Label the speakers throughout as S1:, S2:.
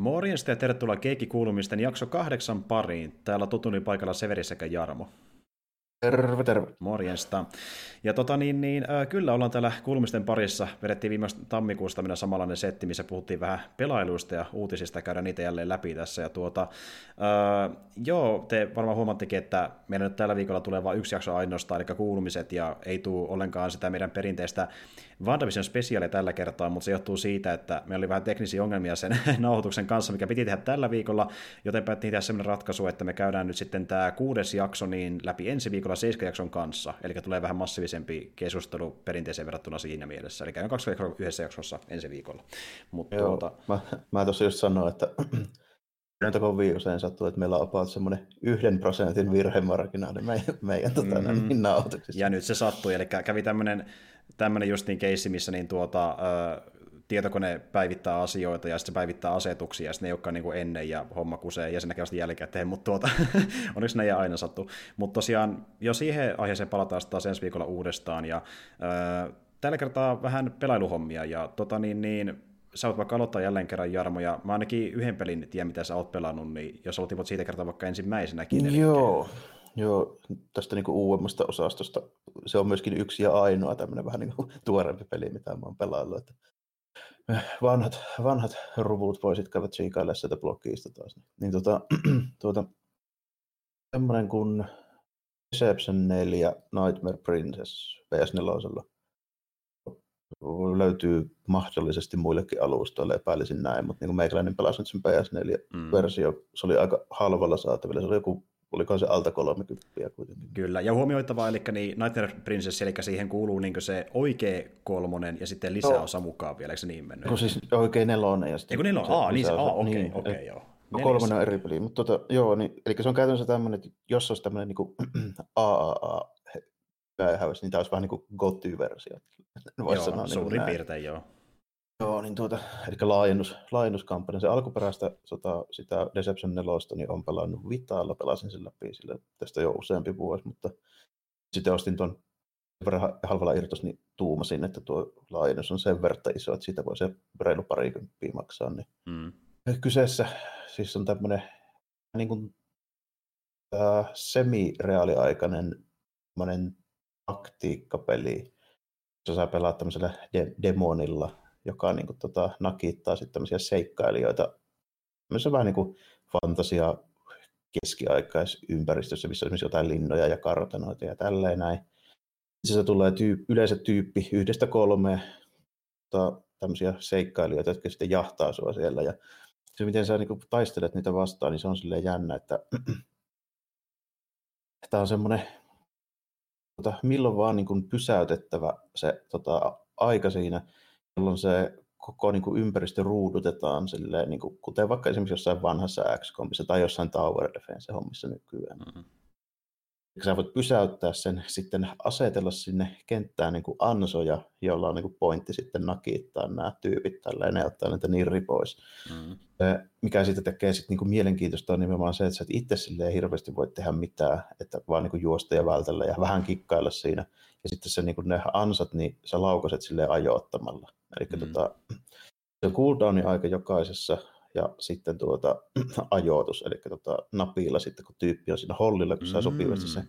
S1: Morjesta ja tervetuloa Keikki-kuulumisten jakso kahdeksan pariin. Täällä tutuni paikalla Severi sekä Jarmo.
S2: Terve, terve.
S1: Morjesta. Ja tota niin, niin äh, kyllä ollaan täällä kuulumisten parissa. Vedettiin viime tammikuusta minä samanlainen setti, missä puhuttiin vähän pelailuista ja uutisista, käydään niitä jälleen läpi tässä. Ja tuota, äh, joo, te varmaan huomattekin, että meillä nyt tällä viikolla tulee vain yksi jakso ainoastaan, eli kuulumiset, ja ei tule ollenkaan sitä meidän perinteistä WandaVision spesiaalia tällä kertaa, mutta se johtuu siitä, että meillä oli vähän teknisiä ongelmia sen nauhoituksen kanssa, mikä piti tehdä tällä viikolla, joten päättiin tehdä sellainen ratkaisu, että me käydään nyt sitten tämä kuudes jakso niin läpi ensi viikolla jakson kanssa, eli tulee vähän massiivisempi keskustelu perinteiseen verrattuna siinä mielessä, eli käydään kaksi viikkoa yhdessä jaksossa ensi viikolla.
S2: Mutta Joo, tuota... mä, mä tuossa just sanoin, että Myöntäkö viikoseen sattuu, että meillä on about semmoinen yhden prosentin virhemarginaali meidän, meidän tota, mm-hmm. niin nautuksissa.
S1: Ja nyt se sattui, eli kävi tämmöinen tämmöinen justiin keissi, missä niin tuota, ö, tietokone päivittää asioita ja sitten se päivittää asetuksia ja sitten ne olekaan niin kuin ennen ja homma kusee ja sen näkee jälkikäteen, mutta tuota, onneksi ne ei aina sattu. Mutta tosiaan jo siihen aiheeseen palataan taas ensi viikolla uudestaan ja ö, tällä kertaa vähän pelailuhommia ja tota niin, niin sä oot vaikka aloittaa jälleen kerran Jarmo, ja mä ainakin yhden pelin tiedän, mitä sä oot pelannut, niin jos olet siitä kertaa vaikka ensimmäisenäkin.
S2: Joo, Joo, tästä niin kuin uudemmasta osastosta. Se on myöskin yksi ja ainoa tämmöinen vähän niin kuin tuorempi peli, mitä mä oon pelaillut. Että vanhat, vanhat ruvut voisit käydä tsiikaille sieltä blogista taas. Niin tota, tuota, semmoinen kuin Deception 4 Nightmare Princess PS4 löytyy mahdollisesti muillekin alustoille, epäilisin näin, mutta niin kuin meikäläinen pelasi nyt sen PS4-versio, mm. se oli aika halvalla saatavilla, se oli joku oliko se alta 30 kuitenkin.
S1: Kyllä, ja huomioitavaa, eli niin Nightmare Princess, eli siihen kuuluu niin se oikea kolmonen ja sitten lisää no. osa mukaan vielä, eikö se niin mennyt?
S2: No siis oikea nelonen ja
S1: sitten... Eikö nelonen? Aa, niin se, aa, okei, niin, okei, okay, joo.
S2: No kolmonen on eri peli, mutta tota, joo, niin, eli se on käytännössä tämmöinen, että jos olisi tämmöinen niin AAA päiväys, niin tämä olisi vähän niin kuin GOTY-versio.
S1: Joo, sanoa, niin suurin niin piirtein joo.
S2: Joo, niin tuota, eli laajennus, laajennuskampanja. Se alkuperäistä sota, sitä Deception 4 niin on pelannut Vitalla, pelasin sen läpi sille tästä jo useampi vuosi, mutta sitten ostin tuon verran halvalla irtos, niin tuumasin, että tuo laajennus on sen verran iso, että siitä voi se reilu parikymppiä maksaa. Niin. Mm. Kyseessä siis on tämmöinen niin kuin, äh, semi-reaaliaikainen taktiikkapeli, jossa saa pelaa tämmöisellä de- demonilla, joka niin kuin, tota, nakittaa sitten tämmöisiä seikkailijoita tämmöisessä vähän niin kuin fantasia keskiaikaisympäristössä, missä on esimerkiksi jotain linnoja ja kartanoita ja tälleen näin. Se tulee tyyp, yleensä tyyppi yhdestä kolmeen tota, tämmöisiä seikkailijoita, jotka sitten jahtaa sua siellä. Ja se, miten sä niin taistelet niitä vastaan, niin se on silleen jännä, että tämä on semmoinen tota, milloin vaan niin pysäytettävä se tota, aika siinä, jolloin se koko niin kuin ympäristö ruudutetaan silleen, niin kuin, kuten vaikka esimerkiksi jossain vanhassa X-komissa tai jossain Tower Defense-hommissa nykyään. Mm-hmm. Sä voit pysäyttää sen, sitten asetella sinne kenttään niin kuin ansoja, jolla on niin kuin pointti sitten nakittaa nämä tyypit tälleen ja ottaa niitä nirri pois. Mm. Mikä siitä tekee sitten niin kuin mielenkiintoista on nimenomaan se, että sä et itse silleen hirveästi voi tehdä mitään, että vaan niin kuin juosta ja vältellä ja vähän kikkailla siinä. Ja sitten se, niin kuin ne ansat, niin sä laukaset silleen ajoittamalla. Eli mm. tota, se on cooldownin aika jokaisessa ja sitten tuota, ajoitus, eli tuota, napilla sitten, kun tyyppi on siinä hollilla, kun sä sopivasti se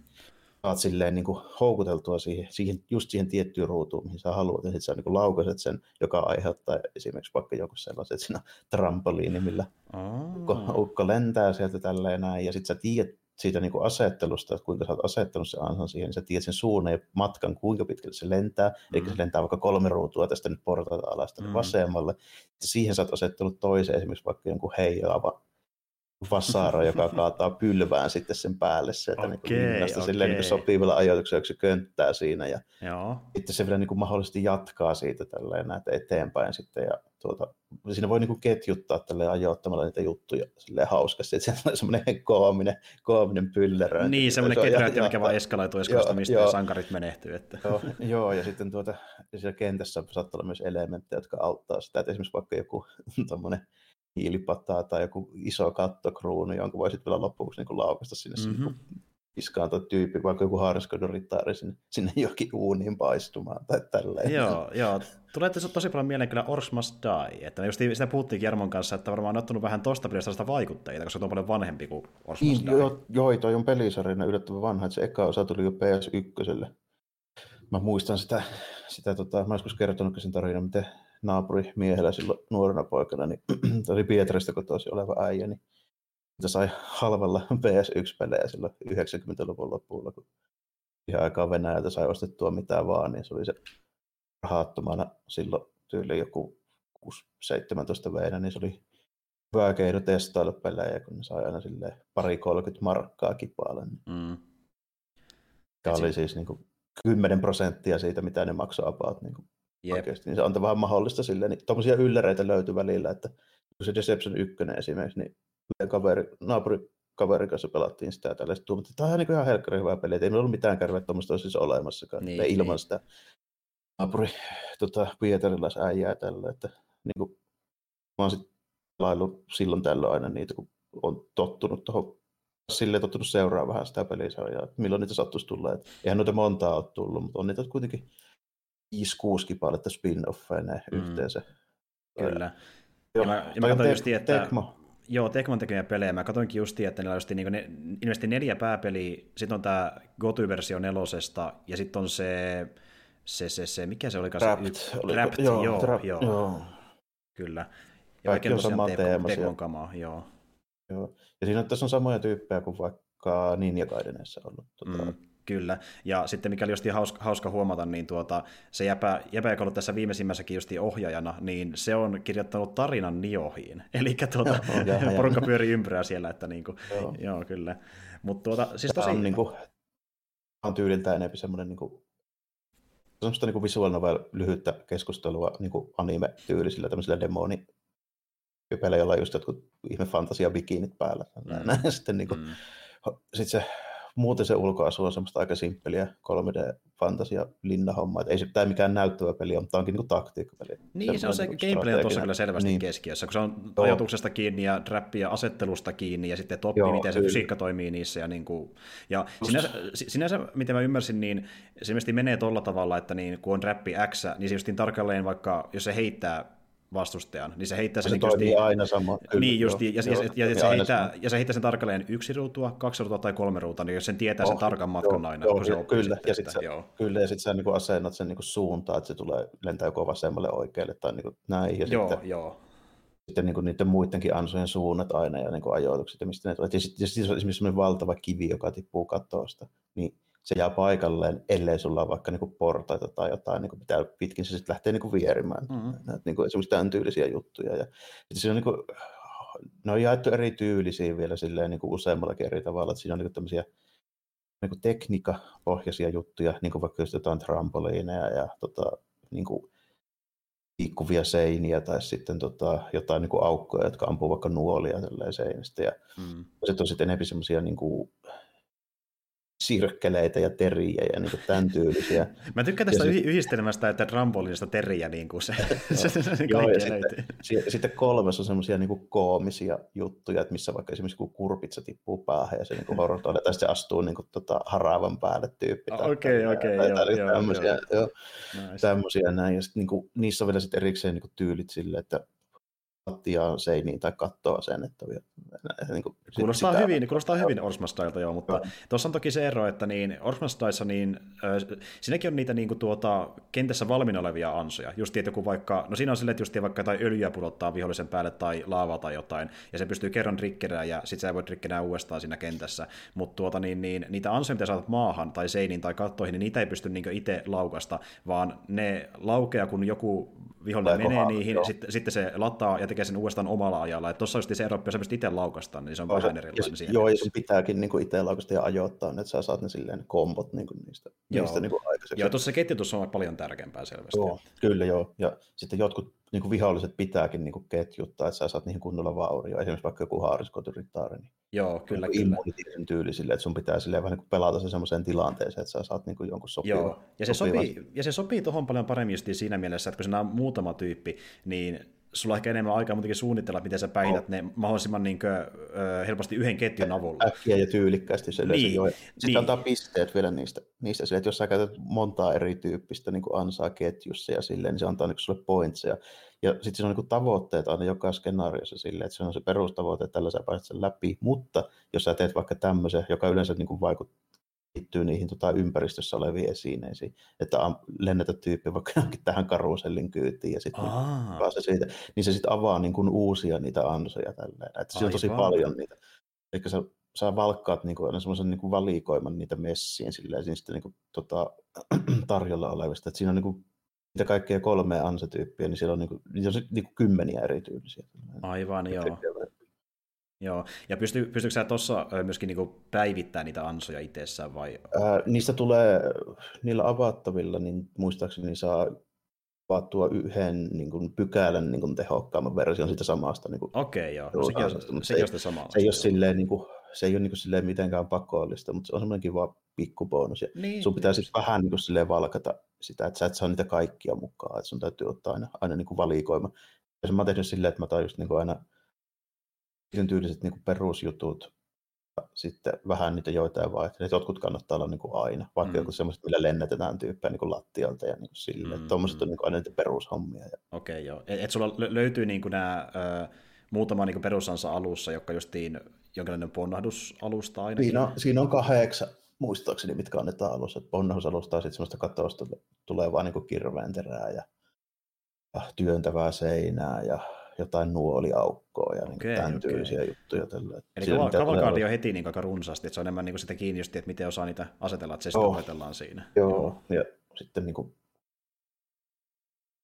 S2: saat silleen niin kuin houkuteltua siihen, siihen, just siihen tiettyyn ruutuun, mihin sä haluat, ja sitten sä niin laukaiset sen, joka aiheuttaa esimerkiksi vaikka joku sellaiset siinä trampoliini, millä oh. ukko, ukko lentää sieltä tälleen näin, ja sitten sä tiedät siitä niin kuin asettelusta, että kuinka sä oot asettanut sen ansan siihen, niin sä tiedät sen suunnan ja matkan, kuinka pitkälle se lentää, mm. eli se lentää vaikka kolme ruutua tästä nyt portaita alasta mm. vasemmalle. Siihen sä oot asettanut toisen, esimerkiksi vaikka jonkun heijaava vasara, joka kaataa pylvään sitten sen päälle sieltä okay, niin linnasta okay. silleen niin sopivilla ajoituksella, kun se könttää siinä ja Joo. sitten se vielä niin kuin mahdollisesti jatkaa siitä tälleen näitä eteenpäin sitten ja tuota, siinä voi niin kuin ketjuttaa tälle ajoittamalla niitä juttuja silleen hauskasti, että se on semmoinen koominen, koominen pyllerö.
S1: Niin, semmoinen ketjuttä, mikä vaan eskaloituu eskaloista, mistä joo, sankarit menehtyy. Että.
S2: Joo, joo, ja sitten tuota, siellä kentässä saattaa olla myös elementtejä, jotka auttaa sitä, että esimerkiksi vaikka joku tommonen hiilipataa tai joku iso kattokruunu, jonka voisit vielä loppuksi niin laukasta sinne mm-hmm. iskaanta tyyppi, vaikka joku haariskodorittaari sinne, sinne johonkin uuniin paistumaan tai tälleen.
S1: Joo, joo. Tulee tosi paljon mieleen kyllä Orcs Must Die, että just sitä puhuttiin Jarmon kanssa, että varmaan on ottanut vähän tosta pelistä sitä vaikutteita, koska se on paljon vanhempi kuin Orcs Must Die.
S2: Joo, joo, toi on pelisarjana yllättävän vanha, että se eka osa tuli jo PS1. Mä muistan sitä, sitä tota, mä joskus kertonut sen tarinan, miten naapuri miehellä silloin nuorena poikana, niin oli Pietarista kotoisin oleva äijä, niin mitä sai halvalla PS1-pelejä silloin 90-luvun lopulla, kun ihan aikaa Venäjältä sai ostettua mitään vaan, niin se oli se rahattomana silloin tyyli joku 6-17 veinä, niin se oli hyvä keino testailla pelejä, kun ne sai aina pari 30 markkaa kipaalle. Mm. Tämä oli siis niin kuin 10 prosenttia siitä, mitä ne maksoi about niin kuin Jep. oikeasti. Niin se on vähän mahdollista silleen, niin tuommoisia ylläreitä löytyy välillä, että kun se Deception 1 esimerkiksi, niin kaveri, naapurikaverin kanssa pelattiin sitä tällä sitten että tämä on niin ihan helkkari hyvä peli, että ei meillä ollut mitään kärveä tuommoista siis olemassakaan, niin, ilman niin. sitä naapuri tota, Pietariläis-äijää tällä, että niin kuin, mä oon sitten laillut silloin tällöin aina niitä, kun on tottunut tuohon silleen tottunut seuraa vähän sitä pelisarjaa, että milloin niitä sattuisi tulla. Että eihän noita montaa ole tullut, mutta on niitä kuitenkin 5-6 kipaletta spin-offeja mm. yhteensä.
S1: Kyllä. Ja, ja mä, ja mä katsoin just, että... Tekmo, Joo, Tekmon tekemiä pelejä. Mä katsoinkin just, että niillä just niin ne, ilmeisesti neljä pääpeliä, sitten on tämä Goty-versio nelosesta, ja sitten on se, se, se, se, mikä se olikaan?
S2: Trapped.
S1: Se,
S2: oli, Trapped, joo,
S1: joo,
S2: trap,
S1: joo. joo. Kyllä. Ja
S2: Kaikki on sama teema.
S1: Tekmon kamaa, joo.
S2: joo. Ja siinä tässä on samoja tyyppejä kuin vaikka Ninja Gaidenissa ollut. Tuota, mm
S1: Kyllä, ja sitten mikä oli just hauska, hauska huomata, niin tuota, se jäpä, jäpä, joka ollut tässä viimeisimmässäkin just ohjaajana, niin se on kirjoittanut tarinan Niohiin. Eli tuota, porukka pyörii ympyrää siellä, että niin kuin, joo. joo. kyllä. Mutta tuota, siis tosi...
S2: on, niin kuin, on tyyliltä enemmän semmoinen niin kuin, semmoista niin visuaalinen lyhyttä keskustelua niin kuin anime-tyylisillä tämmöisillä demoni joilla on just jotkut ihme fantasia bikinit päällä. Mm. Sitten niin kuin, mm. sit se muuten se ulkoasu on semmoista aika simppeliä 3D-fantasia linnahomma. Ei se tämä mikään näyttävä peli on, mutta onkin niin taktiikkapeli.
S1: Niin, se on se niinku gameplay on tuossa kyllä selvästi niin. keskiössä, kun se on Joo. ajatuksesta kiinni ja trappia asettelusta kiinni ja sitten toppi, Joo, miten se fysiikka toimii niissä. Ja, niin kuin, ja sinänsä, sinänsä, miten mä ymmärsin, niin se menee tuolla tavalla, että niin, kun on trappi X, niin se justiin tarkalleen vaikka, jos se heittää vastustajan, niin se heittää sen... Se
S2: niin justiin, aina sama.
S1: Kyllä, niin justiin, ja, joo, ja, ja, se heittää, ja se heittää sen tarkalleen yksi ruutua, kaksi ruutua tai kolme ruutua, niin jos sen tietää sen tarkan matkan
S2: joo,
S1: aina,
S2: joo,
S1: kun se
S2: kyllä, ja sitten sä, joo. kyllä, ja sitten sä niin asennat sen niin suuntaan, että se tulee lentää joko vasemmalle oikealle tai niin näin, ja
S1: joo,
S2: sitten,
S1: joo.
S2: sitten niin niiden muidenkin ansojen suunnat aina ja niin ajoitukset, ja mistä ne tulee. Ja sitten sit, on esimerkiksi sellainen valtava kivi, joka tippuu katosta, niin se jää paikalleen, ellei sulla ole vaikka niinku portaita tai jotain, niinku pitää pitkin se sitten lähtee niinku vierimään. Mm-hmm. Näet, niinku esimerkiksi tämän tyylisiä juttuja. Ja se on niinku, ne on jaettu eri tyylisiä vielä silleen niinku useammallakin eri tavalla. Että siinä on niinku tämmöisiä niinku tekniikkapohjaisia juttuja, niin kuin vaikka just jotain trampoliineja ja tota, niinku, liikkuvia seiniä tai sitten tota, jotain niin kuin aukkoja, jotka ampuu vaikka nuolia seinistä. Ja mm. sitten on sitten enemmän semmoisia niin kuin, sirkkeleitä ja teriä ja niin tämän tyylisiä.
S1: Mä tykkään tästä ja yhdistelmästä, että trampoliinista teriä niin kuin se, se, se, se Joo, ja
S2: sitten, sitten kolmes on semmoisia niin koomisia juttuja, että missä vaikka esimerkiksi kun kurpitsa tippuu päähän ja se niin horotoille, tai se astuu niin kuin, tota, haraavan päälle tyyppi.
S1: Okei, okei,
S2: joo. Tämmöisiä, joo. Nice. tämmöisiä näin. Ja sitten niin kuin, niissä on vielä sitten erikseen niin kuin, tyylit sille, että lattiaa seiniin tai kattoa asennettavia.
S1: Niin kuin kuulostaa, sitä. hyvin, kuulostaa hyvin Orsmastylta joo, mutta tuossa on toki se ero, että niin Orsmastylissa niin, äh, siinäkin on niitä niin kuin, tuota, kentässä valmiina olevia ansoja. Just että joku vaikka, no siinä on silleen, että just vaikka tai öljyä pudottaa vihollisen päälle tai laavaa tai jotain, ja se pystyy kerran rikkerää ja sitten sä voit rikkerää uudestaan siinä kentässä. Mutta tuota, niin, niin, niitä ansoja, mitä saatat maahan tai seiniin tai kattoihin, niin niitä ei pysty niin itse laukasta, vaan ne laukeaa, kun joku vihollinen menee kohan, niihin, sitten, sitten se lataa ja tekee sen uudestaan omalla ajalla. Tuossa just se ero, jos sä itse laukasta, niin se on vähän erilainen
S2: siihen. Joo, ja sun pitääkin niin kuin itse laukasta ja ajoittaa, että sä saat ne silleen kombot niin kuin niistä, joo. niistä niin kuin
S1: aikaiseksi. Joo, tuossa ketjutus on paljon tärkeämpää selvästi.
S2: Joo, kyllä joo. Ja sitten jotkut niin kuin viholliset pitääkin niin kuin ketjuttaa, että sä saat niihin kunnolla vaurio. Esimerkiksi vaikka joku haariskotyrittaari. Niin
S1: Joo, kyllä,
S2: niin kyllä. tyyli sille, että sun pitää silleen vähän niin kuin pelata se semmoiseen tilanteeseen, että sä saat niin kuin jonkun sopivan. Joo,
S1: ja se, sopii, ja se sopii tuohon paljon paremmin just siinä mielessä, että kun siinä on muutama tyyppi, niin sulla on ehkä enemmän aikaa muutenkin suunnitella, miten sä päihität no. ne mahdollisimman niin kuin, ö, helposti yhden ketjun avulla.
S2: Äkkiä ja tyylikkäästi se niin, jo. Sitten niin. antaa pisteet vielä niistä, niistä sille, että jos sä käytät montaa erityyppistä niin kuin ansaa ketjussa ja silleen, niin se antaa niin sulle pointseja. Ja sitten siinä on niin tavoitteet aina joka skenaariossa silleen, että se on se perustavoite, että tällä sä pääset sen läpi, mutta jos sä teet vaikka tämmöisen, joka yleensä niin kuin vaikuttaa liittyy niihin tota, ympäristössä oleviin esineisiin, että lennetä tyyppi vaikka tähän karusellin kyytiin ja sitten niin, se siitä, niin se sitten avaa niin kuin uusia niitä ansoja tälleen. Että siinä on tosi paljon niitä. Eli sä, sä valkkaat niin kuin, semmoisen niin kuin valikoiman niitä messiin silleen, siinä sitten niin kuin, tota, tarjolla olevista. Että siinä on niin kuin, niitä kaikkia kolmea ansatyyppiä, niin siellä on, niin kuin, niitä on niin kuin kymmeniä erityylisiä.
S1: Aivan, joo. Joo, ja pysty, pystyykö sä tuossa myöskin niinku päivittämään niitä ansoja itsessään vai?
S2: Ää, niistä tulee, niillä avattavilla, niin muistaakseni saa avattua yhden niin kuin, pykälän niin kuin, tehokkaamman version siitä samasta. Niin
S1: Okei, joo, no, sekin on, se, se,
S2: se, se ei ole silleen, niin kuin, se ei ole niin kuin, silleen mitenkään pakollista, mutta se on semmoinen kiva pikkubonus. Ja niin, sun pitää sitten vähän niin kuin, silleen valkata sitä, että sä et saa niitä kaikkia mukaan, että sun täytyy ottaa aina, aina niin kuin valikoima. Ja mä oon tehnyt silleen, että mä otan just niin kuin aina sen tyyliset niin kuin perusjutut, sitten vähän niitä joitain vaihtelee. Jotkut kannattaa olla niin kuin aina, vaikka mm. joku semmoiset, millä lennätetään tyyppejä niin kuin lattialta ja niin kuin sille. Mm. Tuommoiset on niin kuin aina niitä perushommia. Ja...
S1: Okei, okay, joo. Et, et sulla löytyy niin kuin nämä ö, muutama niin perusansa alussa, jotka justiin jonkinlainen ponnahdusalusta ainakin.
S2: Siinä on, siinä on kahdeksan, muistaakseni, mitkä annetaan alussa. Ponnahdusalusta on sitten semmoista katosta tulee vaan niin kirveen terää ja, ja työntävää seinää ja jotain nuoliaukkoa ja okay, niin tämän okay. tyylisiä juttuja. Tällä.
S1: Eli kaval- kavalkaadi on heti niin aika runsaasti, että se on enemmän niin sitä kiinni just, että miten osaa niitä asetella, että se oh, sitten siinä.
S2: Joo, joo. ja sitten niin kuin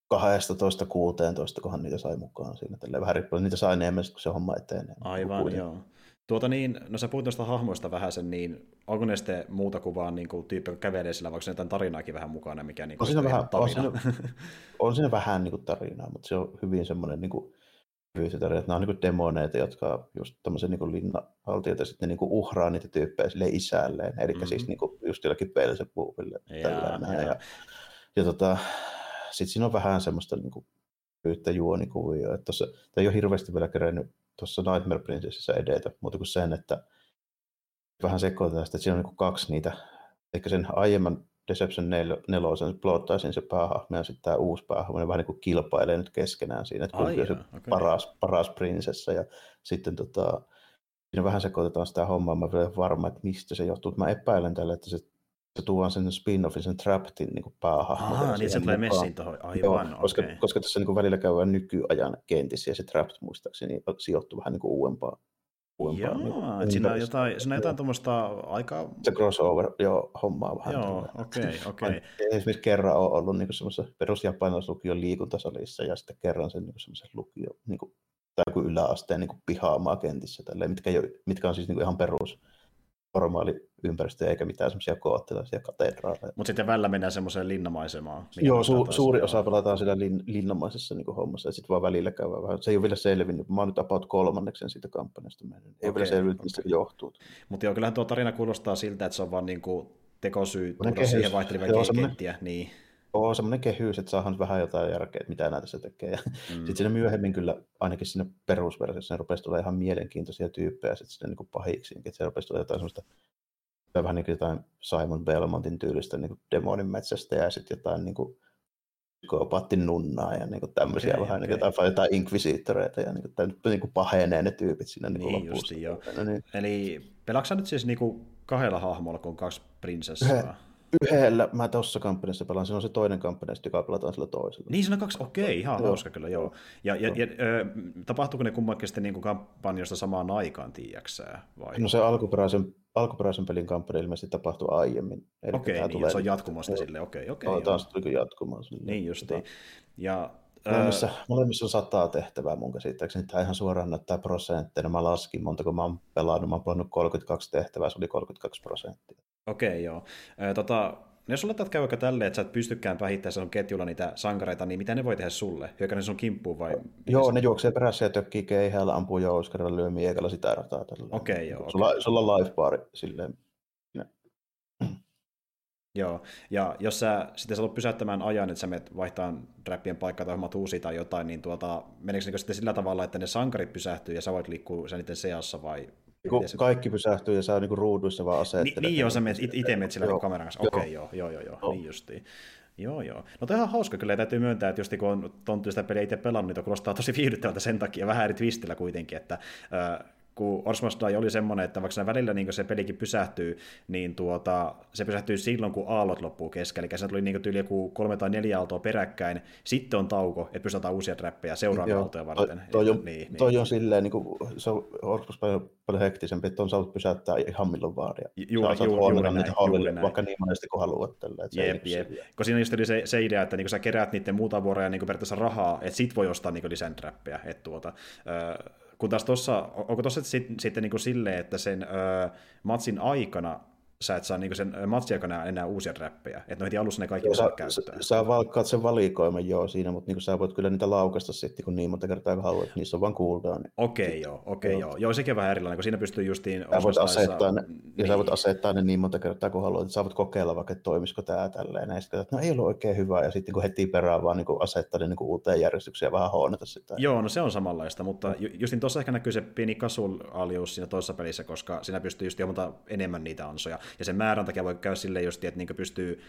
S2: 12 16 kohan niitä sai mukaan siinä. Tällä vähän riippuen, niitä sai enemmän, kun se homma etenee.
S1: Aivan, joo. Tuota niin, no sä puhuit noista hahmoista vähän sen, niin onko ne sitten muuta kuin vaan niin kuin, tyyppi, joka kävelee sillä, vaikka jotain tarinaakin vähän mukana, mikä niin kuin,
S2: on, siinä vähän, on, siinä, on siinä vähän niin kuin tarinaa, mutta se on hyvin semmoinen niin kuin, että nämä on niin demoneita, jotka just tämmöisen niin linnanhaltijoita sitten niin uhraa niitä tyyppejä sille isälleen, eli mm-hmm. siis niin kuin just jollakin Belzebubille. Ja, ja, ja, ja tota, sitten siinä on vähän semmoista niin kuin, yhtä juonikuvia, että tossa, tämä ei ole hirveästi vielä kerennyt tuossa Nightmare Princessissä edetä, mutta kuin sen, että vähän sekoitetaan sitä, että siinä on niin kaksi niitä, ehkä sen aiemman Deception 4, plottaisin se päähahmo ja sitten tämä uusi päähahmo, ne vähän niin kuin kilpailee nyt keskenään siinä, että kumpi on se okay. paras, paras prinsessa ja sitten tota, siinä vähän sekoitetaan sitä hommaa, mä olen varma, että mistä se johtuu, mä epäilen tällä, että se se tuo sen spin-offin, sen Trappedin niin päähahmo.
S1: Ah, niin se tulee messiin tuohon, aivan, Joo,
S2: koska, okay. koska tässä niin välillä käydään nykyajan kentissä ja se Trapped muistaakseni sijoittuu vähän niin kuin uudempaan
S1: Joo, niin siinä on jotain, siinä on jotain tuommoista aika...
S2: Se crossover, joo, hommaa vähän.
S1: Joo, okei, okei. Okay, okay.
S2: Esimerkiksi kerran on ollut niin semmoisessa perusjapanilaislukion liikuntasalissa ja sitten kerran sen niin semmoisen lukio, niin kuin, tai joku yläasteen niin pihaamaa kentissä, tälleen, mitkä, jo, mitkä on siis niin kuin ihan perus normaali ympäristö eikä mitään semmoisia koottilaisia katedraaleja.
S1: Mutta sitten välillä mennään semmoiseen linnamaisemaan.
S2: Joo, su- suuri osa pelataan siellä lin- linnamaisessa niin hommassa ja sitten vaan välillä käy vähän. Se ei ole vielä selvinnyt. Mä oon nyt about kolmanneksen siitä kampanjasta mennyt. Ei okay, ole vielä selvinnyt, mistä okay. johtuu.
S1: Mutta joo, kyllähän tuo tarina kuulostaa siltä, että se on vaan niin kuin tekosyy tuoda siihen vaihtelevia kenttiä. Niin
S2: on semmoinen kehys, että saadaan vähän jotain järkeä, että mitä näitä se tekee. Ja mm. Sitten siinä myöhemmin kyllä, ainakin siinä perusversiossa, ne rupesi tulla ihan mielenkiintoisia tyyppejä sitten sinne niin pahiksiin, että se rupesi tulla jotain semmoista vähän niin kuin jotain Simon Belmontin tyylistä niin demonin metsästä ja sitten jotain niin kuin psykopaattin nunnaa ja niin kuin tämmöisiä okay, vähän okay. Niin jotain, jotain inkvisiittoreita ja niin kuin, niin kuin pahenee ne tyypit siinä niin, niin
S1: justi, joo. No niin. Eli pelaksa nyt siis niin kuin kahdella hahmolla, kun on kaksi prinsessaa?
S2: Yhdellä mä tuossa kampanjassa pelaan, se on se toinen kampanja, joka pelataan sillä toisella.
S1: Niin, siinä on kaksi, okei, okay, ihan joo. hauska kyllä, joo. Ja, ja, ja ö, tapahtuuko ne kummankin sitten niin kampanjasta samaan aikaan, tiiäksää? Vai?
S2: No se alkuperäisen, alkuperäisen pelin kampanja ilmeisesti tapahtui aiemmin.
S1: okei, okay, niin, se on jatkumosta sille, okei, okei.
S2: Okay, taas tuli jatkumaan.
S1: Niin justiin. Ja
S2: Molemmissa, molemmissa on sataa tehtävää mun käsittääkseni. Tämä ihan suoraan näyttää prosentteina. Mä laskin monta, kun mä oon pelannut. Mä oon pelannut 32 tehtävää, se oli 32 prosenttia.
S1: Okei, okay, joo. E, tota, jos sulla käy vaikka tälleen, että sä et pystykään päihittämään sun ketjulla niitä sankareita, niin mitä ne voi tehdä sulle? Hyökää ne sun kimppuun vai?
S2: Joo, ne juoksee perässä ja tökkii keihäällä, ampuu jouskarilla, lyö miekalla sitä rataa.
S1: Okei, okay, joo.
S2: Sulla, okay. sulla on life bar silleen
S1: Joo, ja jos sä sitten sä pysäyttämään ajan, että sä menet vaihtamaan räppien paikkaa tai hommat uusia tai jotain, niin tuota, meneekö niin sitten sillä tavalla, että ne sankarit pysähtyy ja sä voit liikkua sen niiden seassa vai?
S2: Se... Kaikki pysähtyy ja sä niinku ruuduissa vaan asettelet.
S1: Ni, niin joo, sä menet itse menet sillä joo. kameran kanssa. Okei, okay, joo, joo, joo, joo, joo. niin justiin. Joo, joo. No tämä on hauska kyllä, ja täytyy myöntää, että just kun on tonttu sitä peliä itse pelannut, niin kuulostaa tosi viihdyttävältä sen takia, vähän eri twistillä kuitenkin, että äh, kun Orsmas Die oli semmoinen, että vaikka välillä niin se pelikin pysähtyy, niin tuota, se pysähtyy silloin, kun aallot loppuu kesken. Eli se tuli niin tyyli joku kolme tai neljä aaltoa peräkkäin, sitten on tauko, että pystytään uusia räppejä seuraavia aaltoja varten.
S2: Toi, toi, on, niin, toi niin. on silleen, niin kuin, se on Orsmas paljon, paljon hektisempi, että on saanut pysäyttää ihan milloin vaan. Ja juuri, juuri, juuri, näin, niitä juuri näin. Vaikka niin monesti kuin haluat. Tällä, että
S1: jep, jep. Kun siinä just oli se, se idea, että niin sä keräät niiden muuta vuoroja niin periaatteessa rahaa, että sit voi ostaa niin lisän räppejä. Että tuota, äh, kun taas tuossa, onko tuossa sitten, sitten niin silleen, että sen ö, matsin aikana sä et saa niinku sen matsin aikana enää uusia räppejä. Että no heti alussa ne kaikki osaa käyttää.
S2: Sä, sä valkkaat sen valikoiman joo siinä, mutta niinku sä voit kyllä niitä laukasta sitten kun niin monta kertaa kun haluat, niissä on vaan cooldown.
S1: Okei okay, joo, okei okay, joo. joo. sekin on vähän erilainen, kun siinä pystyy justiin
S2: sä voit asettaa ne, niin. ja sä voit niin. asettaa ne niin monta kertaa kun haluat, että sä voit kokeilla vaikka, että toimisiko tämä tälleen. Ja sitten no ei ollut oikein hyvä, ja sitten kun heti perään vaan niin asettaa ne niin uuteen järjestykseen ja vähän hoonata sitä.
S1: Joo, no se on samanlaista, mutta justin tuossa ehkä näkyy se pieni kasuaalius siinä toisessa pelissä, koska siinä pystyy just enemmän niitä ansoja. Ja sen määrän takia voi käydä silleen just, että niin pystyy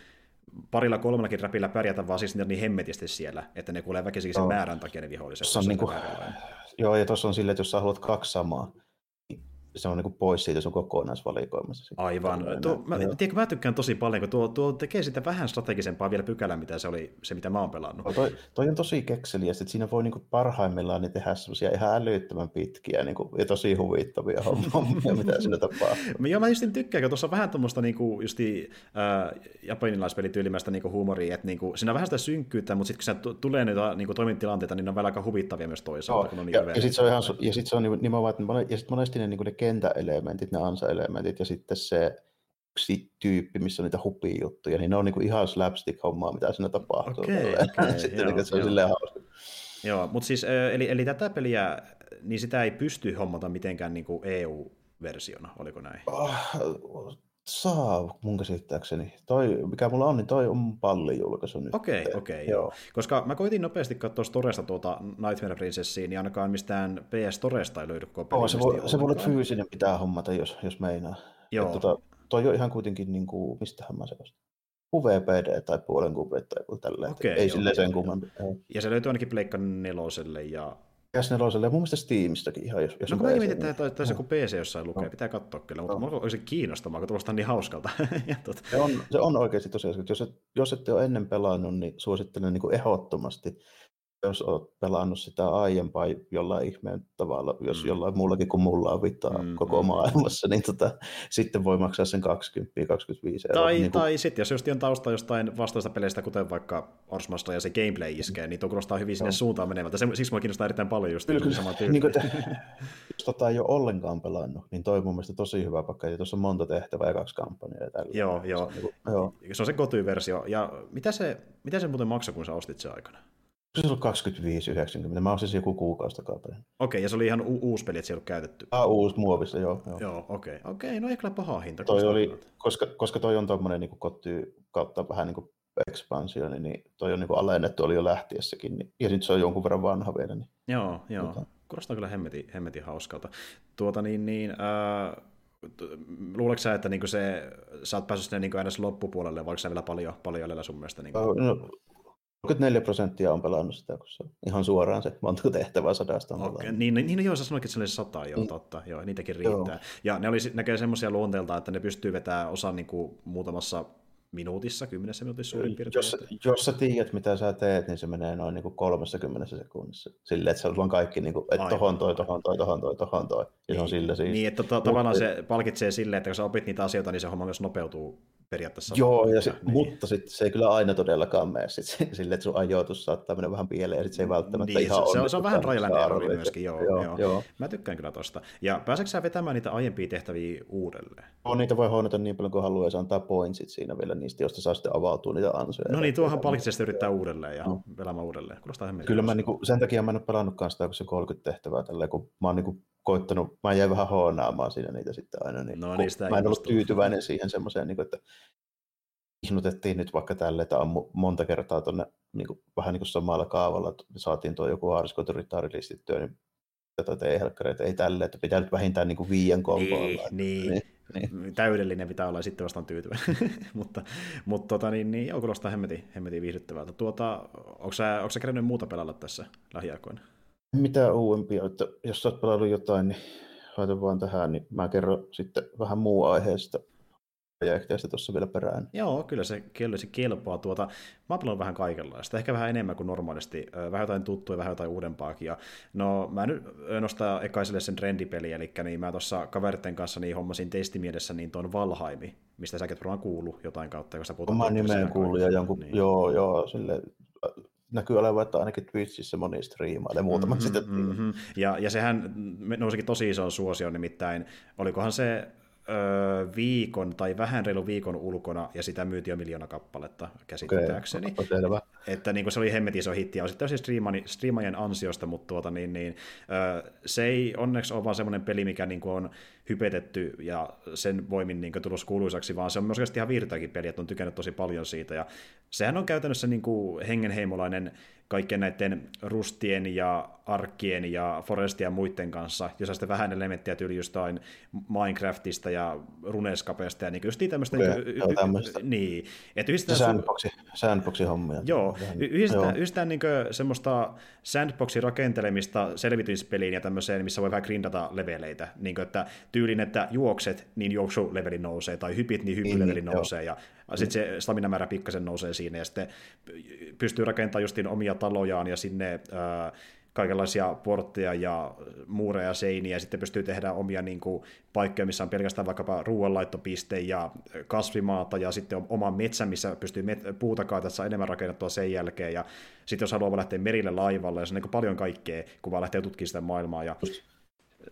S1: parilla kolmellakin räpillä pärjätä vaan siis niin hemmetisti siellä, että ne kuulee väkisinkin sen no. määrän takia ne viholliset.
S2: Se on niin kuin, joo, ja tuossa on silleen, että jos sä haluat kaksi samaa, se on niin pois siitä sun kokonaisvalikoimassa.
S1: Aivan. Tuo, mä, tiedätkö, mä tykkään tosi paljon, kun tuo, tuo tekee sitä vähän strategisempaa vielä pykälää, mitä se oli se, mitä mä oon pelannut.
S2: No, toi, toi on tosi kekseliä, että siinä voi niinku parhaimmillaan niin tehdä semmoisia ihan älyttömän pitkiä niinku, ja tosi huvittavia hommia, mitä siinä tapahtuu.
S1: Joo, mä just tykkään, kun tuossa on vähän tuommoista niinku, justi, äh, japanilaispelityylimäistä niinku huumoria, että niinku, siinä on vähän sitä synkkyyttä, mutta sitten kun se tulee niitä niinku, toimintatilanteita, niin ne on vähän aika huvittavia myös toisaalta.
S2: Joo, kun on niinku ja, ja sitten se on, ihan, ja sit se on nimenomaan, että ja sit monesti ne, niinku, ne kentäelementit, ne ansa-elementit ja sitten se yksi tyyppi, missä on niitä hupijuttuja, niin ne on niinku ihan slapstick-hommaa, mitä siinä tapahtuu.
S1: Okei, okay, okay,
S2: sitten joo, se on joo. silleen hauska.
S1: Joo, mutta siis, eli, eli tätä peliä, niin sitä ei pysty hommata mitenkään niin kuin EU-versiona, oliko näin? Oh,
S2: saa mun käsittääkseni. Toi, mikä mulla on, niin toi on pallijulkaisu nyt.
S1: Okei, okay, okei, okay, joo. joo. Koska mä koitin nopeasti katsoa Storesta tuota Nightmare Princessiin, niin ainakaan mistään PS Storesta ei löydy koko
S2: oh, se voi, se voi olla fyysinen pitää hommata, jos, jos meinaa. Joo. Et, tota, toi on ihan kuitenkin, niin kuin, mistähän mä se ostin? QVPD tai puolen QV tai joku tälleen. Okay, ei sille sen kummempi.
S1: Ja se löytyy ainakin Pleikka neloselle ja
S2: PS4 ja mun mielestä Steamistakin ihan, jos,
S1: jos no, mä mietin, että taisi taisi joku PC jossain lukee, no. pitää katsoa kyllä, mutta no. mulla olisi kiinnostavaa, kun tuosta niin hauskalta.
S2: tot... se, on, se on oikeasti tosiaan, jos, et, jos ette ole ennen pelannut, niin suosittelen niin kuin ehdottomasti jos olet pelannut sitä aiempaa jollain ihmeen tavalla, jos mm. jollain muullakin kuin mulla on vitaa mm, koko mm. maailmassa, niin tota, sitten voi maksaa sen 20, 25
S1: euroa. Tai, niin kuin... tai sitten jos just on tausta jostain vastaista peleistä, kuten vaikka Orsmasta ja se gameplay iskee, niin tuo kuulostaa hyvin sinne no. suuntaan menevältä. Siksi mua kiinnostaa erittäin paljon just kyllä, sama
S2: niin kuin, jos tota ei ole ollenkaan pelannut, niin toi on mun mielestä tosi hyvä pakka. Ja tuossa on monta tehtävää ja kaksi kampanjaa. Ja tällä.
S1: Joo, joo. Se on, niin kuin, joo. Se on se kotyversio. Ja mitä se, mitä se muuten maksoi, kun sä ostit se aikana?
S2: Se oli 25,90. Mä olisin joku kuukausi takaperin. Okei,
S1: ja se oli ihan u- uusi peli, että se ei ollut käytetty.
S2: Ah, uusi muovissa, joo. Joo,
S1: joo okei. Okay. Okei, okay, no ei kyllä paha hinta.
S2: Toi oli, koska, koska toi on tommonen niin koty kautta vähän niin kuin ekspansioni, niin toi on niin kuin alennettu, oli jo lähtiessäkin. Niin, ja sitten se on jonkun verran vanha vielä. Niin,
S1: joo, joo. Mutta... Kuulostaa kyllä hemmetin, hemmetin hauskalta. Tuota niin, niin äh, luuletko sä, että niinku se, sä oot päässyt sinne niinku edes loppupuolelle, vai sä vielä paljon, paljon jäljellä sun mielestä? Niinku?
S2: No, 34 prosenttia on pelannut sitä, kun se on ihan suoraan se monta tehtävää sadasta on
S1: okay. Niin, niin, niin joo, sä sanoit, että se oli sata, joo, niin. totta, joo, niitäkin riittää. Joo. Ja ne oli, näkee semmoisia luonteelta, että ne pystyy vetämään osan niin kuin muutamassa minuutissa, kymmenessä minuutissa suurin piirtein.
S2: Jos, jos sä tiedät, mitä sä teet, niin se menee noin niin kuin 30 sekunnissa. Silleen, että se on kaikki, niin kuin, että tohon toi, tohon toi, tohon toi, tohon toi. Ja niin, se on niin. sillä siis.
S1: Niin, että to, tavallaan se palkitsee silleen, että kun sä opit niitä asioita, niin se homma myös nopeutuu periaatteessa.
S2: Joo, ja se, niin. mutta sitten se ei kyllä aina todellakaan mene sit sille, että sun ajoitus saattaa mennä vähän pieleen, ja sitten se ei välttämättä niin, ihan
S1: se, se, on, se on vähän rajallinen erori myöskin, joo, joo, joo. joo. Mä tykkään kyllä tosta. Ja pääseekö sä vetämään niitä aiempia tehtäviä uudelleen?
S2: On, niitä voi hoidata niin paljon kuin haluaa, ja se antaa pointsit siinä vielä niistä, josta saa sitten avautua niitä ansoja.
S1: No niin, tuohan palkitsee yrittää uudelleen ja no. pelaamaan uudelleen. Kuulostaa
S2: Kyllä mä niinku, sen takia mä en ole pelannutkaan sitä, kun se 30 tehtävää tälleen, kun mä oon niinku koittanut, mä jäin vähän hoonaamaan siinä niitä sitten aina, niin, no, niin mä en ollut tyytyväinen siihen semmoiseen, niin että ihnutettiin nyt vaikka tälle, että ammu monta kertaa tuonne niin kuin, vähän niin kuin samalla kaavalla, että saatiin tuo joku haariskoituritaari listittyä, niin tätä ei helkkareita, ei tälle, että pitää nyt vähintään niin kuin viien komboilla.
S1: Niin, niin. niin. Niin. Täydellinen pitää olla ja sitten vastaan tyytyväinen. mutta mutta tota, niin, niin, joo, kuulostaa hemmetin, hemmetin viihdyttävältä. Tuota, onko sä, onko sä kerännyt muuta pelalla tässä lähiaikoina?
S2: Mitä uudempia, että jos sä oot pelannut jotain, niin laita vaan tähän, niin mä kerron sitten vähän muu aiheesta projekteista tuossa vielä perään.
S1: Joo, kyllä se, kyllä se kelpaa. Tuota, mä oon vähän kaikenlaista, ehkä vähän enemmän kuin normaalisti. Vähän jotain tuttuja, vähän jotain uudempaakin. Ja, no, mä nyt nostaa ekaiselle sen trendipeli, eli niin mä tuossa kaveritten kanssa niin hommasin testimiedessä niin tuon Valhaimi, mistä säkin varmaan kuullut jotain kautta, kun sä
S2: puhutaan. Mä nimeen kuullut ja jonkun, niin. joo, joo, sille näkyy olevan, että ainakin Twitchissä moni striimailee muutaman mm-hmm, sitten. Mm-hmm.
S1: Ja, ja sehän nousikin tosi iso suosio, nimittäin olikohan se öö, viikon tai vähän reilu viikon ulkona, ja sitä myytiin jo miljoona kappaletta käsittääkseni. Okay, että niin kuin se oli hemmetin iso hitti, ja on sitten striimaajien ansiosta, mutta tuota, niin, niin, se ei onneksi ole vaan semmoinen peli, mikä niin kuin on hypetetty ja sen voimin niin tullut kuuluisaksi, vaan se on myös ihan virtaakin peli, että on tykännyt tosi paljon siitä, ja sehän on käytännössä niin kuin hengenheimolainen kaikkien näiden rustien ja arkkien ja forestien ja muiden kanssa, jos sitten vähän elementtiä tyyli jostain Minecraftista ja Runescapesta ja niin just tämmöistä. Niin, y- niin, että yhdistetään...
S2: Sandboxi, sandboxi hommia.
S1: Joo, yhdistetään, yhdistetään niin semmoista sandboxin rakentelemista selvityspeliin ja tämmöiseen, missä voi vähän grindata leveleitä, niin kuin, että tyylin, että juokset, niin juoksuleveli nousee, tai hypit, niin hyppyleveli niin, nousee, joo. ja sitten se stamina määrä pikkasen nousee siinä, ja sitten pystyy rakentamaan justiin omia talojaan, ja sinne ää, kaikenlaisia portteja ja muureja seiniä, ja sitten pystyy tehdä omia niin kuin, paikkoja, missä on pelkästään vaikkapa ruoanlaittopiste ja kasvimaata, ja sitten oma metsä, missä pystyy met- puuta kaatessa enemmän rakennettua sen jälkeen, ja sitten jos haluaa lähteä merille laivalla, ja se on niin paljon kaikkea, kun vaan lähtee tutkimaan sitä maailmaa, ja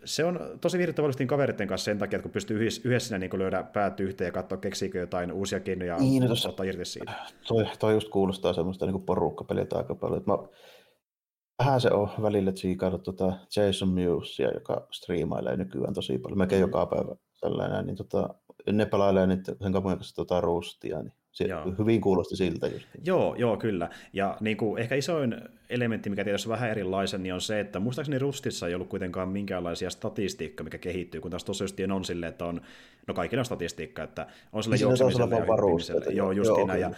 S1: se on tosi viihdyttävästi kaveritten kanssa sen takia, että kun pystyy yhdessä, yhdessä niin löydä päät yhteen ja katsoa, keksiikö jotain uusia keinoja niin, no ottaa irti siitä.
S2: Toi, toi just kuulostaa semmoista niin porukkapeliä aika paljon. Että mä, vähän se on välillä tsiikailut tuota Jason Musea, joka striimailee nykyään tosi paljon, melkein mm. joka päivä sellainen, niin tota, ne pelailee nyt sen kaupungin kanssa tota Roostia, niin se joo. hyvin kuulosti siltä. Just.
S1: Joo, joo, kyllä. Ja niin kuin, ehkä isoin elementti, mikä tietysti on vähän erilaisen, niin on se, että muistaakseni Rustissa ei ollut kuitenkaan minkäänlaisia statistiikkaa, mikä kehittyy, kun taas tosiaan on silleen, että on, no kaikilla on statistiikka, että on sille niin juoksemiselle ja hyppimiselle. Joo, justiin näin. Ja,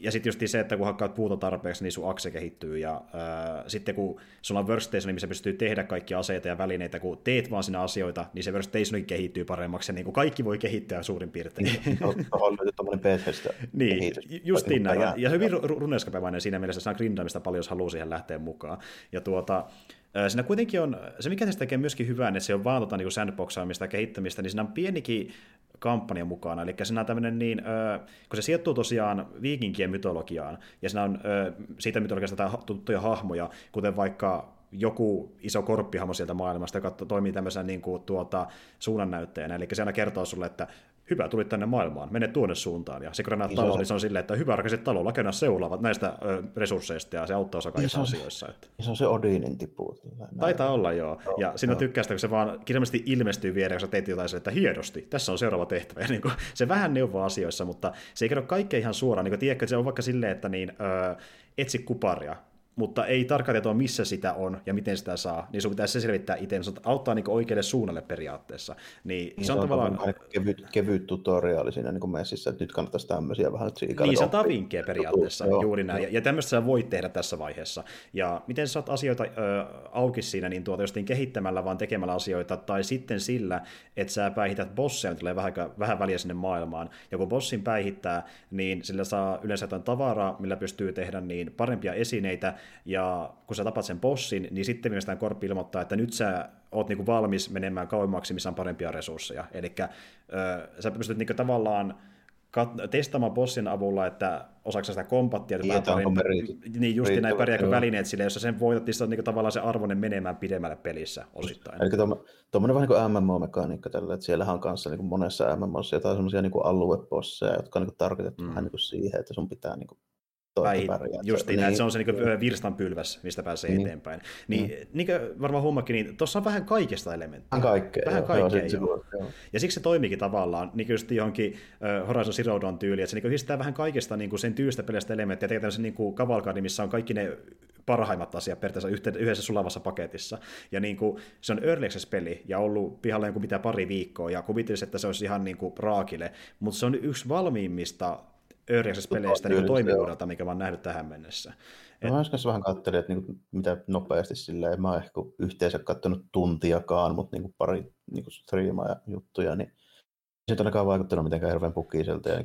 S1: ja sitten just se, että kun hakkaat puuta tarpeeksi, niin sun akse kehittyy. Ja äh, sitten kun sulla on workstation, missä pystyy tehdä kaikki aseita ja välineitä, kun teet vaan sinä asioita, niin se workstationkin kehittyy paremmaksi, ja niin kuin kaikki voi kehittää suurin piirtein.
S2: Niin, on tuommoinen
S1: Niin, justiin näin. Ja, ja hyvin runeskapevainen siinä mielessä, että saa grindaamista paljon, jos haluaa siihen lähteä mukaan. Ja tuota, Siinä kuitenkin on, se mikä tästä tekee myöskin hyvää, että se on vaan tota, niin sandboxaamista ja kehittämistä, niin siinä on pienikin kampanja mukana. Eli siinä on tämmöinen niin, kun se sijoittuu tosiaan viikinkien mytologiaan, ja siinä on siitä mytologiasta tuttuja hahmoja, kuten vaikka joku iso korppihamo sieltä maailmasta, joka toimii tämmöisenä niin kuin, tuota, suunnannäyttäjänä. Eli se aina kertoo sulle, että hyvä, tulit tänne maailmaan, mene tuonne suuntaan. Ja se kun näet talo, niin se on silleen, että hyvä rakaiset talo, lakena seulaavat näistä ö, resursseista, ja se auttaa osa kaikissa asioissa. Että.
S2: Se on se Odinin tipu.
S1: Taitaa olla, joo. joo ja sinä tykkää sitä, kun se vaan kirjallisesti ilmestyy viereen, kun sä teet jotain sille, että hienosti, tässä on seuraava tehtävä. Ja niin kuin, se vähän neuvoo asioissa, mutta se ei kerro kaikkea ihan suoraan. Niin kuin, tiedätkö, että se on vaikka silleen, että niin, ö, etsi kuparia, mutta ei tarkkaan tietoa, missä sitä on ja miten sitä saa, niin sun pitäisi se selvittää itse, niin auttaa niin oikealle suunnalle periaatteessa. Niin, niin se on, on tavallaan...
S2: Kevyt, kevyt tutoriaali siinä niin messissä, että nyt kannattaisi tämmöisiä vähän tsiikailla.
S1: Niin, se vinkkejä periaatteessa, joo, juuri näin. Ja, ja tämmöistä sä voit tehdä tässä vaiheessa. Ja miten sä saat asioita ö, auki siinä, niin tuota jostain kehittämällä, vaan tekemällä asioita, tai sitten sillä, että sä päihität bosseja, tulee vähän, vähän väliä sinne maailmaan. Ja kun bossin päihittää, niin sillä saa yleensä jotain tavaraa, millä pystyy tehdä niin parempia esineitä, ja kun sä tapat sen bossin, niin sitten viimeistään korppi ilmoittaa, että nyt sä oot niinku valmis menemään kauemmaksi, missä on parempia resursseja. Eli sä pystyt niinku tavallaan kat- testaamaan bossin avulla, että osaako sitä kompattia,
S2: että niin, parin,
S1: niin justi näin pärjääkö välineet sille, jossa sen voitat, niin se on niin tavallaan se arvoinen menemään pidemmälle pelissä osittain.
S2: Eli tuommoinen vähän niin kuin MMO-mekaniikka tällä, että siellähän on kanssa niin kuin monessa MMOssa jotain semmoisia niin aluebosseja, jotka on niin tarkoitettu mm. vähän niin kuin siihen, että sun pitää niin kuin
S1: päin, justiin, niin, että se on se niin niin. virstanpylväs, mistä pääsee niin. eteenpäin. Niin, niin. niin kuin varmaan huomakin, niin tuossa on vähän kaikesta elementtiä.
S2: Vähän kaikkea.
S1: Vähän kaikkea, joo, joo. joo. Ja siksi se toimikin tavallaan, niin kuin just johonkin uh, Horizon Zero Dawn tyyliin, että se niin yhdistää vähän kaikesta niin kuin sen tyylistä pelistä elementtiä, ja tekee tämmöisen niin kavalkaadin, missä on kaikki ne parhaimmat asiat periaatteessa yhdessä sulavassa paketissa. Ja niin kuin, se on Early peli ja ollut pihalla joku mitä pari viikkoa, ja kuvittelisi, että se olisi ihan niin kuin raakille, mutta se on yksi valmiimmista peleistä niin toimivuudelta, mikä mä oon nähnyt tähän mennessä.
S2: Et... Mä äsken vähän katselin, että niinku, mitä nopeasti silleen, mä oon ehkä yhteensä katsonut tuntiakaan, mutta niinku pari niinku striimaa ja juttuja, niin se ei ainakaan vaikuttanut mitenkään hirveän pukiselta ja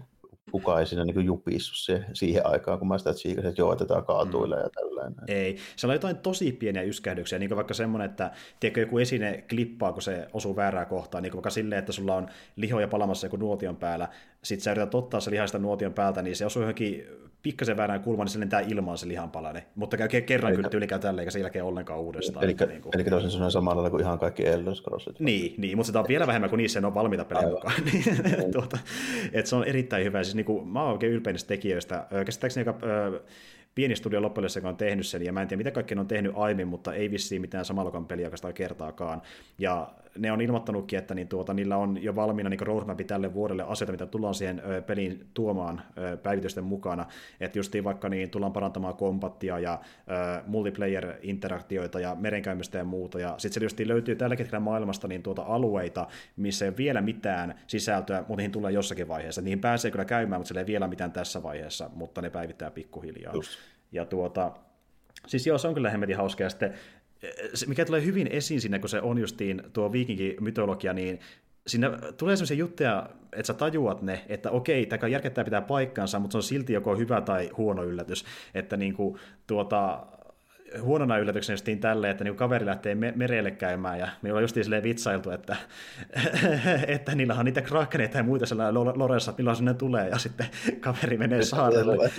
S2: kukaan ei siinä niin jupissu se, siihen aikaan, kun mä sitä tsiikasin, että joo, tätä kaatuilee mm. ja tällainen.
S1: Ei, se on jotain tosi pieniä yskähdyksiä, niin kuin vaikka semmoinen, että tiedätkö, joku esine klippaa, kun se osuu väärää kohtaan, niin kuin vaikka silleen, että sulla on lihoja palamassa joku nuotion päällä, sit sä yrität ottaa se lihaista nuotion päältä, niin se osuu johonkin pikkasen väärään kulmaan, niin se lentää ilmaan se lihanpalane. Mutta käy kerran eli, kyllä tyylikään tälle, eikä sen jälkeen ollenkaan uudestaan.
S2: Eli, eli, niin kuin... eli toisin sanoen samalla lailla kuin ihan kaikki Elder Scrollsit.
S1: Niin, niin, mutta sitä on vielä vähemmän kuin niissä ne on valmiita pelejä mukaan. niin, tuota, että se on erittäin hyvä. Siis niin kuin, mä oon oikein ylpeä tekijöistä. Käsittääkseni aika pieni studio loppujen joka on tehnyt sen, ja mä en tiedä mitä kaikki on tehnyt aiemmin, mutta ei vissiin mitään samaluokan peliä oikeastaan kertaakaan. Ja ne on ilmoittanutkin, että niin tuota, niillä on jo valmiina niin roadmap tälle vuodelle asioita, mitä tullaan siihen ö, peliin tuomaan ö, päivitysten mukana. Että justiin vaikka niin tullaan parantamaan kompattia ja ö, multiplayer-interaktioita ja merenkäymistä ja muuta. Ja sitten se justiin löytyy tällä hetkellä maailmasta niin tuota alueita, missä ei ole vielä mitään sisältöä, mutta niihin tulee jossakin vaiheessa. Niihin pääsee kyllä käymään, mutta se ei vielä mitään tässä vaiheessa, mutta ne päivittää pikkuhiljaa. Just. Ja tuota, Siis joo, se on kyllä hemmetin hauska. Ja sitten se, mikä tulee hyvin esiin siinä, kun se on justiin tuo viikinki-mytologia, niin siinä tulee sellaisia juttuja, että sä tajuat ne, että okei, tämä järkettää pitää paikkansa, mutta se on silti joko hyvä tai huono yllätys. Että niin kuin, tuota, huonona yllätyksenä justiin tälleen, että niin kaveri lähtee me- merelle käymään ja me ollaan justiin silleen vitsailtu, että, että niillä on niitä krakeneita ja muita sellainen loressa, että milloin sinne tulee ja sitten kaveri menee saarelle.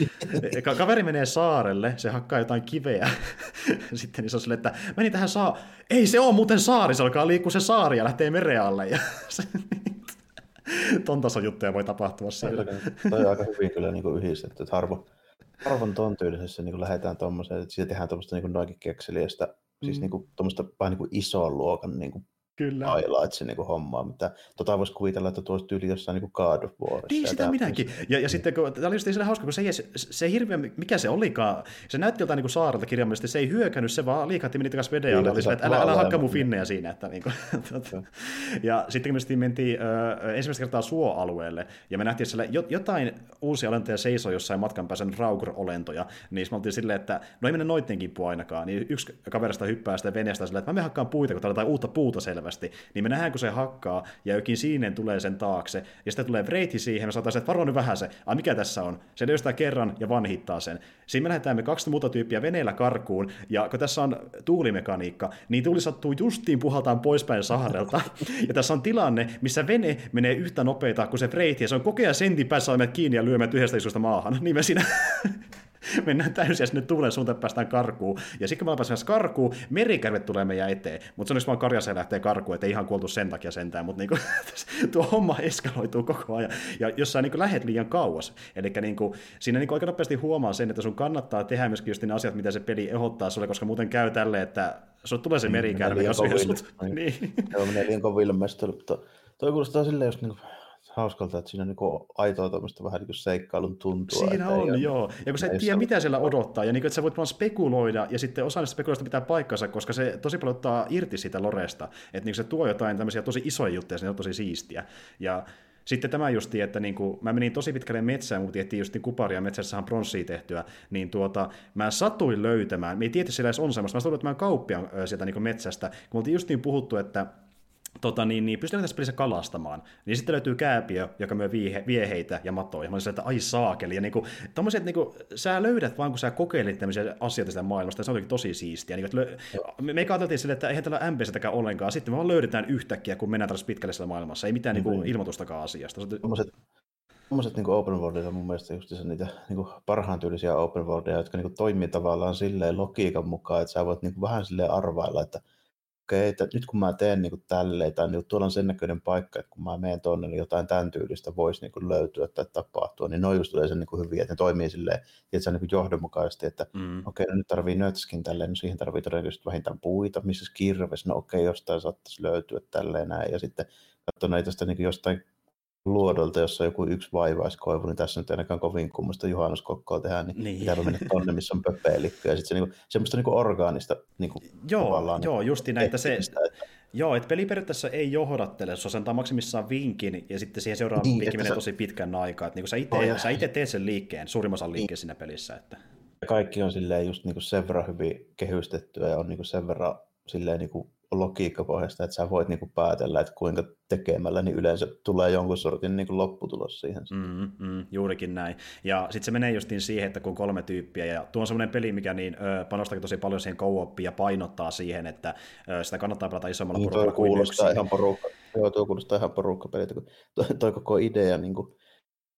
S1: Ka- kaveri menee saarelle, se hakkaa jotain kiveä. sitten niin se on silleen, että meni tähän saa, ei se on muuten saari, se alkaa liikkua se saari ja lähtee mereen alle. Ja ton tason juttuja voi tapahtua siellä.
S2: Toi on aika hyvin kyllä niin yhdistetty, että harvo, harvoin ton tyylisessä niin lähdetään tuommoiseen, että siitä tehdään tuommoista niin noikin kekseliästä, siis mm. siis niin tuommoista vähän niin ison luokan niin kuin Kyllä. highlights niin kuin hommaa, mitä tota voisi kuvitella, että tuossa tyyli jossain niin kuin God of War.
S1: Niin, sitä minäkin. Ja, ja sitten kun, tämä oli just hauska, kun se, se, se hirveä, mikä se olikaan, se näytti jotain niin saarelta kirjaimellisesti, se ei hyökännyt, se vaan liikatti meni takaisin veden alle, että älä, älä hakka mun finnejä siinä. Että, niin kuin, tuota. ja sitten kun me mentiin ö, ensimmäistä kertaa suoalueelle, ja me nähtiin siellä jotain uusia olentoja seisoo jossain matkan päässä, Raugur-olentoja, niin me oltiin silleen, että no ei mennä noitten kimppuun ainakaan, niin yksi kaverista hyppää sitä veneestä silleen, että mä me hakkaan puita, kun täällä on jotain uutta puuta selvä selvästi, niin me nähdään, kun se hakkaa, ja jokin siinen tulee sen taakse, ja sitten tulee vreiti siihen, me saataisiin, että varo nyt vähän se, ai mikä tässä on? Se löytää kerran ja vanhittaa sen. Siinä me lähdetään me kaksi muuta tyyppiä veneellä karkuun, ja kun tässä on tuulimekaniikka, niin tuuli sattuu justiin puhaltaan poispäin saarelta, ja tässä on tilanne, missä vene menee yhtä nopeita kuin se vreiti, ja se on kokea sentin päässä kiinni ja lyömät yhdestä isusta maahan, niin me siinä mennään täysin sinne tuulen suuntaan päästään karkuun. Ja sitten kun me päästään karkuun, merikärvet tulee meidän eteen. Mutta se on vaan karjassa lähtee karkuun, ettei ihan kuoltu sen takia sentään, mutta niinku, tuo homma eskaloituu koko ajan. Ja jos sä niinku lähet liian kauas, eli niinku, siinä niinku aika nopeasti huomaa sen, että sun kannattaa tehdä myöskin just ne asiat, mitä se peli ehdottaa sulle, koska muuten käy tälleen, että sulle tulee se niin, merikärve, jos yhdessä...
S2: Niin. Joo, menee liian koville mutta toi kuulostaa silleen, jos niinku hauskalta, että siinä on niin aitoa tämmöistä vähän niin seikkailun tuntua.
S1: Siinä on, ole, joo. Ja kun sä et tiedä, mitä siellä odottaa, ja niin kuin, että sä voit vaan spekuloida, ja sitten osa näistä spekuloista pitää paikkansa, koska se tosi paljon ottaa irti siitä loresta. Että niin se tuo jotain tämmöisiä tosi isoja juttuja, se on tosi siistiä. Ja sitten tämä justi, että niin kuin, mä menin tosi pitkälle metsään, mutta tiettiin just niin kuparia, metsässä on pronssia tehtyä, niin tuota, mä satuin löytämään, me ei tiedä, sillä edes on semmoista, mä satuin löytämään kauppian sieltä niin metsästä, kun me oltiin just niin puhuttu, että tota, niin, niin pystytään tässä pelissä kalastamaan. Niin sitten löytyy kääpiö, joka myö vie, vie heitä ja matoja. Mä olisin, että ai saakeli. Ja niinku, tommoset, niinku, sä löydät vaan, kun sä kokeilit tämmöisiä asioita sitä maailmasta, ja se on tosi siistiä. Niin, lö... me, me katsottiin sille, että eihän tällä MPCtäkään ollenkaan. Sitten me vaan löydetään yhtäkkiä, kun mennään tällaisessa pitkälle siellä maailmassa. Ei mitään mm-hmm. niinku, ilmoitustakaan asiasta.
S2: Tommoset, Tuommoiset niin open worldit on mun mielestä just niitä niin parhaan tyylisiä open worldia, jotka niin toimii tavallaan silleen logiikan mukaan, että sä voit niin vähän silleen arvailla, että okei, että nyt kun mä teen niin tälleen, tai niin tuolla on sen näköinen paikka, että kun mä menen tuonne, niin jotain tämän tyylistä voisi niin löytyä tai tapahtua, niin noin just tulee sen niin hyviä, että ne toimii silleen, että se on niin johdonmukaisesti, että mm. okei, no nyt tarvii nötskin tälleen, no siihen tarvii todennäköisesti vähintään puita, missä kirves, no okei, jostain saattaisi löytyä tälleen näin, ja sitten katsoa näitä tästä niin jostain luodolta, jossa on joku yksi vaivaiskoivu, niin tässä nyt ainakaan kovin kummasta juhannuskokkoa tehdään, niin, niin. pitää mennä tonne, missä on pöpelikköä. Ja sitten se niinku, semmoista niinku orgaanista niinku,
S1: joo, joo, justi näitä se, että... Joo, että peli periaatteessa ei johdattele, se antaa maksimissaan vinkin, ja sitten siihen seuraava niin, vinkki menee se... tosi pitkän aikaa. Että niin sä itse, oh, sä teet sen liikkeen, suurimman osan liikkeen niin. siinä pelissä. Että...
S2: Kaikki on silleen just niinku sen verran hyvin kehystettyä, ja on niinku sen verran silleen niinku logiikkapohjasta, että sä voit niinku päätellä, että kuinka tekemällä, niin yleensä tulee jonkun sortin niinku lopputulos siihen.
S1: Mm, mm, juurikin näin. Ja sitten se menee justiin siihen, että kun kolme tyyppiä, ja tuo on semmoinen peli, mikä niin, ö, panostakin tosi paljon siihen co ja painottaa siihen, että ö, sitä kannattaa pelata isommalla niin, porukalla kuin
S2: yksin. Ihan porukka, joo, tuo kuulostaa ihan pelit, kun toi, toi koko idea niin kuin,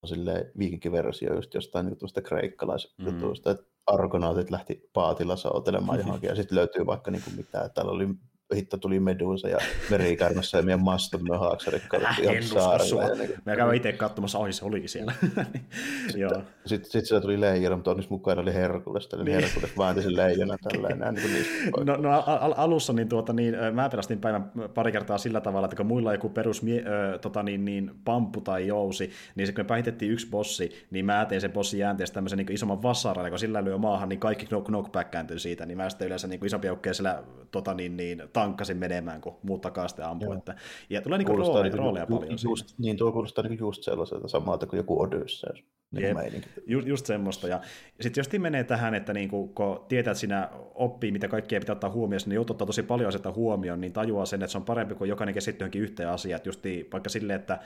S2: on silleen viikinkiversio just jostain niin tuosta kreikkalaisjutusta, mm. että argonautit lähti paatilla soutelemaan johonkin, ja sitten löytyy vaikka niin kuin mitä, täällä oli hitto tuli Medusa ja merikärmässä ja meidän mastomme haaksarit
S1: ihan saarella. Niin Mä itse katsomassa, oi se olikin siellä.
S2: sitten, sitten, sitten siellä tuli leijona, mutta onneksi mukaan oli Herkules, niin, niin Herkules väänti sen leijona tälleen. Näin, niin
S1: no, no al- alussa niin, tuota, niin, mä pelastin päivän pari kertaa sillä tavalla, että kun muilla joku perus mie- ö, tota, niin, niin, pampu tai jousi, niin se, kun me päihitettiin yksi bossi, niin mä tein sen bossin jäänteestä tämmöisen niin isomman vassaran, ja kun sillä lyö maahan, niin kaikki knockback kääntyy siitä, niin mä sitten yleensä niin isompia joukkoja siellä tota, niin, niin, tankkasin menemään, kun muut takaa sitten ampuu. Että, ja tulee niinku rooleja, niinku, rooleja ju, paljon
S2: just, Niin, tuo kuulostaa niinku just sellaiselta samalta kuin joku Odysseus. Niin
S1: Ju, just semmoista. Ja sitten jos menee tähän, että niinku, kun tietää, että siinä oppii, mitä kaikkea pitää ottaa huomioon, niin joutuu ottaa tosi paljon asioita huomioon, niin tajuaa sen, että se on parempi kuin jokainen keskittyy johonkin yhteen asiaan. Että justi, vaikka silleen, että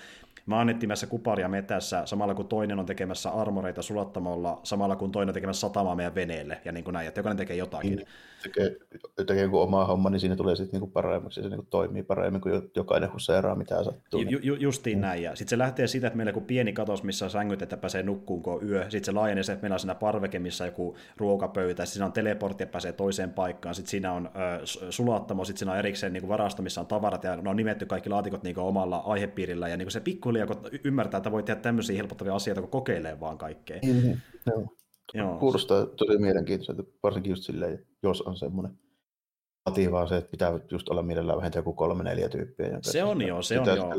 S1: mä oon kuparia metässä samalla kun toinen on tekemässä armoreita sulattamalla, samalla kun toinen on tekemässä satamaa meidän veneelle, ja niin kuin näin, että jokainen tekee jotakin. Niin,
S2: tekee, tekee joku oma homma, niin siinä tulee sitten niinku paremmaksi, ja se niinku toimii paremmin kuin jokainen huseeraa mitä sattuu.
S1: Ju, ju, justiin mm. näin, ja sitten se lähtee siitä, että meillä on pieni katos, missä sängyt, että pääsee nukkuun kun yö, sitten se laajenee se, että meillä on siinä parveke, missä joku ruokapöytä, siinä on teleportti, ja pääsee toiseen paikkaan, sitten siinä on ö, sulattamo, sitten siinä on erikseen niin varasto, missä on tavarat, ja ne on nimetty kaikki laatikot niin aihepiirillä, aihepiirillä, ja niin se pikkuhiljaa, kun ymmärtää, että voi tehdä tämmöisiä helpottavia asioita, kun kokeilee vaan kaikkea.
S2: Mm-hmm. Joo. Joo. Kuulostaa tosi mielenkiintoiselta, varsinkin just silleen, jos on semmoinen vaatii vaan se, että pitää just olla mielellään vähintään joku kolme neljä tyyppiä.
S1: Se on joo, se on joo.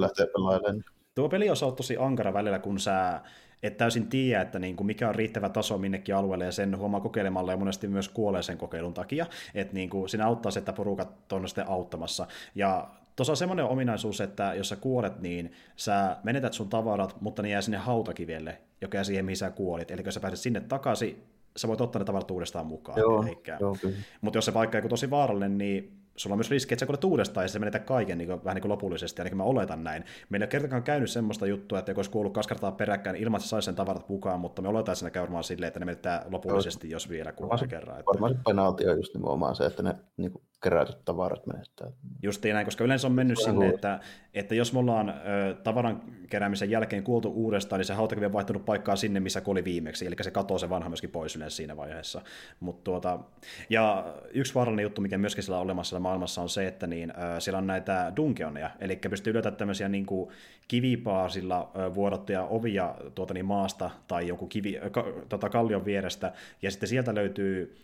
S1: Tuo peli on tosi ankara välillä, kun sä et täysin tiedä, että niin kuin mikä on riittävä taso minnekin alueelle, ja sen huomaa kokeilemalla, ja monesti myös kuolee sen kokeilun takia, että niin kuin siinä auttaa se, että porukat on sitten auttamassa. Ja tuossa on semmoinen ominaisuus, että jos sä kuolet, niin sä menetät sun tavarat, mutta ne jää sinne hautakivelle, joka jää siihen, mihin sä kuolit. Eli jos sä pääset sinne takaisin, sä voit ottaa ne tavarat uudestaan mukaan.
S2: Joo, joo,
S1: Mutta jos se vaikka joku tosi vaarallinen, niin sulla on myös riski, että sä kuulet uudestaan ja se menetä kaiken niin kuin, vähän niin kuin lopullisesti, ainakin mä oletan näin. Meillä ei ole kertakaan käynyt semmoista juttua, että joku olisi kuullut kaskartaa peräkkäin ilman, että se saisi sen tavarat mukaan, mutta me oletaan siinä käymään silleen, että ne menetään lopullisesti, jos vielä kuulee kerran. Että...
S2: Varmaan se penaatio on just nimenomaan se, että ne niin kuin kerätyt tavarat menettää.
S1: Justiin näin, koska yleensä on mennyt sinne, että, että jos me ollaan ö, tavaran keräämisen jälkeen kuultu uudestaan, niin se hautakivi on vaihtunut paikkaa sinne, missä oli viimeksi, eli se katoo se vanha myöskin pois yleensä siinä vaiheessa. Mut tuota, ja yksi vaarallinen juttu, mikä myöskin sillä on olemassa maailmassa, on se, että niin, ö, siellä on näitä dunkeoneja, eli pystyy löytämään tämmöisiä niin kuin kivipaasilla ö, vuodottuja ovia tuota niin maasta tai joku kivi, ka, tota, kallion vierestä, ja sitten sieltä löytyy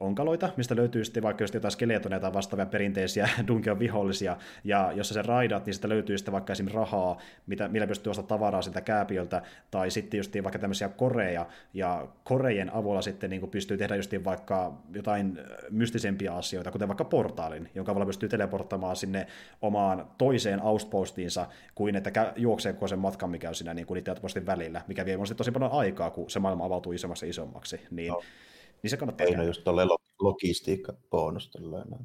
S1: onkaloita, mistä löytyy sitten vaikka just jotain skeletoneja tai vastaavia perinteisiä Dunkeon vihollisia, ja jos sä raidat, niin sitä löytyy sitten vaikka esimerkiksi rahaa, mitä, millä pystyy ostamaan tavaraa siltä kääpiöltä, tai sitten just vaikka tämmöisiä koreja, ja korejen avulla sitten niin pystyy tehdä just vaikka jotain mystisempiä asioita, kuten vaikka portaalin, jonka avulla pystyy teleporttamaan sinne omaan toiseen outpostiinsa, kuin että juoksee koko sen matkan, mikä on siinä niin kuin niiden välillä, mikä vie tosi paljon aikaa, kun se maailma avautuu isommaksi ja isommaksi, niin no niin se kannattaa
S2: Ei just tolleen logistiikka bonus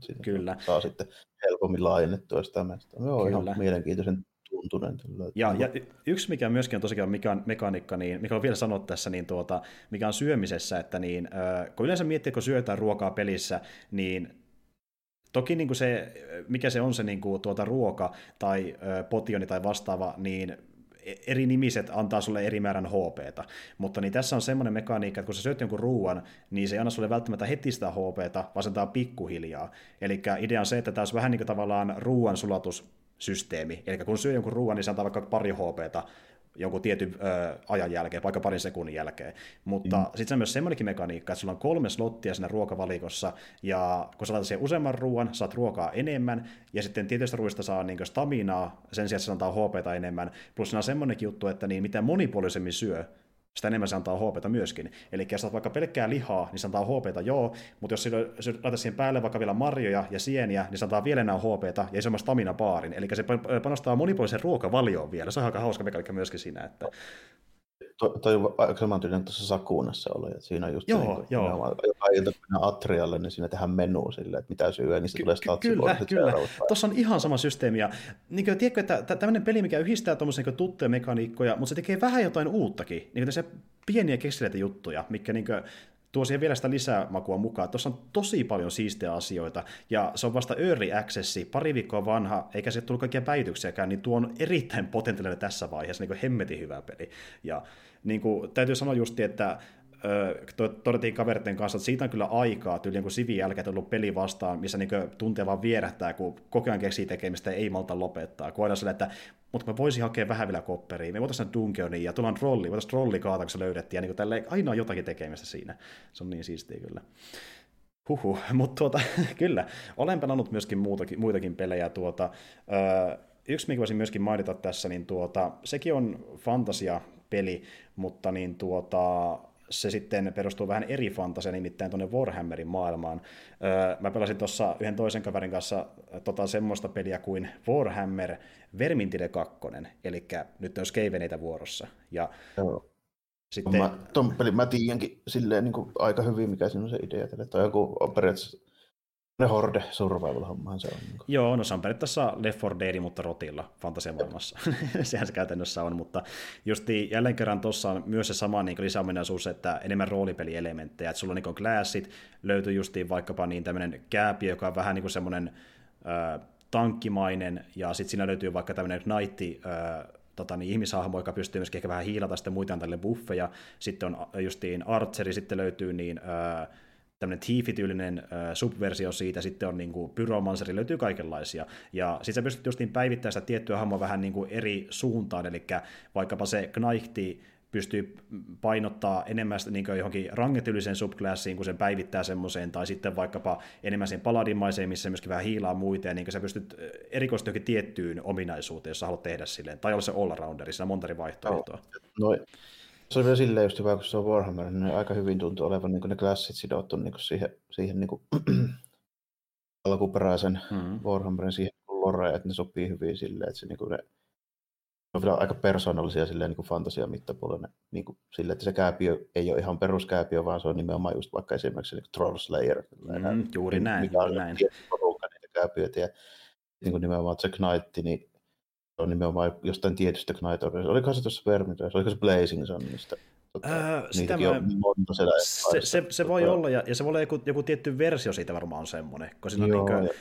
S2: Siitä
S1: Kyllä.
S2: Saa sitten helpommin laajennettua sitä meistä. Joo, Kyllä. ihan mielenkiintoisen tuntunen.
S1: Ja, ja yksi, mikä myöskin on tosiaan mikä on mekaniikka, niin mikä on vielä sanonut tässä, niin tuota, mikä on syömisessä, että niin, kun yleensä miettii, kun syötään ruokaa pelissä, niin Toki niin kuin se, mikä se on se niin kuin, tuota, ruoka tai ö, potioni tai vastaava, niin eri nimiset antaa sulle eri määrän HPta, mutta niin tässä on semmoinen mekaniikka, että kun sä syöt jonkun ruoan, niin se ei anna sulle välttämättä heti sitä HPta, vaan se antaa pikkuhiljaa. Eli idea on se, että tämä olisi vähän niin kuin tavallaan ruoan sulatussysteemi. Eli kun syö jonkun ruoan, niin se antaa vaikka pari HPta, jonkun tietyn ö, ajan jälkeen, vaikka parin sekunnin jälkeen. Mutta mm. sitten se on myös semmoinenkin mekaniikka, että sulla on kolme slottia siinä ruokavalikossa, ja kun sä laitat siihen useamman ruoan, saat ruokaa enemmän, ja sitten tietystä ruoista saa niin staminaa, sen sijaan, että se antaa HPta enemmän. Plus siinä on semmoinenkin juttu, että niin mitä monipuolisemmin syö, sitä enemmän se antaa HPta myöskin. Eli jos saat vaikka pelkkää lihaa, niin se antaa HPta joo, mutta jos laitat siihen päälle vaikka vielä marjoja ja sieniä, niin se antaa vielä enää HPta ja isomman stamina baarin. Eli se panostaa monipuolisen ruokavalioon vielä. Se on aika hauska mekaniikka myöskin siinä, että
S2: Toi, toi samantyylinen tuossa Sakuunassa oli, että siinä on just
S1: joo,
S2: niin
S1: joo.
S2: joka ilta mennään Atrialle, niin siinä tehdään menu sille, että mitä syö, niin se tulee
S1: Kyllä, kyllä. Tuossa on ihan sama systeemi. Ja, niin kuin, tiedätkö, että tämmöinen peli, mikä yhdistää tuommoisia niin tuttuja mekaniikkoja, mutta se tekee vähän jotain uuttakin. Niin se pieniä kekseleitä juttuja, mikä niin kuin, tuo siihen vielä sitä lisää makua mukaan. Tuossa on tosi paljon siistejä asioita, ja se on vasta early accessi, pari viikkoa vanha, eikä se tullut kaikkia päivityksiäkään, niin tuo on erittäin potentiaalinen tässä vaiheessa, niin kuin hemmetin hyvä peli. Ja niin kuin, täytyy sanoa just, että todettiin kaveritten kanssa, että siitä on kyllä aikaa, tyyliin kun Sivin jälkeen tullut peli vastaan, missä niin tuntee vaan vierähtää, kun koko ajan keksii tekemistä ei malta lopettaa. Kun aina sille, että mutta mä voisin hakea vähän vielä kopperia, me voitaisiin Dungeonia ja tullaan trolli, voitaisiin trolli kaata, kun se löydettiin, ja niin tälleen, aina on jotakin tekemistä siinä. Se on niin siistiä kyllä. Huhu, mutta tuota, kyllä, olen pelannut myöskin muutakin, muitakin pelejä. Tuota, öö, yksi, mikä voisin myöskin mainita tässä, niin tuota, sekin on fantasia-peli, mutta niin tuota, se sitten perustuu vähän eri fantasia, nimittäin tuonne Warhammerin maailmaan. Öö, mä pelasin tuossa yhden toisen kaverin kanssa tota semmoista peliä kuin Warhammer Vermintide 2, eli nyt on skeiveneitä vuorossa. Ja
S2: Joo. Sitten... Mä, ton pelin mä tiedänkin silleen niin kuin aika hyvin, mikä siinä on se idea. Että on joku periaatteessa ne Horde survival-hommahan se on. Niin.
S1: Joo, no se on periaatteessa Left 4 Dead, mutta rotilla fantasiamaailmassa. Sehän se käytännössä on, mutta justi jälleen kerran tuossa on myös se sama niin lisäominaisuus, että enemmän roolipelielementtejä, että sulla on niin klassit, löytyy justiin vaikkapa niin tämmöinen kääpi, joka on vähän niin kuin semmoinen äh, tankkimainen, ja sitten siinä löytyy vaikka tämmöinen knightti, äh, tota, niin ihmishahmo, joka pystyy myöskin ehkä vähän hiilata sitten muita tälle buffeja. Sitten on justiin Archeri, sitten löytyy niin, äh, tämmöinen Thief-tyylinen äh, subversio siitä, sitten on niin kuin Pyromanseri, löytyy kaikenlaisia. Ja sitten sä pystyt justiin päivittämään sitä tiettyä hahmoa vähän niin kuin eri suuntaan, eli vaikkapa se Knighti pystyy painottaa enemmän niin johonkin rangetyyliseen subklassiin, kun se päivittää semmoiseen, tai sitten vaikkapa enemmän sen paladinmaiseen, missä myöskin vähän hiilaa muita, ja niin sä pystyt erikoisesti johonkin tiettyyn ominaisuuteen, jos sä haluat tehdä silleen, tai olla se all-rounderi, siinä on monta eri vaihtoehtoa.
S2: No, no, se on vielä silleen just hyvä, kun se on Warhammer, niin aika hyvin tuntuu olevan niin ne klassit sidottu niin siihen, siihen niin kuin, alkuperäisen mm-hmm. Warhammerin siihen loreen, että ne sopii hyvin silleen, että se, niin kuin ne on vielä aika persoonallisia silleen niin fantasia mittapuolella, niin kuin sille, että se kääpiö ei ole ihan peruskääpiö, vaan se on nimenomaan just vaikka esimerkiksi niin Troll Slayer.
S1: Mm, juuri näin, mikä on näin.
S2: Porukka niitä kääpiöitä ja niin kuin nimenomaan se Knight, niin on nimenomaan jostain tietystä Knight Oliko se tuossa Vermintide, oliko se Blazing Sunista? Tota, öö, sitä mä, monta
S1: se, se, se, voi olla, ja, ja se voi olla joku, joku tietty versio siitä varmaan on semmoinen, kun siinä Joo, on niin kuin,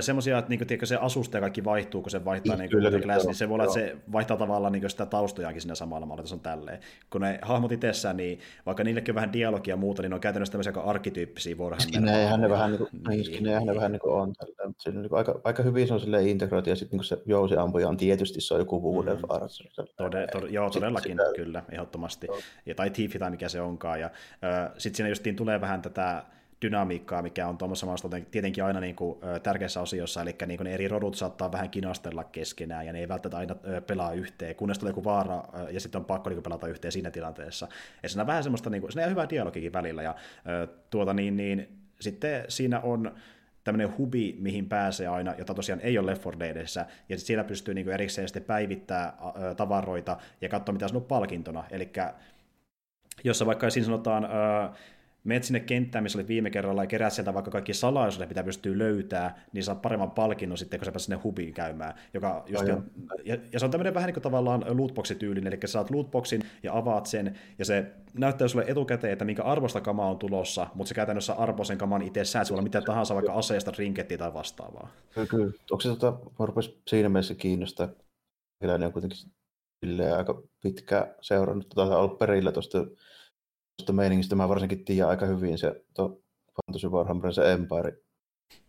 S1: semmoisia, että niin kuin, se asusta ja kaikki vaihtuu, kun se vaihtaa niin, kyllä, kyllä, niin se voi olla, että se vaihtaa tavallaan niin sitä taustojakin siinä samalla mallilla, se on tälleen. Kun ne hahmot itsessään, niin vaikka niillekin on vähän dialogia ja muuta, niin ne on käytännössä tämmöisiä aika arkkityyppisiä Warhammer.
S2: Skinejähän ne vähän, niin kuin, niin. Skinejähän ne vähän niin kuin on tälleen, mutta siinä on niin kuin, aika, aika hyvin se on silleen integroitu, ja sitten niin se jousiampuja on tietysti se on joku Wooden mm. Fars.
S1: Tode, tode, joo, todellakin, sitä, kyllä, ehdottomasti. Joo. Ja, tai Thief tai mikä se onkaan. Ja äh, sitten siinä justiin tulee vähän tätä dynamiikkaa, mikä on tuommoisessa maassa tietenkin aina niin kuin, tärkeissä osiossa, eli niin kuin ne eri rodut saattaa vähän kinastella keskenään, ja ne ei välttämättä aina pelaa yhteen, kunnes tulee joku vaara, ja sitten on pakko niin kuin, pelata yhteen siinä tilanteessa. Ja siinä on vähän semmoista, niin kuin, siinä on hyvä dialogikin välillä, ja tuota, niin, niin, sitten siinä on tämmöinen hubi, mihin pääsee aina, jota tosiaan ei ole Left 4 Deadissä, ja siellä pystyy niin kuin erikseen sitten päivittää tavaroita ja katsoa, mitä on palkintona. Eli jos vaikka siinä sanotaan, menet sinne kenttään, missä oli viime kerralla, ja kerät sieltä vaikka kaikki salaisuudet, mitä pystyy löytää, niin saat paremman palkinnon sitten, kun sä pääset sinne hubiin käymään. Joka just on, ja, ja, se on tämmöinen vähän niin kuin tavallaan lootbox-tyylinen, eli sä saat lootboxin ja avaat sen, ja se näyttää sulle etukäteen, että minkä arvosta kama on tulossa, mutta se käytännössä arvo sen kaman itse sä, että sulla mitä tahansa, vaikka aseesta, rinkettiä tai vastaavaa.
S2: Kyllä, kyllä. Onko se tota, siinä mielessä kiinnostaa, Eläinen on kuitenkin aika pitkään seurannut, tota, ollut perillä tuosta, tuosta meiningistä. Mä varsinkin tiedän aika hyvin se to, Fantasy Warhammer, se Empire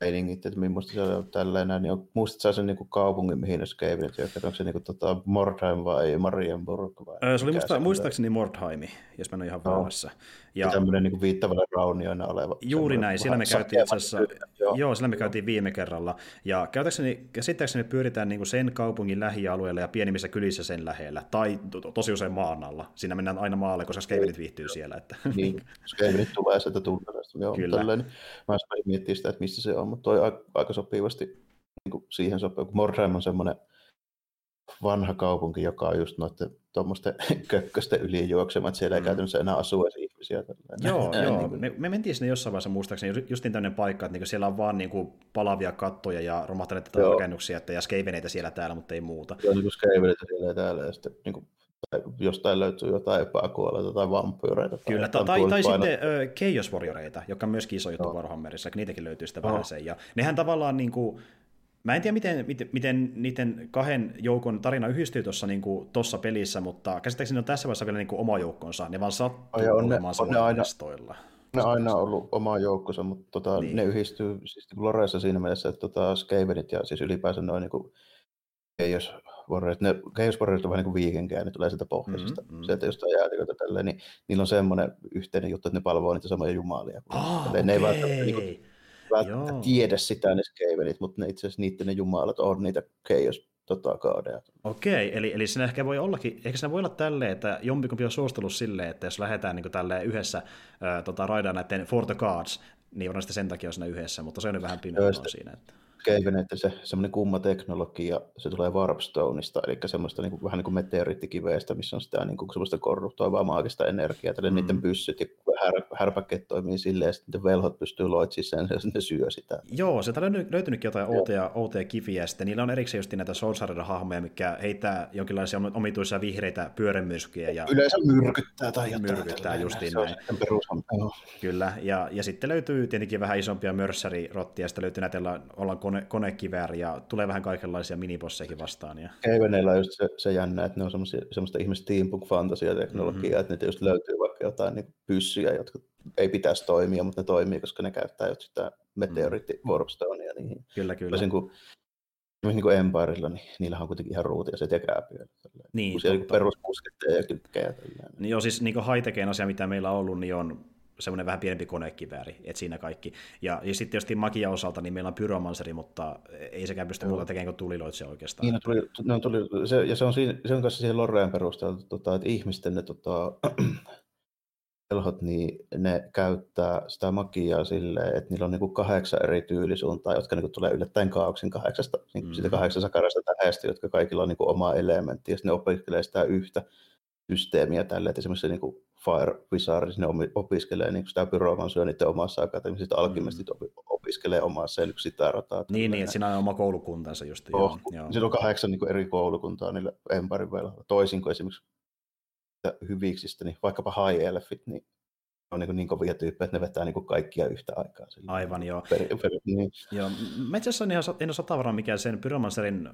S2: meiningit, että millaista se on tällainen, niin on, muistatko sen niin kuin kaupungin, mihin ne skeivinit, onko se niin kuin, tota, Mordheim vai Marienburg? Vai
S1: öö, se oli musta, muistaakseni Mordheimi, jos mä en ole ihan no. väärässä.
S2: Ja, ja tämmöinen niin viittavalla raunioina oleva.
S1: Juuri näin, siellä me käytiin itse asiassa, joo. joo, siellä me käytiin viime kerralla, ja käytäkseni, käsittääkseni me pyöritään niin kuin sen kaupungin lähialueella ja pienimmissä kylissä sen lähellä, tai to, to, tosi usein maan alla. Siinä mennään aina maalle, koska skeivinit viihtyy siellä. Että.
S2: Niin, skeivinit tulee sieltä tunnelasta, joo, Kyllä. Tällainen. Mä miettiä sitä, että mistä se on, mutta toi aika sopivasti niin kuin siihen sopii, kun Mordheim on semmoinen vanha kaupunki, joka on just noiden tuommoisten kökkösten yli juoksemat, siellä ei mm. käytännössä enää asu edes ihmisiä.
S1: Joo, joo. Niin me, me, mentiin sinne jossain vaiheessa muistaakseni, just niin tämmöinen paikka, että niin siellä on vaan niin kuin palavia kattoja ja romahtaneita rakennuksia, että, ja skeiveneitä siellä täällä, mutta ei muuta.
S2: Joo, niin kuin skeiveneitä siellä ja täällä, ja sitten niin kuin tai jostain löytyy jotain epäkuolleita tai vampyyreitä.
S1: Kyllä, tai, tai, tai sitten uh, Chaos Warrioreita, joka on myöskin iso juttu Warhammerissa, niitäkin löytyy sitä vähän sen. Ja nehän tavallaan niin kuin, Mä en tiedä, miten, miten, miten niiden kahden joukon tarina yhdistyy tuossa niin tossa pelissä, mutta käsittääkseni ne on tässä vaiheessa vielä niin kuin oma joukkonsa. Ne vaan sattuu ja on ne, on ne aina, listoilla.
S2: Ne on aina ollut oma joukkonsa, mutta tota, niin. ne yhdistyy siis Loressa siinä mielessä, että tota, Skavenit ja siis ylipäänsä noin niin kuin, ei jos Warriors, ne Chaos Warriors on vähän niin kuin viikenkään, ne tulee sieltä pohjoisesta, mm-hmm. sieltä jostain jäätiköitä tälleen, niin niillä on semmoinen yhteinen juttu, että ne palvoo niitä samoja jumalia.
S1: Oh, okay.
S2: Ne ei välttämättä, niin kuin, välttämättä tiedä sitä ne Skavenit, mutta ne itse asiassa niiden ne jumalat on niitä Chaos tota, kaadeja.
S1: Okei, eli, eli siinä ehkä voi ollakin, ehkä siinä voi olla tälleen, että jompikumpi on suostunut silleen, että jos lähdetään niin tälleen yhdessä ää, tota, raidaan näiden For the Gods, niin on sitten sen takia siinä yhdessä, mutta se on vähän pimeä siinä. Että
S2: että se semmoinen kumma teknologia, se tulee Warpstoneista, eli semmoista niin kuin, vähän niin kuin meteoriittikiveestä, missä on sitä niin kuin, semmoista korruptoivaa maagista energiaa, että mm. niiden pyssyt ja här, härpäkkeet toimii silleen, että niiden velhot pystyy loitsimaan sen ja ne syö sitä.
S1: Joo, se on löytynytkin jotain outoja, outoja kiviä, ja sitten niillä on erikseen just näitä Soulsarilla-hahmoja, mikä heittää jonkinlaisia omituisia vihreitä pyörämyrskyjä. Ja
S2: Yleensä myrkyttää tai jotain.
S1: Myrkyttää justiin näin. Kyllä, ja, ja sitten löytyy tietenkin vähän isompia mörssärirottia, ja sitten löytyy näitä, ollaan kone, konekivääri ja tulee vähän kaikenlaisia minibossejakin vastaan. Ja...
S2: Kevenellä on just se, se jännä, että ne on semmoista ihmistä steampunk teknologiaa, mm-hmm. että niitä just löytyy vaikka jotain niin pyssyjä, jotka ei pitäisi toimia, mutta ne toimii, koska ne käyttää just sitä meteoriitti mm. Warpstonea niihin.
S1: Kyllä, kyllä.
S2: Sen, kun, niin kuin Empirella, niin niillä on kuitenkin ihan ruutia se tekääpyö. Niin, kun siellä peruspusketteja ja tykkejä.
S1: Niin joo, siis niin high asia, mitä meillä on ollut, niin on semmoinen vähän pienempi konekivääri, että siinä kaikki. Ja, ja sitten tietysti magia osalta, niin meillä on pyromanseri, mutta ei sekään pysty muuta tekemään kuin tuliloitsia oikeastaan.
S2: Niin, no, tuli, no, tuli, se, ja se on, siinä, se on kanssa siihen Loreen perusteella, tota, että ihmisten ne tota, velhot, niin ne käyttää sitä magiaa silleen, että niillä on niinku kahdeksan eri tyylisuuntaa, jotka niinku tulee yllättäen kaauksen kahdeksasta, niin mm. siitä kahdeksan sakarasta tähästä, jotka kaikilla on niinku oma elementti, ja sitten ne opiskelee sitä yhtä systeemiä tälle, että esimerkiksi niinku Fire Wizard, ne opiskelee niin sitä pyromansuja niiden omassa akateemisista mm. alkimistit opiskelee omassa ja sitä rataa.
S1: Niin, niin, että siinä on oma koulukuntansa just.
S2: Oh, joo, Siinä on kahdeksan niin eri koulukuntaa niillä Empirin velhoilla. Toisin kuin esimerkiksi hyviksistä, niin vaikkapa High Elfit, niin on niin, niin kovia tyyppejä, että ne vetää niin kaikkia yhtä aikaa.
S1: Sillä Aivan, joo. Per, per, niin. joo. Mä itse asiassa en, ihan, varma, mikä sen Pyromancerin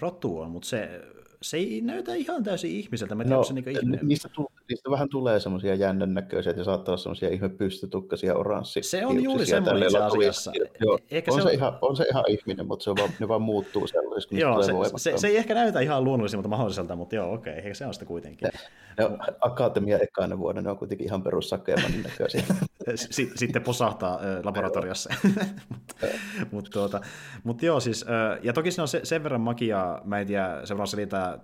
S1: rotu on, mutta se se ei näytä ihan täysin ihmiseltä. Mä tiedän, no, se niin ihminen.
S2: Niistä, tu- niistä vähän tulee semmoisia jännän näköisiä, että saattaa olla semmoisia ihme pystytukkasia oranssi.
S1: Se on juuri semmoinen itse asiassa.
S2: Joo, Eikä on, se, se on... Ihan, on se ihan ihminen, mutta se, on vaan, ne vaan muuttuu sellaisiksi.
S1: joo, se, se, se, ei ehkä näytä ihan luonnolliselta mahdolliselta, mutta joo, okei, okay, se on sitä kuitenkin.
S2: Ne, ne akatemia ekana vuonna, ne on kuitenkin ihan perussakeeman näköisiä.
S1: Sitten posahtaa laboratoriossa. mutta, mutta, tuota, mutta joo, siis, ja toki siinä on sen verran magiaa, mä en tiedä, seuraan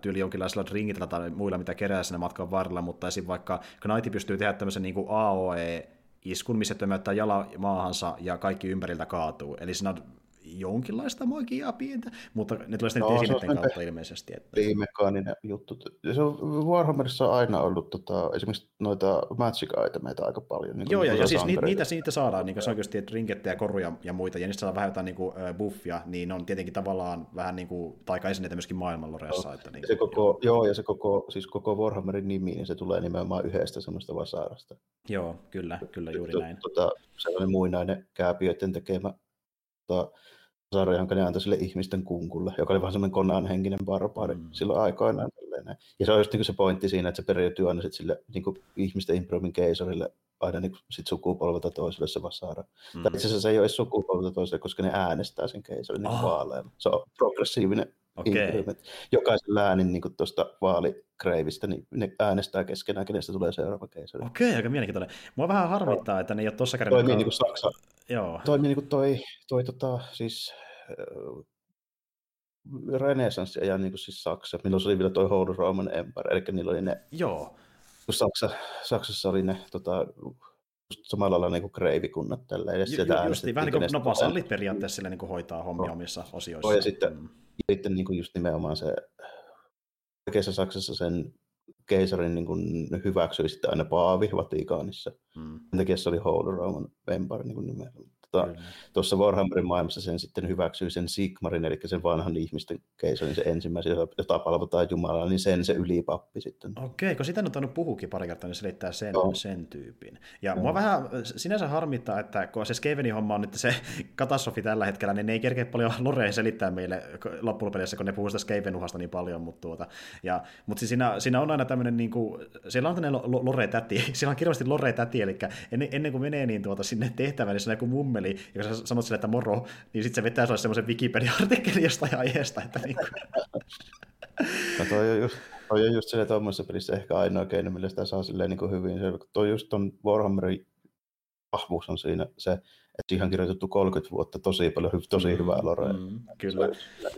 S1: tyyli jonkinlaisilla ringillä tai muilla, mitä kerää sinne matkan varrella, mutta esim. vaikka Knight pystyy tehdä tämmöisen niin AOE, iskun, missä tömäyttää jala maahansa ja kaikki ympäriltä kaatuu. Eli siinä on jonkinlaista magiaa pientä, mutta ne tulee sitten no, esineiden kautta ilmeisesti. Että...
S2: Mekaaninen juttu. Se on Warhammerissa aina ollut tota, esimerkiksi noita magic itemeita aika paljon. Niin
S1: Joo, ja, ja siis niitä, niitä, niitä saadaan, niin kuin se on just rinkettejä, koruja ja muita, ja niistä saadaan vähän jotain niin kuin, buffia, niin on tietenkin tavallaan vähän niin kuin taikaesineitä myöskin maailmanloreassa. Joo, että niin,
S2: se koko, joo. joo, ja se koko, siis koko Warhammerin nimi, niin se tulee nimenomaan yhdestä semmoista vasaarasta.
S1: Joo, kyllä, kyllä juuri näin.
S2: Tota, sellainen muinainen kääpiöiden tekemä tota, sarja, jonka ne antoi sille ihmisten kunkulle, joka oli vähän semmoinen konaan henkinen barbaari mm. silloin aikoinaan. Tälleen. Ja se on just niin se pointti siinä, että se periytyy aina sit sille niin kuin ihmisten improvin keisarille aina niin sit sukupolvelta toiselle se vasara. Mm. Tai itse asiassa se ei ole edes sukupolvelta toiselle, koska ne äänestää sen keisarin niin oh. vaaleilla. Se on progressiivinen okay. Jokaisen läänin niin tuosta vaalikreivistä, niin ne äänestää keskenään, kenestä tulee seuraava keisari.
S1: Okei, okay, aika mielenkiintoinen. Mua vähän harmittaa, että ne ei ole tuossa
S2: kädellä. Toimii niin kuin Saksa. Joo. Toimii niin kuin toi, toi tota, siis renesanssi ja niin kuin siis Saksa, milloin se oli vielä toi Holy Roman Empire, eli niillä oli ne,
S1: Joo.
S2: kun Saksa, Saksassa oli ne tota, samalla lailla niin kuin kreivikunnat tällä edes
S1: sieltä Ju, just, vähän niin kuin no, vasallit periaatteessa sille niin kuin hoitaa hommia no. omissa osioissa.
S2: Ja sitten, mm. ja sitten niin kuin just nimenomaan se oikeassa Saksassa sen keisarin niin kuin hyväksyi sitten aina Paavi Vatikaanissa. Mm. Sen takia se oli Holy Roman Empire niin kuin nimellä tota, tuossa Warhammerin maailmassa sen sitten hyväksyy sen Sigmarin, eli sen vanhan ihmisten keisarin, se ensimmäisen, jota palvotaan Jumalaa, niin sen se ylipappi sitten.
S1: Okei, kun sitä on tainnut puhukin pari kertaa, niin selittää sen, no. sen tyypin. Ja no. mua vähän sinänsä harmittaa, että kun se Skavenin homma on nyt se katastrofi tällä hetkellä, niin ne ei kerkeä paljon Loreen selittää meille loppupeleissä, kun ne puhuu sitä Skavenuhasta niin paljon, mutta, tuota, ja, mutta siis siinä, siinä on aina tämmöinen, niin kuin, siellä on tämmöinen Lore-täti, siellä on kirjallisesti Lore-täti, eli ennen, ennen kuin menee niin tuota, sinne tehtävään, niin se on joku mummeli, artikkeli, ja kun sä sanot sille, että moro, niin sitten se vetää sulle semmoisen Wikipedia-artikkelin jostain aiheesta. Että niin kuin...
S2: no toi on just, toi on just sille tuommoisessa pelissä ehkä ainoa keino, millä sitä saa silleen niin kuin hyvin. Se, toi just ton Warhammerin vahvuus on siinä se, että siihen on kirjoitettu 30 vuotta tosi paljon, tosi mm, hyvää lorea. Mm,
S1: kyllä.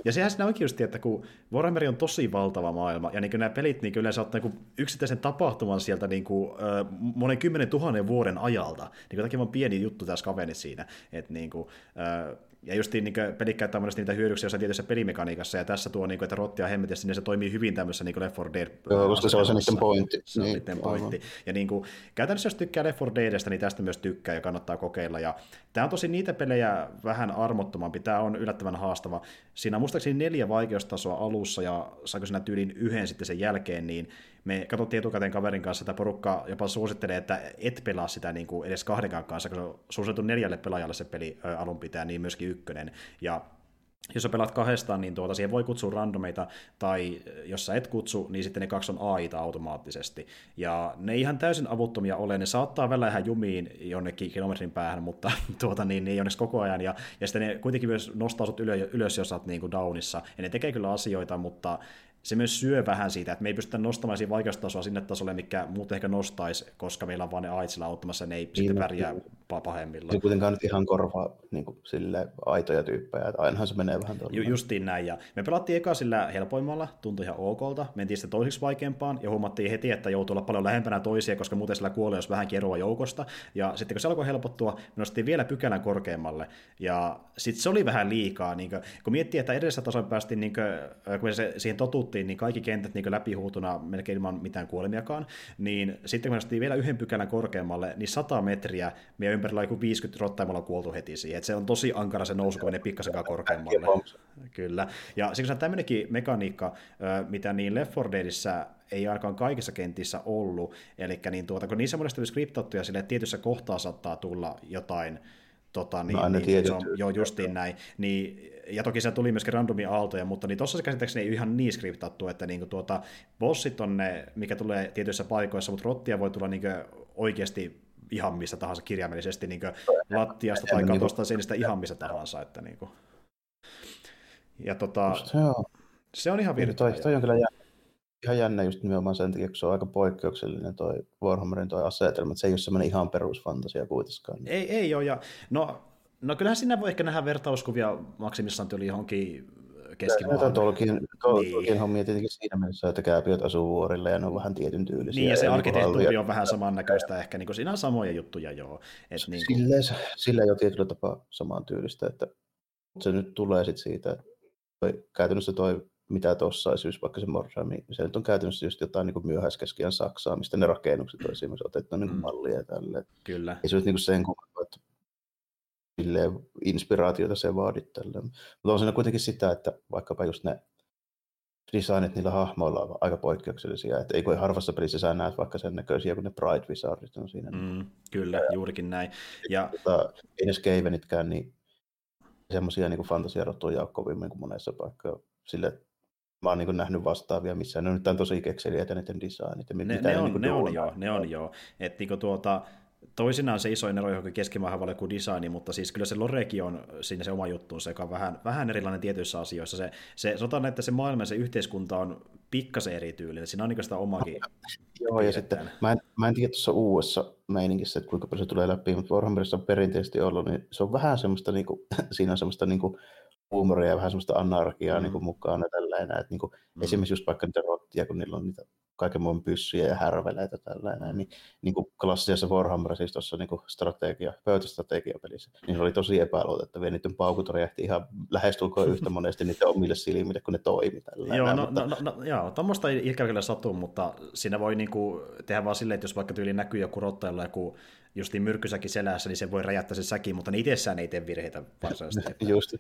S1: Ja sehän siinä onkin just, että kun Warhammer on tosi valtava maailma, ja niin nämä pelit niin yleensä ottaa niin yksittäisen tapahtuman sieltä niin kuin, äh, monen kymmenen tuhannen vuoden ajalta, niin kuin on pieni juttu tässä kaveni siinä, että niin kuin, äh, ja just niin pelit käyttää monesti niitä hyödyksiä jossain tietyssä pelimekaniikassa, ja tässä tuo, niin kuin, että rottia hemmetissä, niin se toimii hyvin tämmöisessä niin Left 4 Dead.
S2: Joo, koska se on se niiden pointti.
S1: Se on niin, niiden pointti. Ja niin kuin, käytännössä jos tykkää Left 4 Deadistä, niin tästä myös tykkää ja kannattaa kokeilla. Ja tämä on tosi niitä pelejä vähän armottomampi, tämä on yllättävän haastava. Siinä on muistaakseni neljä vaikeustasoa alussa, ja saako sinä tyylin yhden sitten sen jälkeen, niin me katsottiin etukäteen kaverin kanssa, että porukka jopa suosittelee, että et pelaa sitä niin kuin edes kahdenkaan kanssa, kun se on suosittu neljälle pelaajalle se peli alun pitää, niin myöskin ykkönen. Ja jos sä pelaat kahdestaan, niin tuota, siihen voi kutsua randomeita, tai jos sä et kutsu, niin sitten ne kaksi on AIta automaattisesti. Ja ne ihan täysin avuttomia ole, ne saattaa välillä ihan jumiin jonnekin kilometrin päähän, mutta tuota, niin, ne ei onneksi koko ajan, ja, ja sitten ne kuitenkin myös nostaa sut ylös, ylös jos sä oot niin kuin downissa, ja ne tekee kyllä asioita, mutta se myös syö vähän siitä, että me ei pystytä nostamaan siinä vaikeustasoa sinne tasolle, mikä muuten ehkä nostaisi, koska meillä on vain ne aitsilla auttamassa, ne ei niin, sitten pärjää pahemmilla.
S2: Se kuitenkaan nyt ihan korvaa niin kuin, sille aitoja tyyppejä, että ainahan se menee vähän tuolla.
S1: Ju, justiin näin, ja me pelattiin eka sillä helpoimmalla, tuntui ihan okolta, mentiin sitten toiseksi vaikeampaan, ja huomattiin heti, että joutuu olla paljon lähempänä toisia, koska muuten sillä kuolee, jos vähän kieroa joukosta, ja sitten kun se alkoi helpottua, me nostettiin vielä pykälän korkeammalle, ja sitten se oli vähän liikaa, niin kuin, kun miettii, että edellisessä tasolla päästiin, niin kuin, kun se, siihen totuttiin, niin kaikki kentät niin läpihuutuna melkein ilman mitään kuolemiakaan, niin sitten kun me vielä yhden pykälän korkeammalle, niin 100 metriä meidän ympärillä on 50 rottaimalla kuoltu heti siihen. Et se on tosi ankara se nousu, kun menee pikkasenkaan korkeammalle. Kyllä. Ja siksi on tämmöinenkin mekaniikka, mitä niin Left 4 Deadissä ei ainakaan kaikissa kentissä ollut. Eli niin tuota, kun niissä monesti oli skriptattuja sille, että tietyssä kohtaa saattaa tulla jotain Tota, niin, no, niin, se on, joo, justiin näin. Niin, ja toki se tuli myöskin randomi aaltoja, mutta niin tuossa se käsittääkseni ei ihan niin skriptattu, että niin tuota, bossit on ne, mikä tulee tietyissä paikoissa, mutta rottia voi tulla niin oikeasti ihan missä tahansa kirjaimellisesti niin lattiasta tai niinku- katosta niin seinistä ihan missä tahansa. Että niin kuin. Ja tota, se, on. se on ihan virtaa.
S2: Toi, toi on kyllä jännä, ihan jännä just nimenomaan sen takia, kun se on aika poikkeuksellinen toi Warhammerin toi asetelma, että se ei ole semmoinen ihan perusfantasia kuitenkaan.
S1: Ei, ei ole, ja no, no kyllähän siinä voi ehkä nähdä vertauskuvia maksimissaan tuli johonkin keskimaahan.
S2: Tolkien, Tolkien niin. hommia tietenkin siinä mielessä, että kääpiöt asuu vuorille ja ne on vähän tietyn tyylisiä.
S1: Niin, ja se arkkitehtuuri on vähän samannäköistä ehkä, niin kuin siinä on samoja juttuja joo.
S2: Et niin kuin... sillä, sillä ei ole tietyllä tapaa saman tyylistä, että se nyt tulee sitten siitä, että käytännössä toi mitä tuossa olisi just vaikka se Morrami, se nyt on käytännössä just jotain niin myöhäiskeskiän Saksaa, mistä ne rakennukset olisi esimerkiksi otettu niin mm. mallia ja tälleen.
S1: Kyllä.
S2: Ei se olisi niin sen kummempaa, että inspiraatiota se vaadit tälle. Mutta on siinä kuitenkin sitä, että vaikkapa just ne designit niillä hahmoilla on aika poikkeuksellisia, että ei kun harvassa pelissä sä näet vaikka sen näköisiä, kun ne Pride Wizardit on siinä.
S1: Mm, kyllä, ja, juurikin näin.
S2: Ja... Tota, ei ne Skavenitkään, niin semmoisia niin fantasiarottuja ole kovimmin kuin monessa paikkaa. Sille mä oon niin nähnyt vastaavia missään. Ne on nyt tosi kekseliäitä niiden designit.
S1: Ne, ne, on, niin ne on joo, ne on joo. Että niin tuota, toisinaan se isoin ero johonkin keskimaahan kuin designi, mutta siis kyllä se Loreki on siinä se oma juttuunsa, joka on vähän, vähän erilainen tietyissä asioissa. Se, se, sanotaan, että se maailma, se yhteiskunta on pikkasen erityylinen, siinä on niin sitä omakin.
S2: Joo, ja sitten mä en, mä en tiedä tuossa uudessa meiningissä, että kuinka paljon se tulee läpi, mutta Warhammerissa on perinteisesti ollut, niin se on vähän semmoista, niin kuin, siinä on semmoista niin kuin, huumoria ja vähän semmoista anarkiaa mm. niin kuin, mukana tällainen, että niin kuin, mm. esimerkiksi just vaikka niitä rottia, kun niillä on niitä kaiken muun pyssyjä ja härveleitä tällainen, niin, niin kuin klassisessa Warhammer, siis tuossa niin strategia, pöytästrategiapelissä, niin se oli tosi epäluotettavia, niiden paukut räjähti ihan lähestulkoon yhtä monesti niiden omille silmille, kun ne toimi tällainen.
S1: Joo, no, mutta... no, no, no, joo, tuommoista ei ikävä kyllä satu, mutta siinä voi niin kuin, tehdä vaan silleen, että jos vaikka tyyli näkyy joku rottailla joku justiin myrkkysäkin selässä, niin se voi räjättää se säki, mutta ne itsessään ei tee virheitä varsinaisesti.
S2: Just,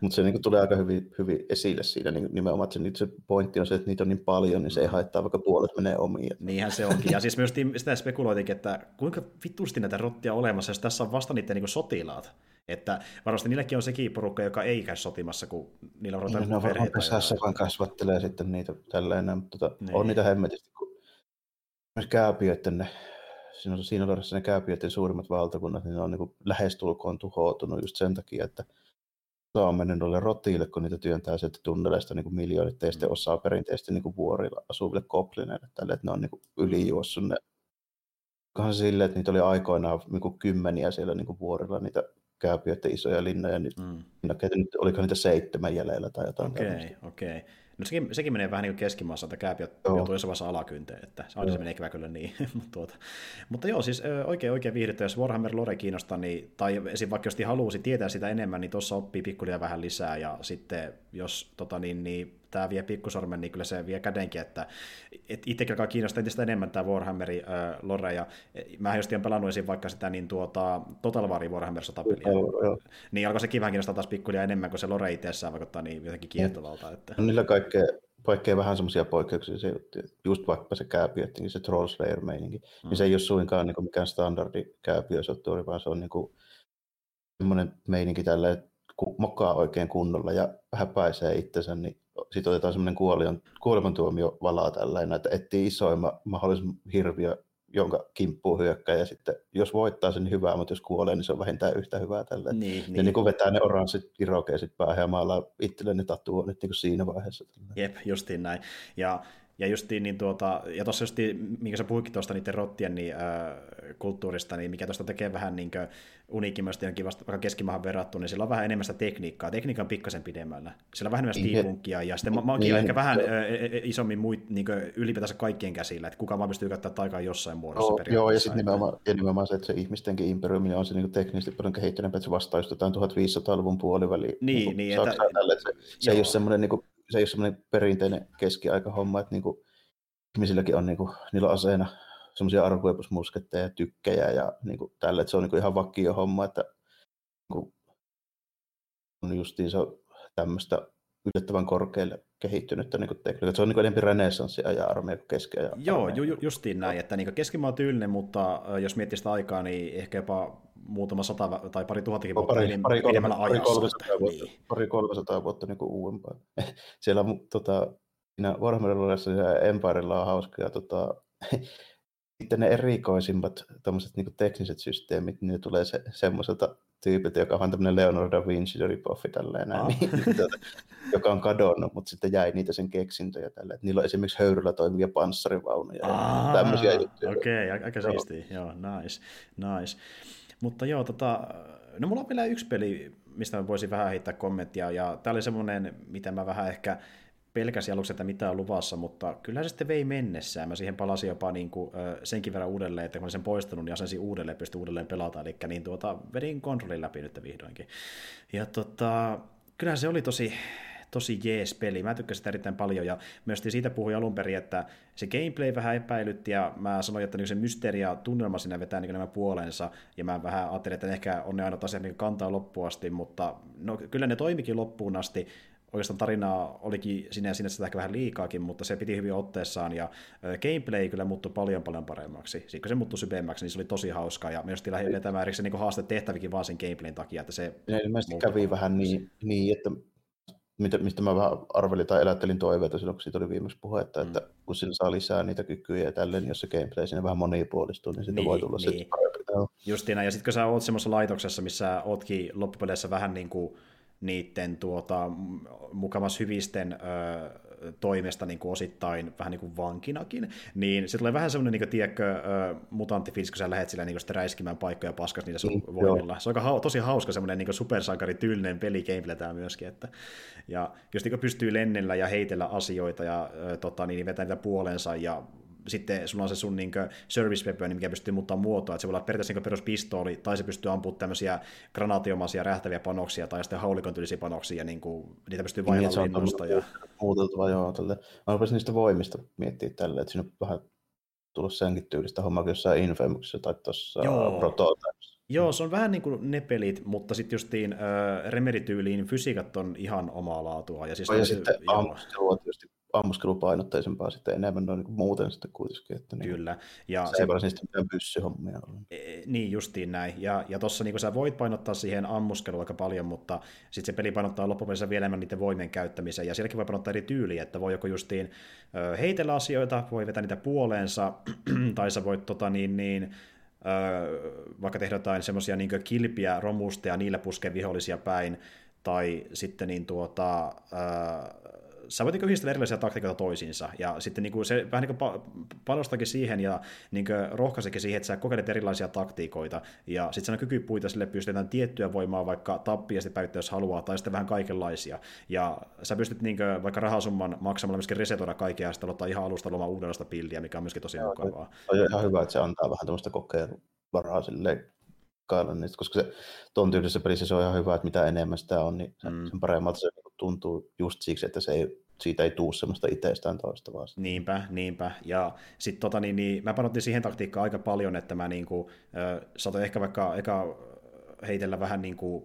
S2: mutta se niin kuin, tulee aika hyvin, hyvin esille siinä niin nimenomaan, että se, se pointti on se, että niitä on niin paljon, niin se ei mm. haittaa, vaikka puolet menee omiin.
S1: Niinhän se onkin, ja siis myös sitä spekuloitikin, että kuinka vitusti näitä rottia olemassa, jos tässä on vasta niiden niin sotilaat. Että varmasti niilläkin on sekin porukka, joka ei käy sotimassa, kun niillä on
S2: niin, no, varmaan pesässä vaan kasvattelee sitten niitä tällainen, mutta tota, niin. on niitä hemmetisti, kun myös kääpiöiden ne siinä, siinä lorissa ne kääpiöiden suurimmat valtakunnat, niin ne on niin lähestulkoon tuhoutunut just sen takia, että osa on mennyt noille rotiille, kun niitä työntää sieltä tunneleista niin miljoonit, ja sitten mm. osaa perinteisesti niin kuin vuorilla asuville koplineille, tälle, että ne on niin kuin ylijuossut ne. Se silleen, että niitä oli aikoinaan niin kuin kymmeniä siellä niin kuin vuorilla, niitä kääpiöiden isoja linnoja, niin mm. nyt oliko niitä seitsemän jäljellä tai jotain.
S1: Okei, okay, okei. Okay. No sekin, sekin menee vähän niin kuin keskimaassa, että kääpi joutuu jossain vaiheessa alakynteen, että aina se menee ikävä kyllä niin. mutta, tuota. mutta joo, siis oikein oikein viihdyttä, jos Warhammer Lore kiinnostaa, niin, tai esim. vaikka jos haluaisi tietää sitä enemmän, niin tuossa oppii pikkulia vähän lisää, ja sitten jos tota, niin, niin tämä vie pikkusormen, niin kyllä se vie kädenkin, että et itse alkaa kiinnostaa entistä enemmän tämä Warhammeri äh, lore, ja e, mä just olen pelannut esim. vaikka sitä niin tuota, Total War Warhammer sotapeliä, niin alkoi sekin vähän kiinnostaa taas pikkulia enemmän, kuin se lore itsessään vaikuttaa niin jotenkin kiehtovalta. Että...
S2: No, niillä kaikkea, vaikkea vähän semmoisia poikkeuksia, se, just vaikka se kääpiötkin, se Troll Slayer-meininki, mm. niin se ei ole suinkaan niin kuin mikään standardi kääpiösottuuri, vaan se on niin kuin semmoinen meininki tällä, että kun mokaa oikein kunnolla ja häpäisee itsensä, niin sitten otetaan semmoinen kuolion, kuolemantuomio valaa tällainen, että etsii isoimman mahdollisen hirviö, jonka kimppuu hyökkää, ja sitten jos voittaa sen, niin hyvää, mutta jos kuolee, niin se on vähintään yhtä hyvää tällä. Niin, ja niin. niin kuin vetää ne oranssit irokeisit päähän ja maalaa itselleen ne tatuoinnit niin kuin siinä vaiheessa.
S1: Jep, justiin näin. Ja ja justiin, niin tuota, ja tuossa justiin, minkä sä puhuikin tuosta niiden rottien niin, äh, kulttuurista, niin mikä tuosta tekee vähän niin uniikimasta jonkin vasta vaikka keskimaahan verrattuna, niin sillä on vähän enemmän sitä tekniikkaa. Tekniikka on pikkasen pidemmällä. Sillä on vähän enemmän niin, steampunkia, ja sitten magia niin, ehkä vähän äh, isommin muit, niin ylipäätänsä kaikkien käsillä, että kuka vaan pystyy käyttämään taikaa jossain muodossa.
S2: Oh, joo, ja sitten nimenomaan, ja nimenomaan se, että se ihmistenkin imperiumi on se niin teknisesti paljon kehittyneempi, että se vastaa just jotain 1500-luvun puoliväliin.
S1: Niin, niin, niin että,
S2: tälle, se, se ei ole semmoinen niin kuin, se ei ole semmoinen perinteinen keskiaikahomma, että niinku, ihmisilläkin on, niinku, niillä on aseena semmoisia arkuepusmusketteja ja tykkejä ja niinku, tälle, että se on niinku ihan vakio homma, että niinku, on justiinsa tämmöistä yllättävän korkealle kehittynyttä niin tekniikkaa. Se on niin enemmän renessanssia ja armeija kuin keskiajan
S1: Joo, ju, justiin näin, että niin keskimaa on tyylinen, mutta jos miettii sitä aikaa, niin ehkä jopa muutama sata tai pari tuhattakin vuotta pari, pari, pidemmällä
S2: pari, ajassa. Pari vuotta, niin. pari 300 vuotta niin uudempaa. Siellä tota, siinä Warhammer ja Empirella on hauskoja tota, sitten ne erikoisimmat niin tekniset systeemit, niin ne tulee se, semmoiselta tyypiltä, joka on tämmöinen Leonardo da Vinci ripoffi tälleen näin, ah. niin, tuota, joka on kadonnut, mutta sitten jäi niitä sen keksintöjä tälle. Niillä on esimerkiksi höyryllä toimivia panssarivaunuja ah, ja tämmöisiä juttuja.
S1: Okei, okay, aika siistiä. Joo, nice, nice. Mutta joo, tota, no mulla on vielä yksi peli, mistä mä voisin vähän heittää kommenttia, ja tämä oli semmoinen, mitä mä vähän ehkä pelkäsin aluksi, että mitä on luvassa, mutta kyllä se sitten vei mennessään. Mä siihen palasin jopa niin kuin, senkin verran uudelleen, että kun olin sen poistunut, niin asensin uudelleen, pystyi uudelleen pelata, eli niin tuota, vedin kontrollin läpi nyt vihdoinkin. Ja tota, kyllähän se oli tosi, tosi jees peli. Mä tykkäsin sitä erittäin paljon ja myös siitä puhui alun perin, että se gameplay vähän epäilytti ja mä sanoin, että niin se mysteeri ja tunnelma sinne vetää niin nämä puolensa ja mä vähän ajattelin, että ehkä on ne aina asiat niin kantaa loppuun asti, mutta no, kyllä ne toimikin loppuun asti. Oikeastaan tarinaa olikin sinne ja sinne sitä ehkä vähän liikaakin, mutta se piti hyvin otteessaan ja gameplay kyllä muuttui paljon paljon paremmaksi. Sitten kun se muuttui syvemmäksi, niin se oli tosi hauskaa ja myös lähdin vetämään erikseen niin haaste tehtävikin vaan sen gameplayn takia. Että se
S2: ja ilmeisesti kävi vähän niin, niin, että mistä mä vähän arvelin tai elättelin toiveita silloin, kun siitä oli viimeksi puhetta, mm. että kun sillä saa lisää niitä kykyjä ja tälleen, niin jos se gameplay sinne vähän monipuolistuu, niin siitä niin, voi tulla niin. sitten parempi.
S1: Ja sitten kun sä oot semmoisessa laitoksessa, missä ootkin loppupeleissä vähän niin kuin niiden tuota, mukamas hyvisten ö, toimesta niin kuin osittain vähän niin kuin vankinakin, niin se tulee vähän semmoinen, niin kuin, tiedätkö, mutanttifiilis, kun sä lähdet sillä niin kuin räiskimään paikkoja paskas niitä sun mm, voimilla. Se on aika tosi hauska semmoinen niin supersankarityylinen peli gameplay myöskin, että ja just niin pystyy lennellä ja heitellä asioita ja tota, niin vetää niitä puolensa ja sitten sulla on se sun niin service weapon, mikä pystyy muuttaa muotoa, että se voi olla periaatteessa niin peruspistooli, tai se pystyy ampumaan tämmöisiä granaatiomaisia räjähtäviä panoksia, tai sitten haulikon tyylisiä panoksia, niin kuin, niitä pystyy vaihtamaan niin, linnusta. Ja...
S2: Muuteltava, joo. Tälle. Mä rupesin niistä voimista miettiä tälle, että siinä on vähän tullut senkin tyylistä hommaa jossain Infamousissa tai tuossa Prototypes.
S1: Joo, se on vähän niin kuin ne pelit, mutta sitten justiin äh, Remedy-tyyliin fysiikat on ihan omaa laatua. Ja, siis
S2: ja sitten ammuskelua tietysti ammuskelupainotteisempaa sitten enemmän noin niin muuten sitten kuitenkin. Että niin
S1: Kyllä.
S2: Ja se ei varsinaisesti mitään pyssyhommia ole.
S1: E, niin, justiin näin. Ja, ja tuossa niin sä voit painottaa siihen ammuskeluun aika paljon, mutta sitten se peli painottaa loppupeleissä vielä enemmän niiden voimien käyttämiseen. Ja sielläkin voi painottaa eri tyyliä, että voi joko justiin heitellä asioita, voi vetää niitä puoleensa, tai sä voit tota, niin, niin, vaikka tehdä jotain semmoisia niin kilpiä romusta ja niillä puskee vihollisia päin, tai sitten niin tuota, sä voit niin yhdistellä erilaisia taktikoita toisiinsa, ja sitten niin kuin se vähän niin kuin panostakin siihen ja niin rohkaisekin siihen, että sä kokeilet erilaisia taktiikoita, ja sitten sen kykypuita sille pystytään tiettyä voimaa vaikka tappiasti päivittää, jos haluaa, tai sitten vähän kaikenlaisia, ja sä pystyt niin kuin, vaikka rahasumman maksamalla myöskin resetoida kaikkea, ja sitten aloittaa ihan alusta luomaan uudenlaista pildiä, mikä on myöskin tosi Joo, mukavaa.
S2: On ihan hyvä, että se antaa vähän tämmöistä kokeiluvaraa sille koska se tuon tyylisessä pelissä se on ihan hyvä, että mitä enemmän sitä on, niin mm. sen paremmalta se tuntuu just siksi, että se ei siitä ei tuu semmoista itsestään toista vaan.
S1: Niinpä, niinpä. Ja sitten tota, niin, niin, mä panotin siihen taktiikkaan aika paljon, että mä niin kuin, äh, ehkä vaikka eka heitellä vähän niin kuin,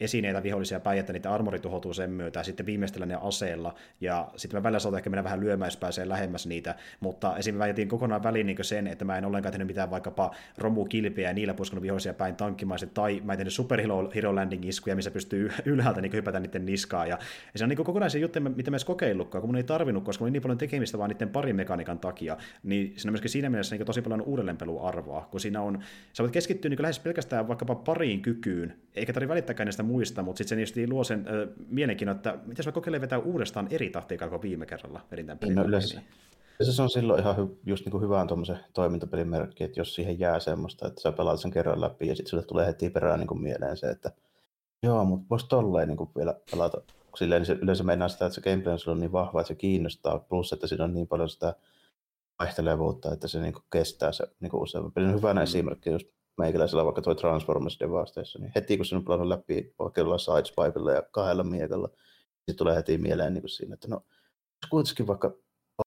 S1: esineitä vihollisia päin, että niitä armori tuhoutuu sen myötä, ja sitten viimeistellä ne aseella, ja sitten mä välillä saatan ehkä mennä vähän lyömään, jos pääsee lähemmäs niitä, mutta esim. mä jätin kokonaan väliin niin sen, että mä en ollenkaan tehnyt mitään vaikkapa romukilpiä ja niillä puskanut vihollisia päin tankkimaiset, tai mä en tehnyt super hero landing iskuja, missä pystyy ylhäältä niin hypätä niiden niskaa, ja, ja se on niin kokonaisia juttuja, mitä mä edes kokeillutkaan, kun mun ei tarvinnut, koska mun oli niin paljon tekemistä vaan niiden parin mekaniikan takia, niin siinä on myöskin siinä mielessä niin tosi paljon uudelleenpeluarvoa, kun siinä on, sä voit keskittyä niin lähes pelkästään vaikkapa pariin kykyyn, eikä tarvitse välittääkään muista, mutta sitten se luo sen äh, mielenkiinnon, että miten mä kokeilen vetää uudestaan eri taktiikkaa kuin viime kerralla vedin pelin. No yleensä,
S2: se on silloin ihan hy, just niin kuin hyvään tuommoisen toimintapelin merkki, että jos siihen jää semmoista, että sä pelaat sen kerran läpi ja sitten sulle tulee heti perään niin kuin mieleen se, että joo, mutta voisi tolleen niin kuin vielä pelata. Silleen se yleensä meinaa sitä, että se gameplay on niin vahva, että se kiinnostaa, plus että siinä on niin paljon sitä vaihtelevuutta, että se niin kuin kestää se niin kuin usein. Pelin hyvänä mm. esimerkki just meikäläisellä vaikka toi Transformers Devasteissa, niin heti kun sinun pelannut läpi vaikka sidespipella ja kahdella miekalla, niin tulee heti mieleen niin kuin siinä, että no, kuitenkin vaikka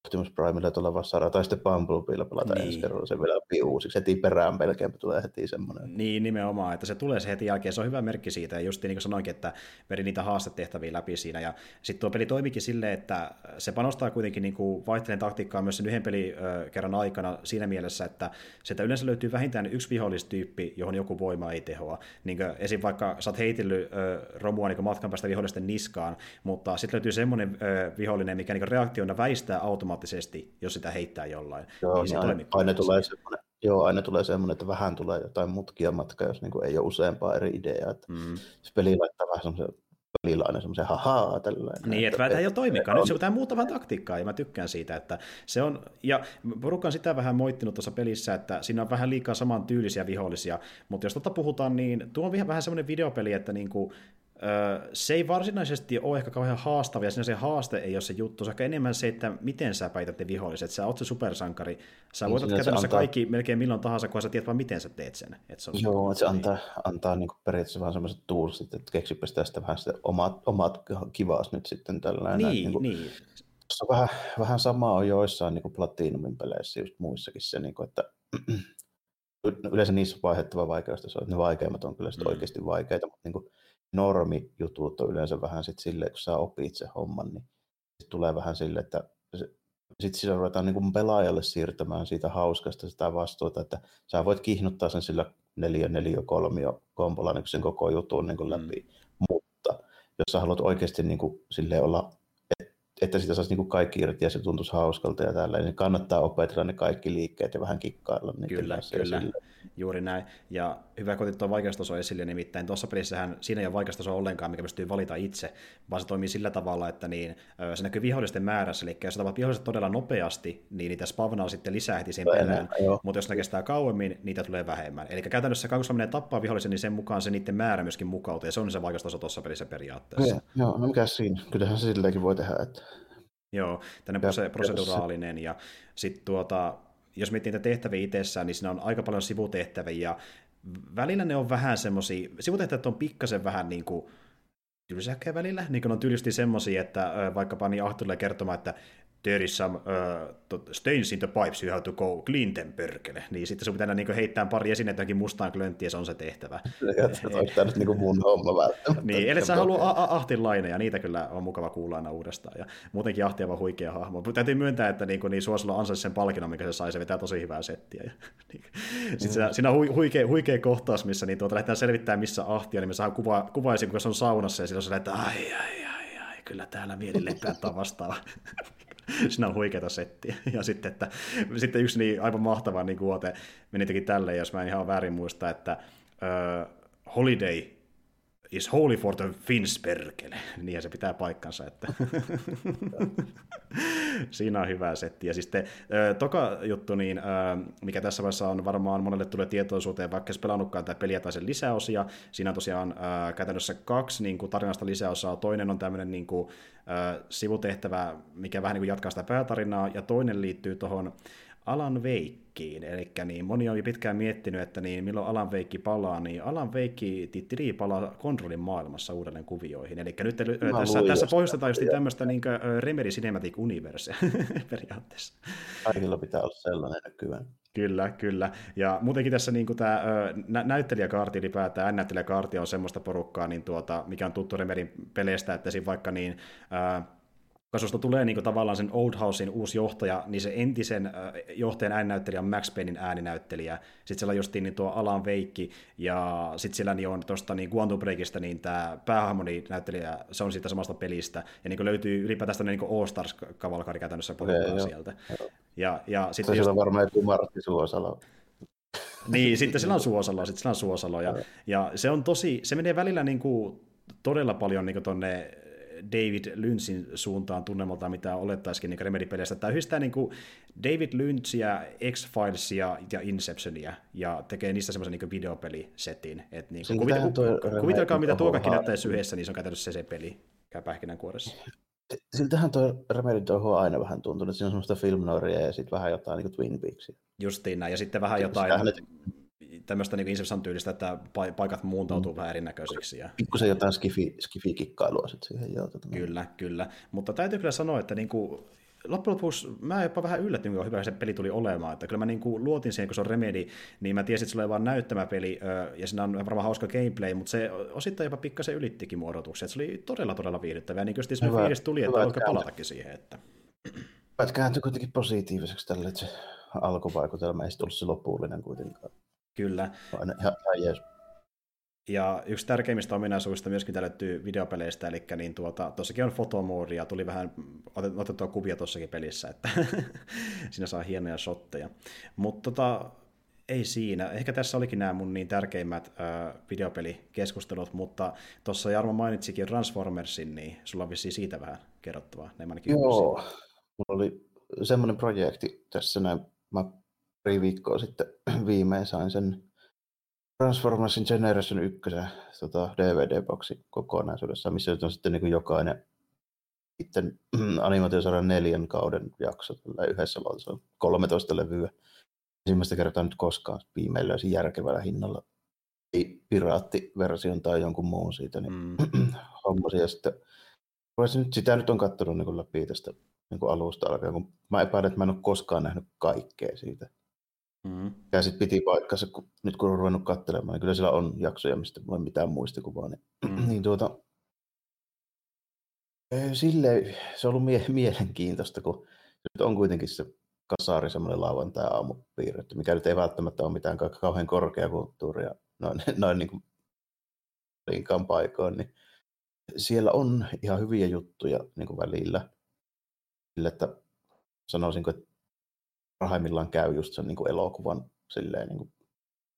S2: Optimus Primella tuolla vastaara, tai sitten Bumblebeella pelata niin. ensi kerralla se vielä uusiksi. Heti perään melkein tulee heti semmoinen.
S1: Niin, nimenomaan, että se tulee se heti jälkeen. Se on hyvä merkki siitä, ja just niin kuin sanoinkin, että veri niitä haastetehtäviä läpi siinä. Ja sitten tuo peli toimikin silleen, että se panostaa kuitenkin niin kuin vaihteleen taktiikkaa myös sen yhden pelikerran aikana siinä mielessä, että sieltä yleensä löytyy vähintään yksi vihollistyyppi, johon joku voima ei tehoa. Niin kuin esim. vaikka sä oot heitellyt romua niin matkan päästä vihollisten niskaan, mutta sitten löytyy semmoinen vihollinen, mikä niin reaktiona väistää auto automaattisesti, jos sitä heittää jollain.
S2: Joo, niin se aina, aina tulee semmoinen, joo, aina tulee semmoinen, että vähän tulee jotain mutkia matkaa, jos niin ei ole useampaa eri ideaa. Että mm. Se peli laittaa vähän semmoisen pelillä aina semmoisen hahaa tällainen.
S1: Niin, että, että ei ole toimikaan. Nyt se pitää muuttaa vähän taktiikkaa, ja mä tykkään siitä, että se on, ja porukka on sitä vähän moittinut tuossa pelissä, että siinä on vähän liikaa saman tyylisiä vihollisia, mutta jos tota puhutaan, niin tuo on vähän semmoinen videopeli, että niin kuin, se ei varsinaisesti ole ehkä kauhean haastavia, siinä se haaste ei ole se juttu, se on ehkä enemmän se, että miten sä päität ne viholliset, sä oot se supersankari, sä voitat niin, käytännössä antaa... kaikki melkein milloin tahansa, kun sä tiedät vaan miten sä teet sen.
S2: Että se on Joo, että se antaa, antaa niin periaatteessa vähän semmoiset toolsit, että keksipä tästä vähän sitä omat, omat kivaas nyt sitten tällainen.
S1: Niin, niin, niin.
S2: on vähän, vähän sama on joissain niin Platinumin peleissä, just muissakin se, niin kuin, että yleensä niissä on vaihdettava vaikeustaso, että ne vaikeimmat on kyllä mm. oikeasti vaikeita, mutta niin kuin, normijutut on yleensä vähän sitten silleen, kun sä opit sen homman, niin sit tulee vähän sille, että sitten siinä ruvetaan niin pelaajalle siirtämään siitä hauskasta sitä vastuuta, että sä voit kihnuttaa sen sillä neljä, neljä, kolmio kompolla niin sen koko jutun niin läpi. Mm. Mutta jos sä haluat oikeasti niin kuin, olla että sitä saisi niin kaikki irti ja se tuntuisi hauskalta ja tällä, niin kannattaa opetella ne kaikki liikkeet ja vähän kikkailla.
S1: Kyllä, kyllä. Juuri näin. Ja hyvä, kun tuo vaikeustaso esille, nimittäin tuossa pelissähän siinä ei ole vaikeustaso ollenkaan, mikä pystyy valita itse, vaan se toimii sillä tavalla, että niin, se näkyy vihollisten määrässä, eli jos tavat viholliset todella nopeasti, niin niitä spavnaa sitten lisää heti siihen perään, mutta jos ne kestää kauemmin, niitä tulee vähemmän. Eli käytännössä kun menee tappaa vihollisen, niin sen mukaan se niiden määrä myöskin mukautuu, ja se on se vaikeustaso tuossa pelissä periaatteessa.
S2: Joo, joo no mikä siinä? Kyllähän se silleenkin voi tehdä, että
S1: Joo, tänne proseduraalinen ja sitten tuota, jos miettii niitä tehtäviä itsessään, niin siinä on aika paljon sivutehtäviä ja välillä ne on vähän semmoisia, sivutehtävät on pikkasen vähän niin kuin tylsäkkä välillä, niin kuin on tylysti semmoisia, että vaikkapa niin Ahti tulee kertomaan, että there is some uh, stains in the pipes, you have to go clean them, perkele. Niin sitten sun pitää niin heittää pari esineitä johonkin mustaan klönttiin, ja se on se tehtävä.
S2: Tämä nyt niin mun homma välttämättä.
S1: Niin, eli sä haluaa Ahtin ja niitä kyllä on mukava kuulla aina uudestaan. Ja muutenkin Ahti on huikea hahmo. Mutta täytyy myöntää, että niin, niin Suosalo ansaisi sen palkinnon, mikä se sai, se vetää tosi hyvää settiä. Ja, niin. Sitten siinä, siinä on huikea, huikea kohtaus, missä niin, tuota, lähdetään selvittämään, missä Ahti on, niin me saadaan kuva, kuvaisin, kun se on saunassa, ja silloin se että ai, ai, ai, ai, kyllä täällä mieli lepää vastaava. siinä on huikeita settiä. Ja sitten, että, sitten yksi niin aivan mahtava niin kuote meni tälle, jos mä en ihan väärin muista, että uh, Holiday is holy for the Finns, perkele. Niin se pitää paikkansa, että siinä on hyvä setti. Ja sitten uh, toka juttu, niin, mikä tässä vaiheessa on varmaan monelle tulee tietoisuuteen, vaikka se pelannutkaan tämä peliä tai sen lisäosia. Siinä on tosiaan käytännössä kaksi niin kuin, tarinasta lisäosaa. Toinen on tämmöinen niin kuin, sivutehtävä, mikä vähän niin kuin jatkaa sitä päätarinaa, ja toinen liittyy tuohon Alan Veikkiin, eli niin moni on jo pitkään miettinyt, että niin milloin Alan Veikki palaa, niin Alan Veikki tittiri palaa kontrollin maailmassa uudelleen kuvioihin. Eli nyt Mä tässä, tässä pohjustetaan just tämmöistä niin Remedy Cinematic Universe periaatteessa.
S2: Kaikilla pitää olla sellainen näkyvän.
S1: Kyllä, kyllä. Ja muutenkin tässä niin kuin tämä nä- näyttelijäkaarti ylipäätään, näyttelijäkaarti on semmoista porukkaa, niin tuota, mikä on tuttu Remedin peleistä, että siinä vaikka niin, ää, kun tulee niin kuin, tavallaan sen Old Housein uusi johtaja, niin se entisen äh, johtajan ääninäyttelijä on Max Paynein ääninäyttelijä. Sitten siellä on justiin niin tuo Alan Veikki, ja sitten siellä niin on tuosta niin Quantum Breakista niin tämä päähahmoni näyttelijä, se on siitä samasta pelistä. Ja niin kuin löytyy ylipäätään niin All Stars kavalkari käytännössä porukkaa sieltä.
S2: Joo. Ja, ja sitten just... on varmaan joku Martti Suosalo.
S1: niin, sitten sillä on Suosalo, sitten sillä on Suosalo. Ja, ja se on tosi, se menee välillä niin kuin todella paljon niin tuonne David Lynchin suuntaan tunnemalta, mitä olettaisikin niin Remedy-peleistä. Tämä yhdistää niin kuin David Lynchia, X-Filesia ja Inceptionia, ja tekee niistä semmoisen niin videopelisetin. Et niin kuin, kuvit- kuvitelkaa, mitä tuo kaikki näyttäisi yhdessä, niin se on käytännössä se, se peli, käy pähkinänkuoressa.
S2: Siltähän tuo Remedy on aina vähän tuntunut, siinä on semmoista filmnoria ja sitten vähän jotain niin kuin Twin Peaksia.
S1: Justiin näin, ja sitten vähän jotain... Hänet tämmöistä niin Inception tyylistä, että paikat muuntautuu mm. vähän erinäköisiksi. Ja...
S2: Pikkusen jotain skifi, skifi-kikkailua sitten siihen. Joo, tota.
S1: Kyllä, kyllä. Mutta täytyy kyllä sanoa, että niin kuin, loppujen lopuksi mä jopa vähän yllätyin, kuinka hyvä se peli tuli olemaan. Että kyllä mä niin kuin luotin siihen, kun se on Remedy, niin mä tiesin, että se oli vain näyttämäpeli, ja siinä on varmaan hauska gameplay, mutta se osittain jopa pikkasen ylittikin muodotuksia. Se oli todella, todella viihdyttävä. Ja niin kyllä se fiilis tuli, että oikein palatakin siihen. Että...
S2: Hyvä, kääntyi kuitenkin positiiviseksi tälle, että se alkuvaikutelma ei tullut se lopullinen kuitenkaan.
S1: Kyllä.
S2: Ihan, ihan jees.
S1: Ja yksi tärkeimmistä ominaisuuksista myöskin löytyy videopeleistä, eli niin tuota, tuossakin on fotomoodi ja tuli vähän otettua kuvia tuossakin pelissä, että siinä saa hienoja shotteja. Mutta tota, ei siinä. Ehkä tässä olikin nämä mun niin tärkeimmät ö, videopelikeskustelut, mutta tuossa Jarmo mainitsikin Transformersin, niin sulla on vissiin siitä vähän kerrottavaa.
S2: Joo, mulla oli semmoinen projekti tässä näin, mä pari viikkoa sitten viimein sain sen Transformersin Generation 1 tota, DVD-boksi kokonaisuudessa, missä on sitten niin jokainen sitten animaatiosarjan neljän kauden jakso yhdessä valtiossa on 13 levyä. Ensimmäistä kertaa nyt koskaan viimein löysin järkevällä hinnalla ei piraattiversion tai jonkun muun siitä, niin mm. hommasin. Ja sitten nyt, sitä nyt on katsonut niin läpi tästä niin alusta alkaen, kun mä epäilen, että mä en ole koskaan nähnyt kaikkea siitä. Mm. Ja sitten piti paikkansa, kun, nyt kun on ruvennut katselemaan, niin kyllä siellä on jaksoja, mistä voi mitään muistikuvaa. Niin, mm. niin tuota, sille se on ollut mie- mielenkiintoista, kun nyt on kuitenkin se kasari semmoinen lauantai-aamu piirretty, mikä nyt ei välttämättä ole mitään kauhean korkeakulttuuria noin, noin niin kuin paikoin, niin siellä on ihan hyviä juttuja niin kuin välillä. Sille, että sanoisinko, että parhaimmillaan käy just sen niin kuin elokuvan silleen, niin kuin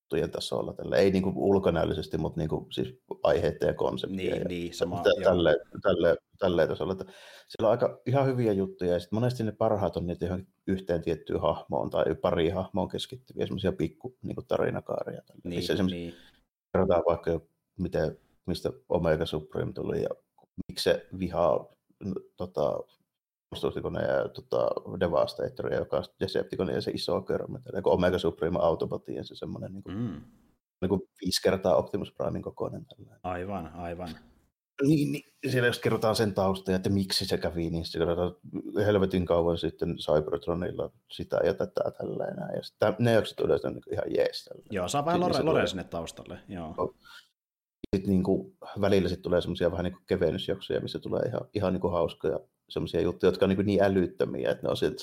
S2: juttujen tasolla. Tälle. Ei niin kuin ulkonäöllisesti, mutta niin kuin, siis aiheiden ja konseptien.
S1: Niin,
S2: ja
S1: niin sama,
S2: tälle, tälle, tälle tasolla. Että siellä on aika ihan hyviä juttuja ja sitten monesti ne parhaat on niitä ihan yhteen tiettyyn hahmoon tai pari hahmoon keskittyviä semmoisia pikku niin kuin tarinakaaria. Tälle.
S1: Niin, niin.
S2: Kerrotaan vaikka jo, miten, mistä Omega Supreme tuli ja miksi se vihaa tota, vastuustikone ja tota, Devastator, joka on Decepticon ja se iso körmä, eli Omega Supreme Autobotin se semmoinen niin kuin, mm. niin kuin viisi kertaa Optimus Primein kokoinen. Tällainen.
S1: Aivan, aivan.
S2: Niin, niin, siellä jos kerrotaan sen tausta, että miksi se kävi, niin se kerrotaan helvetin kauan sitten Cybertronilla sitä ja tätä tällainen. Ja sitten ne jaksot yleensä niin ihan jees. Tällainen.
S1: Joo, saa vähän lore, lore sinne taustalle. Joo.
S2: Sitten niin kuin, välillä sitten tulee semmoisia vähän niin kuin kevennysjaksoja, missä tulee ihan, ihan niin kuin hauskoja semmoisia juttuja, jotka on niin, niin älyttömiä, että ne on sen,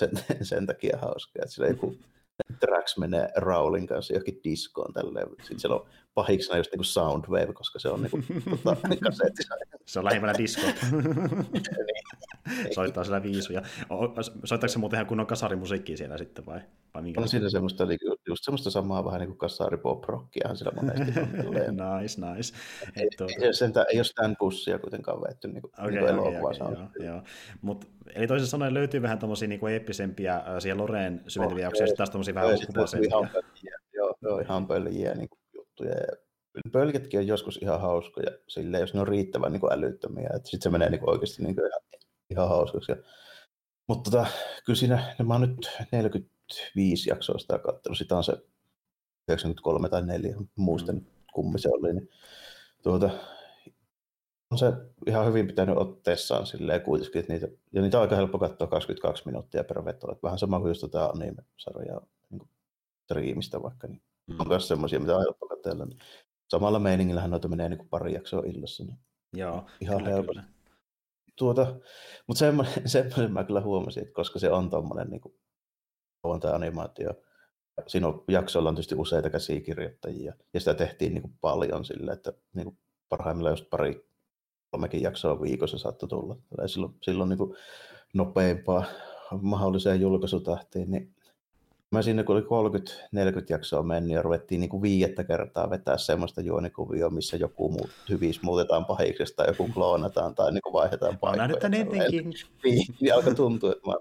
S2: sen takia hauskoja. Että sillä joku Drax menee Raulin kanssa johonkin diskoon tälleen. Sitten siellä on pahiksena just niin Soundwave, koska se on niin kuin, tota,
S1: Se on lähimmänä disko. Soittaa siellä viisuja. Soittaako se muuten ihan kunnon kasarimusiikkia siellä sitten vai? vai
S2: minkä on siinä semmoista, niin just semmoista samaa vähän niin kuin kasari pop rockiahan siellä monesti on.
S1: nice, nice.
S2: Ei, ei, sentä, ei ole stand bussia kuitenkaan vetty niin kuin, okay, niin kuin okay, okay,
S1: joo, joo. Mut, eli toisin sanoen löytyy vähän tuommoisia niin eeppisempiä äh, siihen Loreen syventyviä jaksoja, ja taas tuommoisia vähän uhkuvaisempia.
S2: Joo, joo, ihan pöljiä niin kuin juttuja. Ja pölketkin on joskus ihan hauskoja, sille, jos ne on riittävän niin kuin älyttömiä. Sitten se menee niin kuin oikeasti niin kuin ihan, ihan hauskaksi. Ja, mutta tota, kyllä siinä, mä oon nyt 45 jaksoa sitä katsonut. Sitä on se 93 tai 4, muistan mm. kummi se oli. Niin, tuota, on se ihan hyvin pitänyt otteessaan silleen kuitenkin, että niitä, ja niitä on aika helppo katsoa 22 minuuttia per veto, että vähän sama kuin just tätä tota anime-sarjaa niin striimistä vaikka, niin mm. on myös semmoisia, mitä on helppo katsella. Niin samalla meiningillähän noita menee niin kuin pari jaksoa illassa, niin
S1: Joo,
S2: ihan kyllä, helposti. Kyllä. Tuota, mutta semmoinen, semmoinen mä kyllä huomasin, että koska se on tuommoinen niin kuin, tämä animaatio, siinä on, jaksoilla on tietysti useita käsikirjoittajia, ja sitä tehtiin niin kuin paljon sille, että niin kuin parhaimmillaan just pari kolmekin jaksoa viikossa saattoi tulla. silloin, silloin niin kuin nopeimpaa mahdolliseen julkaisutahtiin, niin Mä siinä kun oli 30-40 jaksoa mennyt ja ruvettiin niin kuin viidettä kertaa vetää semmoista juonikuvioa, missä joku muu, hyvis muutetaan pahiksesta tai joku kloonataan tai niin kuin vaihdetaan paikkoja. Mä
S1: nähnyt ennenkin.
S2: Niin, niin alkoi tuntua, että mä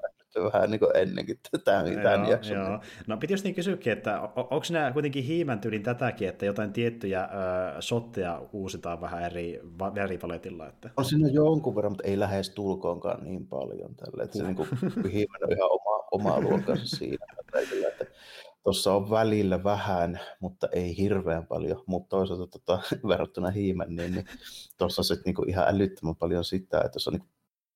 S2: vähän niin kuin ennenkin tämän, tämän jakson.
S1: Joo. No piti just niin kysyäkin, että onko nämä kuitenkin hiimän tyylin tätäkin, että jotain tiettyjä äh, shotteja uusitaan vähän eri, eri paletilla? Että...
S2: On siinä jonkun verran, mutta ei lähes tulkoonkaan niin paljon tälle, että se niin kuin, hiimän on ihan oma, oma luokkansa siinä. Että tuossa on välillä vähän, mutta ei hirveän paljon, mutta toisaalta tota, verrattuna hiimän, niin, niin tuossa on sitten niinku ihan älyttömän paljon sitä, että se on niinku,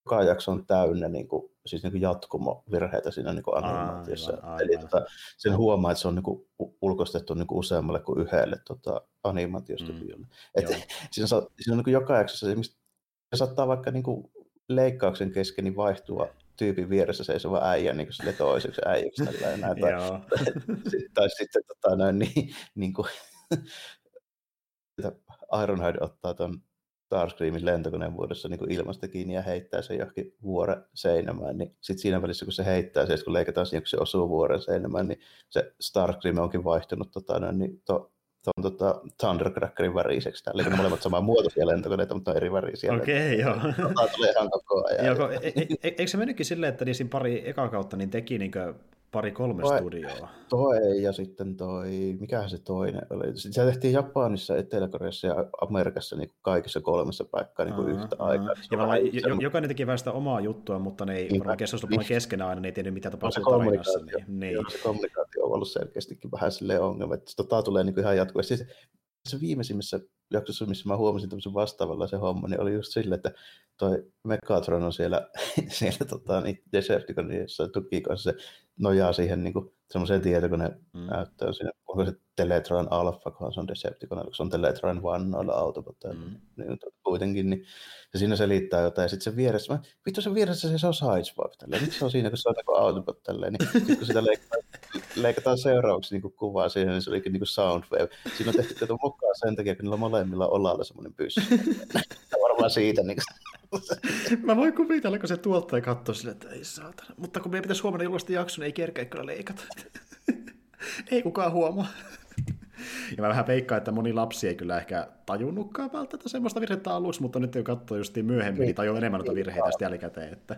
S2: joka jakso on täynnä niinku, siis niinku jatkumovirheitä siinä niinku animaatiossa. Aivan, aivan. Eli tota, sen huomaa, että se on niinku ulkoistettu niinku useammalle kuin yhdelle tota, animaatiostudiolle. Mm. siinä, on, siinä on niinku joka jaksossa, se saattaa vaikka niinku leikkauksen kesken niin vaihtua tyypin vieressä seisova äijä niin kuin sille toiseksi äijäksi. Tällä, näin, tai, tai, sitten tota, näin, niin, niin kuin, Ironhide ottaa tuon Starscreamin lentokoneen vuodessa niin ilmasta kiinni ja heittää sen johonkin vuoren seinämään, niin sitten siinä välissä, kun se heittää se, kun leikataan siihen, kun se osuu vuoren seinämään, niin se Starscream onkin vaihtunut tota, niin, to, tuon tota, Thundercrackerin väriseksi. Täällä on molemmat samaa muotoisia lentokoneita, mutta on eri värisiä.
S1: Okei, okay, joo.
S2: Tämä tulee ihan koko ajan.
S1: Joo, e, e, e, eikö se mennytkin silleen, että niin pari eka kautta niin teki niin pari-kolme toi, studioa.
S2: Toi ja sitten toi, mikähän se toinen oli. Se tehtiin Japanissa, Etelä-Koreassa ja Amerikassa niin kaikissa kolmessa paikkaa niin kuin yhtä aikaa.
S1: Ja varmaan, jo, jokainen teki vähän sitä omaa juttua, mutta ne ei niin, varmaan keskustelu niin, keskenään aina, ne ei tiennyt mitä tapahtuu tarinassa. Niin, niin.
S2: se kommunikaatio on ollut selkeästikin vähän silleen ongelma, että tota tulee niin kuin ihan jatkuvasti. Siis, se viimeisimmässä jaksossa, missä mä huomasin tämmöisen vastaavalla se homma, niin oli just sille, että toi Megatron on siellä, siellä tota, niin Decepticonissa tukikossa, se nojaa siihen niin semmoiseen tietokoneen mm. näyttöön siinä, onko se Teletron Alpha, kun se on Decepticon, kun se on Teletron One noilla autobotteilla, mm. niin kuitenkin, niin ja siinä selittää jotain, ja sitten se vieressä, mä, vittu se vieressä se on Sideswipe, tälleen, nyt se on siinä, kun se on niin autobot, tälleen, niin sitten kun sitä leikataan, leikataan seuraavaksi niin kuvaa siihen, niin se olikin niin Soundwave. Siinä on tehty tätä mukaan sen takia, kun niillä molemmilla olalla semmoinen pyssy. varmaan siitä. Niin
S1: Mä voin kuvitella, kun se tuottaja katsoo sille, että ei saatana. Mutta kun meidän pitäisi huomenna julkaista jakson, niin ei kerkeä kyllä leikata. ei kukaan huomaa. Ja mä vähän veikkaan, että moni lapsi ei kyllä ehkä tajunnutkaan välttämättä semmoista virhettä aluksi, mutta nyt kun katsoo just myöhemmin, niin tajuu enemmän noita virheitä sitten jälkikäteen. Että...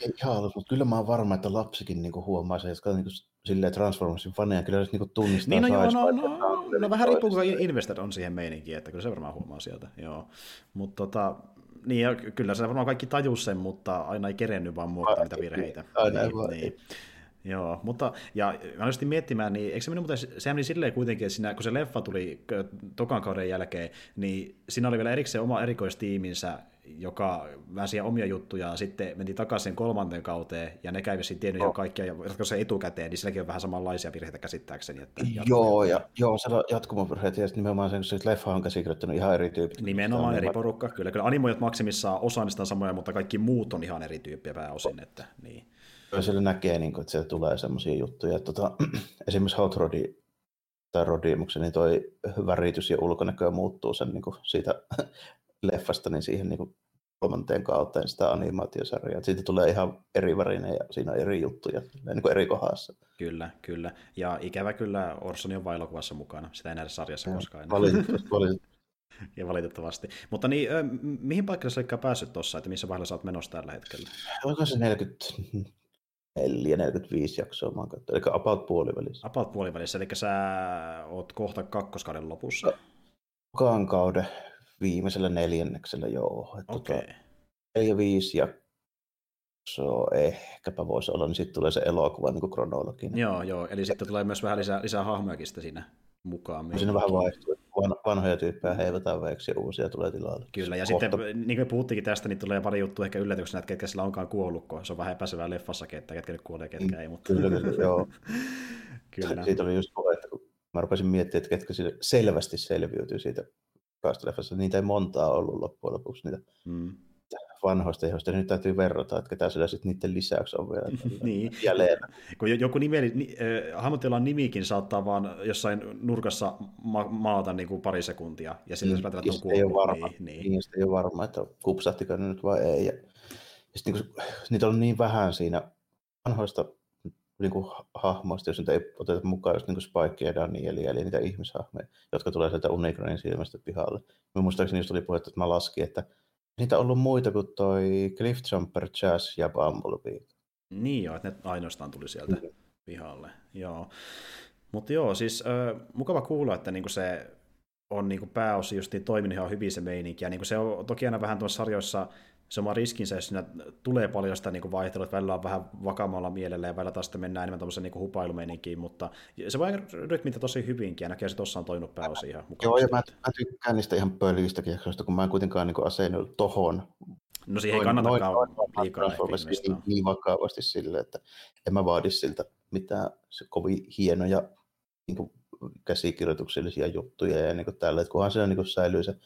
S2: Ei ihan aluksi, mutta kyllä mä oon varma, että lapsikin niinku huomaa se, jotka niinku silleen Transformersin faneja, kyllä se niinku tunnistaa
S1: niin, no, joo, no, no, no, no, vähän riippuu, kuinka investor on siihen meininkiin, että kyllä se varmaan huomaa sieltä, joo. Mutta tota, niin, ja kyllä se varmaan kaikki tajus sen, mutta aina ei kerennyt vaan muuttaa niitä virheitä.
S2: Aina
S1: niin, niin. Joo, mutta ja mä olisin miettimään, niin eikö se minun muuten, se meni silleen kuitenkin, että siinä, kun se leffa tuli tokan kauden jälkeen, niin siinä oli vielä erikseen oma erikoistiiminsä, joka väänsi omia juttuja, sitten meni takaisin kolmanteen kauteen, ja ne kävi sitten jo kaikkia, jotka se etukäteen, niin silläkin on vähän samanlaisia virheitä käsittääkseni. Että
S2: joo, ja, joo, se on jatkumovirheet, ja nimenomaan sen, että leffa on käsikirjoittanut ihan eri tyyppi.
S1: Nimenomaan eri porukka, kyllä, kyllä animoijat maksimissaan osa niistä samoja, mutta kaikki muut on ihan eri tyyppiä pääosin, että niin.
S2: Kyllä siellä näkee, niin kuin, että siellä tulee semmoisia juttuja. Tota, esimerkiksi Hot Rodi tai Rodimuksen, niin toi väritys ja ulkonäkö muuttuu sen niin kuin siitä leffasta niin siihen niin kuin kolmanteen kauteen sitä animaatiosarjaa. Siitä tulee ihan eri värinen ja siinä on eri juttuja niin kuin eri kohdassa.
S1: Kyllä, kyllä. Ja ikävä kyllä Orson on vain elokuvassa mukana. Sitä ei nähdä sarjassa ja, koskaan.
S2: Valitettavasti, valitettavasti.
S1: ja valitettavasti. Mutta niin, mihin paikalle sä päässyt tuossa, että missä vaiheessa olet menossa tällä hetkellä?
S2: Onko se 40, 4, 45 jaksoa mä oon katsonut, eli about puolivälissä.
S1: About puolivälissä, eli sä oot kohta kakkoskauden lopussa.
S2: Tokan kauden viimeisellä neljänneksellä, joo.
S1: Okei. Okay.
S2: Tota, 5 jaksoa ehkäpä voisi olla, niin sitten tulee se elokuva niin kuin kronologinen.
S1: Joo, joo, eli sitten tulee myös vähän lisää, lisää hahmojakin siinä mukaan.
S2: Siinä vähän vaihtuu vanhoja tyyppejä heivataan veeksi ja uusia tulee tilalle.
S1: Kyllä, ja Kohta... sitten niin kuin puhuttiinkin tästä, niin tulee pari juttua ehkä yllätyksenä, että ketkä sillä onkaan kuollut, kun se on vähän epäselvää leffassakin, että ketkä nyt kuolee, ketkä ei. Mutta...
S2: Kyllä, kyllä, joo. kyllä. Siitä oli just puhe, että kun mä rupesin miettimään, että ketkä selvästi selviytyy siitä leffassa, niitä ei montaa ollut loppujen lopuksi niitä mm vanhoista ihoista, niin nyt täytyy verrata, että ketä sillä sitten niiden lisäksi on vielä
S1: niin. jäljellä. Kun joku nimi, ni, äh, hahmotellaan nimikin saattaa vaan jossain nurkassa ma- maata niin kuin pari sekuntia, ja sitten mm,
S2: että on. Ei ole varma, niin, niin. niin ei ole varma, että kupsahtiko ne nyt vai ei. Ja, ja sitten niin kuin, niitä on niin vähän siinä vanhoista niin kuin hahmoista, jos niitä ei oteta mukaan just niin kuin Spike ja Daniel, eli niitä ihmishahmoja, jotka tulee sieltä Unicronin silmästä pihalle. Mä muistaakseni just oli puhetta, että mä laskin, että Niitä on ollut muita kuin toi Cliffjumper, Jazz ja Bumblebee.
S1: Niin joo, että ne ainoastaan tuli sieltä mm. pihalle. Joo. Mutta joo, siis äh, mukava kuulla, että niinku se on niinku pääosin just niin toiminut ihan hyvin se meininki. Ja niinku se on toki aina vähän tuossa sarjoissa se oma riskinsä, jos siinä tulee paljon sitä niin vaihtelua, että välillä on vähän vakaammalla mielellä ja välillä taas sitten mennään enemmän tuollaisen niin hupailumeininkiin, mutta se voi rytmitä tosi hyvinkin ja näkee, että tuossa on toiminut pääosin ihan
S2: mukaan. Joo, ja mä, mä, tykkään niistä ihan pölistäkin jaksoista, kun mä en kuitenkaan niin asennut tohon.
S1: No siihen ei kannatakaan noin, liikaa
S2: niin, niin vakavasti sille, että en mä vaadi siltä mitään se kovin hienoja niin kuin käsikirjoituksellisia juttuja ja niin kuin tällä, että kunhan se niin kuin säilyy se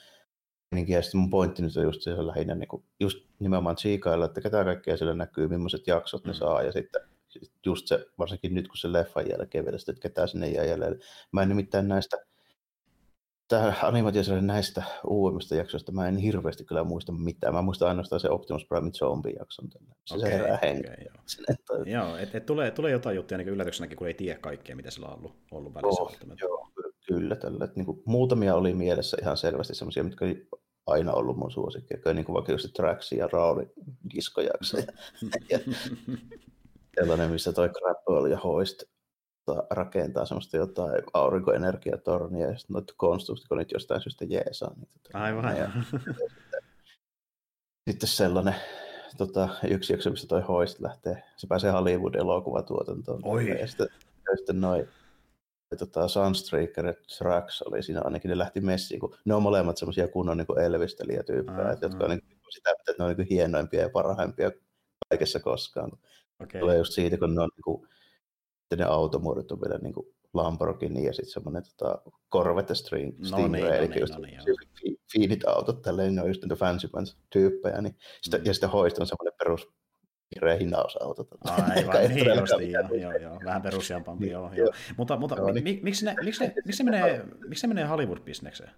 S2: ja sitten mun pointti nyt on just se lähinnä niin kuin, just nimenomaan tsiikailla, että ketä kaikkea siellä näkyy, millaiset jaksot ne mm. saa, ja sitten just se, varsinkin nyt kun se leffan jälkeen vielä, että ketä sinne jää jäljelle. Mä en nimittäin näistä tähän animaatiosarjan näistä uudemmista jaksoista mä en hirveästi kyllä muista mitään. Mä muistan ainoastaan se Optimus Prime zombie-jakson. Se okay, herää okay,
S1: joo, joo et, et tulee, tulee jotain juttuja niin yllätyksenäkin, kun ei tiedä kaikkea, mitä sillä on ollut, ollut välissä. Oh,
S2: joo, kyllä. Tällä, että niin kuin, muutamia oli mielessä ihan selvästi sellaisia, mitkä oli aina ollut mun suosikki. Niin kuin vaikka just Trax ja Rauli diskojakso. ja, sellainen, missä toi Grapple ja Hoist rakentaa semmoista jotain aurinkoenergiatornia ja sitten noita konstruktikonit jostain syystä jeesaa. Niin
S1: tota, Aivan. Ja,
S2: sitten sellainen tota, yksi jakso, missä toi Hoist lähtee, se pääsee Hollywood-elokuvatuotantoon.
S1: Oi.
S2: Ja sitten, ja sitten noin tota, Sunstreaker ja Trax oli siinä ainakin, ne lähti messiin, kun ne on molemmat semmoisia kunnon niin elvistelijätyyppejä, mm, jotka on niin, sitä, että ne on niin hienoimpia ja parhaimpia kaikessa koskaan. Okay. Tulee just siitä, kun ne on niin kuin, ne automuodot on vielä niin kuin Lamborghini ja sitten semmoinen tota, Corvette String, no Stingray, niin, eli no niin, just no niin, fiinit autot, tälleen, ne on just niitä fancy pants tyyppejä, niin sitä, mm. ja sitten hoist on semmoinen perus vihreä hinausauto.
S1: Aivan, niin justi, joo, joo, joo, vähän perusjampampi, niin, joo, joo. Mutta, mutta joo, mi, niin. miksi, ne, miksi, ne, miksi, se menee, miksi se menee Hollywood-bisnekseen?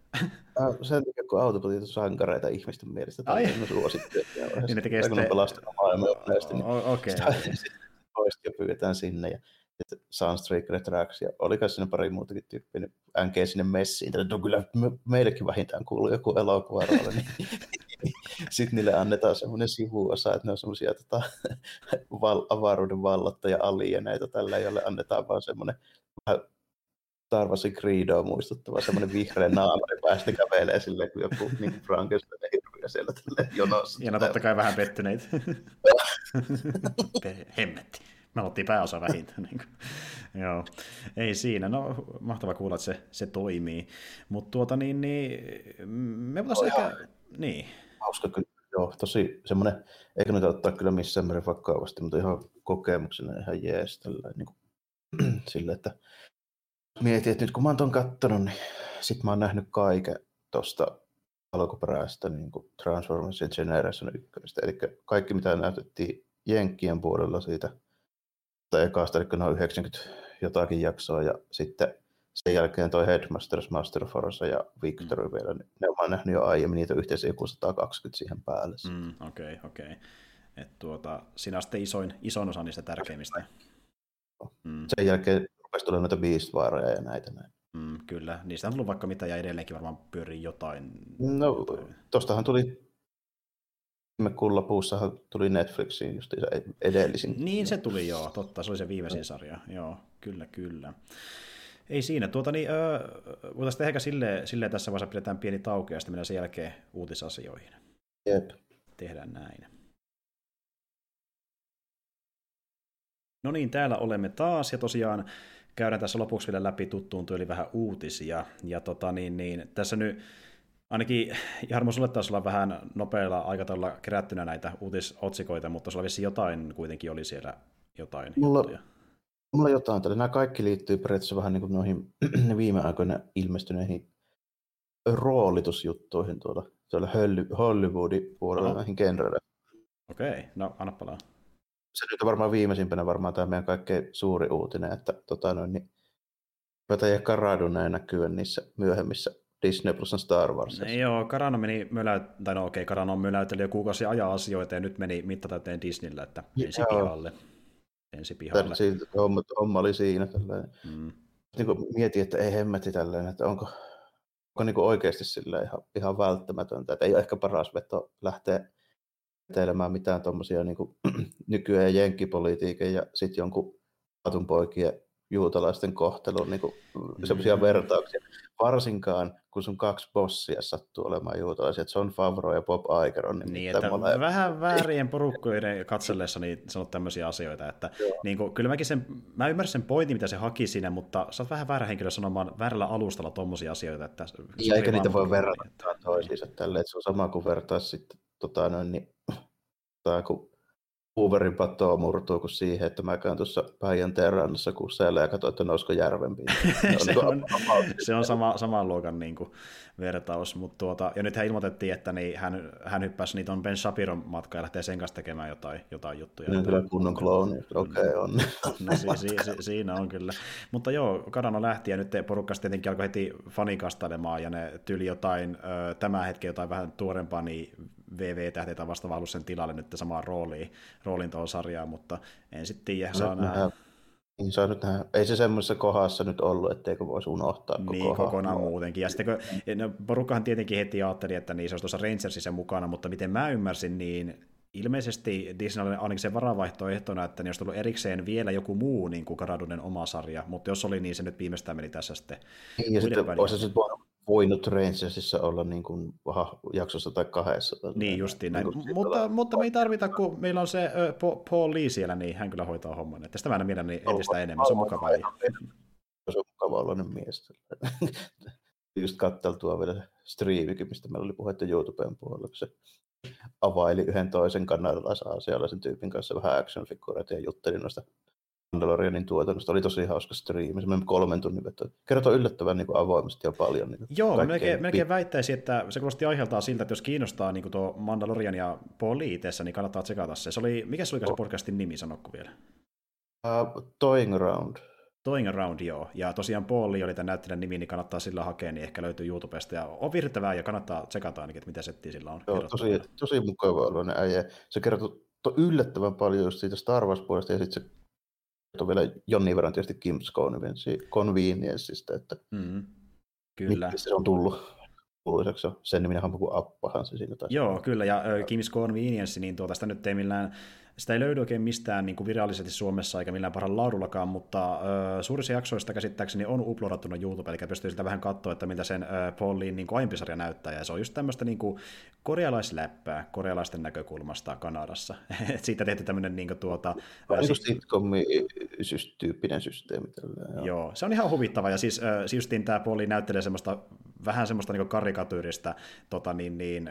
S2: Sen takia, kun autopotit on sankareita ihmisten mielestä, tai on suosittuja.
S1: niin ne tekee
S2: sitten... pelastanut maailmaa
S1: niin Okei.
S2: Toista pyydetään sinne, ja sitten Sunstreaker Tracks, ja oliko siinä pari muutakin tyyppiä, niin NG sinne messiin. On kyllä meillekin vähintään kuuluu joku elokuva niin sitten niille annetaan semmoinen sivuosa, että ne on semmoisia tota, val- avaruuden vallottaja alieneita tällä, jolle annetaan vaan semmoinen vähän Tarvasin Creedoa muistuttava semmoinen vihreä naamari päästä kävelee silleen, kun joku niin Frankenstein hirviö siellä tälle jonossa.
S1: Ja no totta kai vähän pettyneitä. Hemmetti. Me oltiin pääosa vähintään. Niin kuin. Joo, ei siinä. No, mahtava kuulla, että se, se toimii. Mutta tuota niin, niin me voitaisiin ehkä... Niin
S2: hauska kyllä. Joo, tosi semmoinen, eikä nyt ottaa kyllä missään määrin vakavasti, mutta ihan kokemuksena ihan jees. Tällä, niin kuin, sille, että mietin, että nyt kun mä oon ton kattonut, niin sit mä oon nähnyt kaiken tuosta alkuperäistä niin kuin Transformers Generation 1. Eli kaikki, mitä näytettiin Jenkkien puolella siitä, tai ekasta, eli noin 90 jotakin jaksoa, ja sitten sen jälkeen toi Headmasters, Master Force ja Victory mm. vielä, niin ne olen nähnyt jo aiemmin, niitä yhteensä joku 120 siihen päälle.
S1: Okei, mm, okei. Okay, okay. Että tuota, sinä on sitten isoin, isoin osa niistä tärkeimmistä.
S2: Mm. Sen jälkeen rupesi tulla noita Beastwareja ja näitä näin.
S1: Mm, kyllä, niistä on tullut vaikka mitä ja edelleenkin varmaan pyörii jotain.
S2: No, tostahan tuli viime kuun lopussa tuli Netflixiin just edellisin.
S1: Niin se tuli joo, totta, se oli se viimeisin sarja, joo, kyllä, kyllä. Ei siinä. Tuota, niin, öö, voitaisiin ehkä silleen, silleen tässä vaiheessa pidetään pieni tauko ja sitten mennään sen jälkeen uutisasioihin.
S2: Jep.
S1: Tehdään näin. No niin, täällä olemme taas ja tosiaan käydään tässä lopuksi vielä läpi tuttuun tyyli vähän uutisia. Ja tota, niin, niin, tässä nyt ainakin Jarmo, sulle taas olla vähän nopealla aikataululla kerättynä näitä uutisotsikoita, mutta sulla vissi jotain kuitenkin oli siellä jotain
S2: Mulla, juttuja. Mulla jotain tällä. Nämä kaikki liittyy periaatteessa vähän niin kuin noihin viime aikoina ilmestyneihin roolitusjuttuihin tuolla, tuolla Hollywoodin puolella näihin genreille.
S1: Okei, okay. no anna palaa.
S2: Se nyt on varmaan viimeisimpänä varmaan tämä meidän kaikkein suuri uutinen, että tota noin, niin Petäjä Karaduneen näkyy niissä myöhemmissä Disney Plus Star Wars.
S1: Ei, joo, Karano meni mölä... tai no okei, okay, Karano on möläytellyt jo kuukausi ajaa asioita ja nyt meni mittatäyteen Disneyllä, että ensi pihalle ensi pihalle.
S2: Siitä, homma, homma oli siinä. Mm. Niin kuin mietin, että ei hemmetti tälleen, että onko, onko niin kuin oikeasti sille ihan, ihan välttämätöntä. Että ei ole ehkä paras veto lähteä teelemään mitään tuommoisia niin nykyään jenkkipolitiikan ja sitten jonkun poikien juutalaisten kohtelun niin mm. semmoisia vertauksia. Varsinkaan, kun sun kaksi bossia sattuu olemaan juutalaisia, että John Favreau ja Bob Iger on
S1: niin, niin että mole... vähän väärien porukkoiden katsellessa niin sanot tämmöisiä asioita, että niin kuin, kyllä mäkin sen, mä ymmärrän sen pointin, mitä se haki siinä, mutta sä oot vähän väärä henkilö sanomaan väärällä alustalla tommosia asioita. Että
S2: ja eikä niitä voi verrata toisiinsa tälle, että se on sama kuin vertaa sitten tota, noin, niin, tai kun Hooverin patoa murtuu kuin siihen, että mä käyn tuossa Päijänteen rannassa kuseella ja katsoin, että nousko järven
S1: se, se, on, se on sama, saman luokan niin kuin, vertaus, mutta tuota, ja nyt hän ilmoitettiin, että niin, hän, hän hyppäsi niitä on Ben Shapiron matka ja lähtee sen kanssa tekemään jotain, jotain juttuja.
S2: Niin, kyllä kunnon klooni, okei okay, on.
S1: No, si, si, si, siinä on kyllä. Mutta joo, Kadano lähti ja nyt porukka tietenkin alkoi heti fanikastelemaan ja ne tyli jotain, tämä hetki jotain vähän tuorempaa, niin VV-tähteitä vastaavaa ollut sen tilalle nyt samaan rooliin, roolin tuohon sarjaan, mutta en sitten tiedä, saa no, nähdä.
S2: Niin saa nyt nähdä. Ei se semmoisessa kohdassa nyt ollut, etteikö voisi unohtaa koko
S1: Niin, kokonaan muutenkin. Ja sitten kun, no, porukkahan tietenkin heti ajatteli, että niin, se olisi tuossa Rangersissa mukana, mutta miten mä ymmärsin, niin ilmeisesti Disney oli ainakin se varavaihtoehtona, että ne olisi tullut erikseen vielä joku muu niin kuin Karadunen oma sarja, mutta jos oli, niin se nyt viimeistään meni tässä sitten.
S2: Niin, ja sitten olisi sitten voinut Rangersissa olla niin kuin, jaksossa tai kahdessa. Tai
S1: niin justiin näin, niin mutta, mutta me ei tarvita, kun meillä on se uh, Paul Lee siellä, niin hän kyllä hoitaa homman. Että sitä mä en niin entistä enemmän, se on mukava.
S2: Se on mukava olla mies. Just katteltua vielä striimikin, mistä meillä oli puhetta YouTuben puolella, kun se availi yhden toisen kanadalaisen asialaisen tyypin kanssa vähän action ja jutteli noista Mandalorianin tuotannosta. Oli tosi hauska striimi, semmoinen kolmen tunnin veto. Kertoo yllättävän niin kuin avoimesti ja paljon. Niin
S1: Joo, melkein, melkein väittäisin, että se kuulosti aiheeltaan siltä, että jos kiinnostaa niin tuo Mandalorian ja Paul itse, niin kannattaa tsekata se. se oli, mikä se oli se podcastin nimi, sanokko vielä?
S2: Uh, Toying Around.
S1: Toing Around, joo. Ja tosiaan Paul oli tämän näyttelijän nimi, niin kannattaa sillä hakea, niin ehkä löytyy YouTubesta. Ja on virtävää ja kannattaa tsekata ainakin, että mitä settiä sillä on.
S2: Joo, tosi, tosi mukava oloinen äijä. Se kertoo yllättävän paljon just siitä Star Wars-puolesta ja sitten se kertoo vielä jonnin verran tietysti Kim's Convenienceista, että mm, kyllä. se on tullut kuuluisaksi. Sen niminen on kuin Appahan se siinä taisi.
S1: Joo, kyllä, ja Kim's Convenience, niin tuota, sitä nyt ei millään sitä ei löydy oikein mistään niin kuin virallisesti Suomessa eikä millään parhaalla laadullakaan, mutta ö, suurissa jaksoista käsittääkseni on uploadattuna YouTube, eli pystyy sitä vähän katsoa, että mitä sen ö, Paulin niin aiempi sarja näyttää, ja se on just tämmöistä niin kuin korealaisläppää korealaisten näkökulmasta Kanadassa. Siitä tehty tämmöinen niin kuin, tuota...
S2: Siis, sitcom-tyyppinen systeemi. Tällä,
S1: joo. joo. se on ihan huvittava, ja siis, ö, siis tämä Pauli näyttelee semmoista vähän semmoista niin karikatyyristä tota, niin, niin,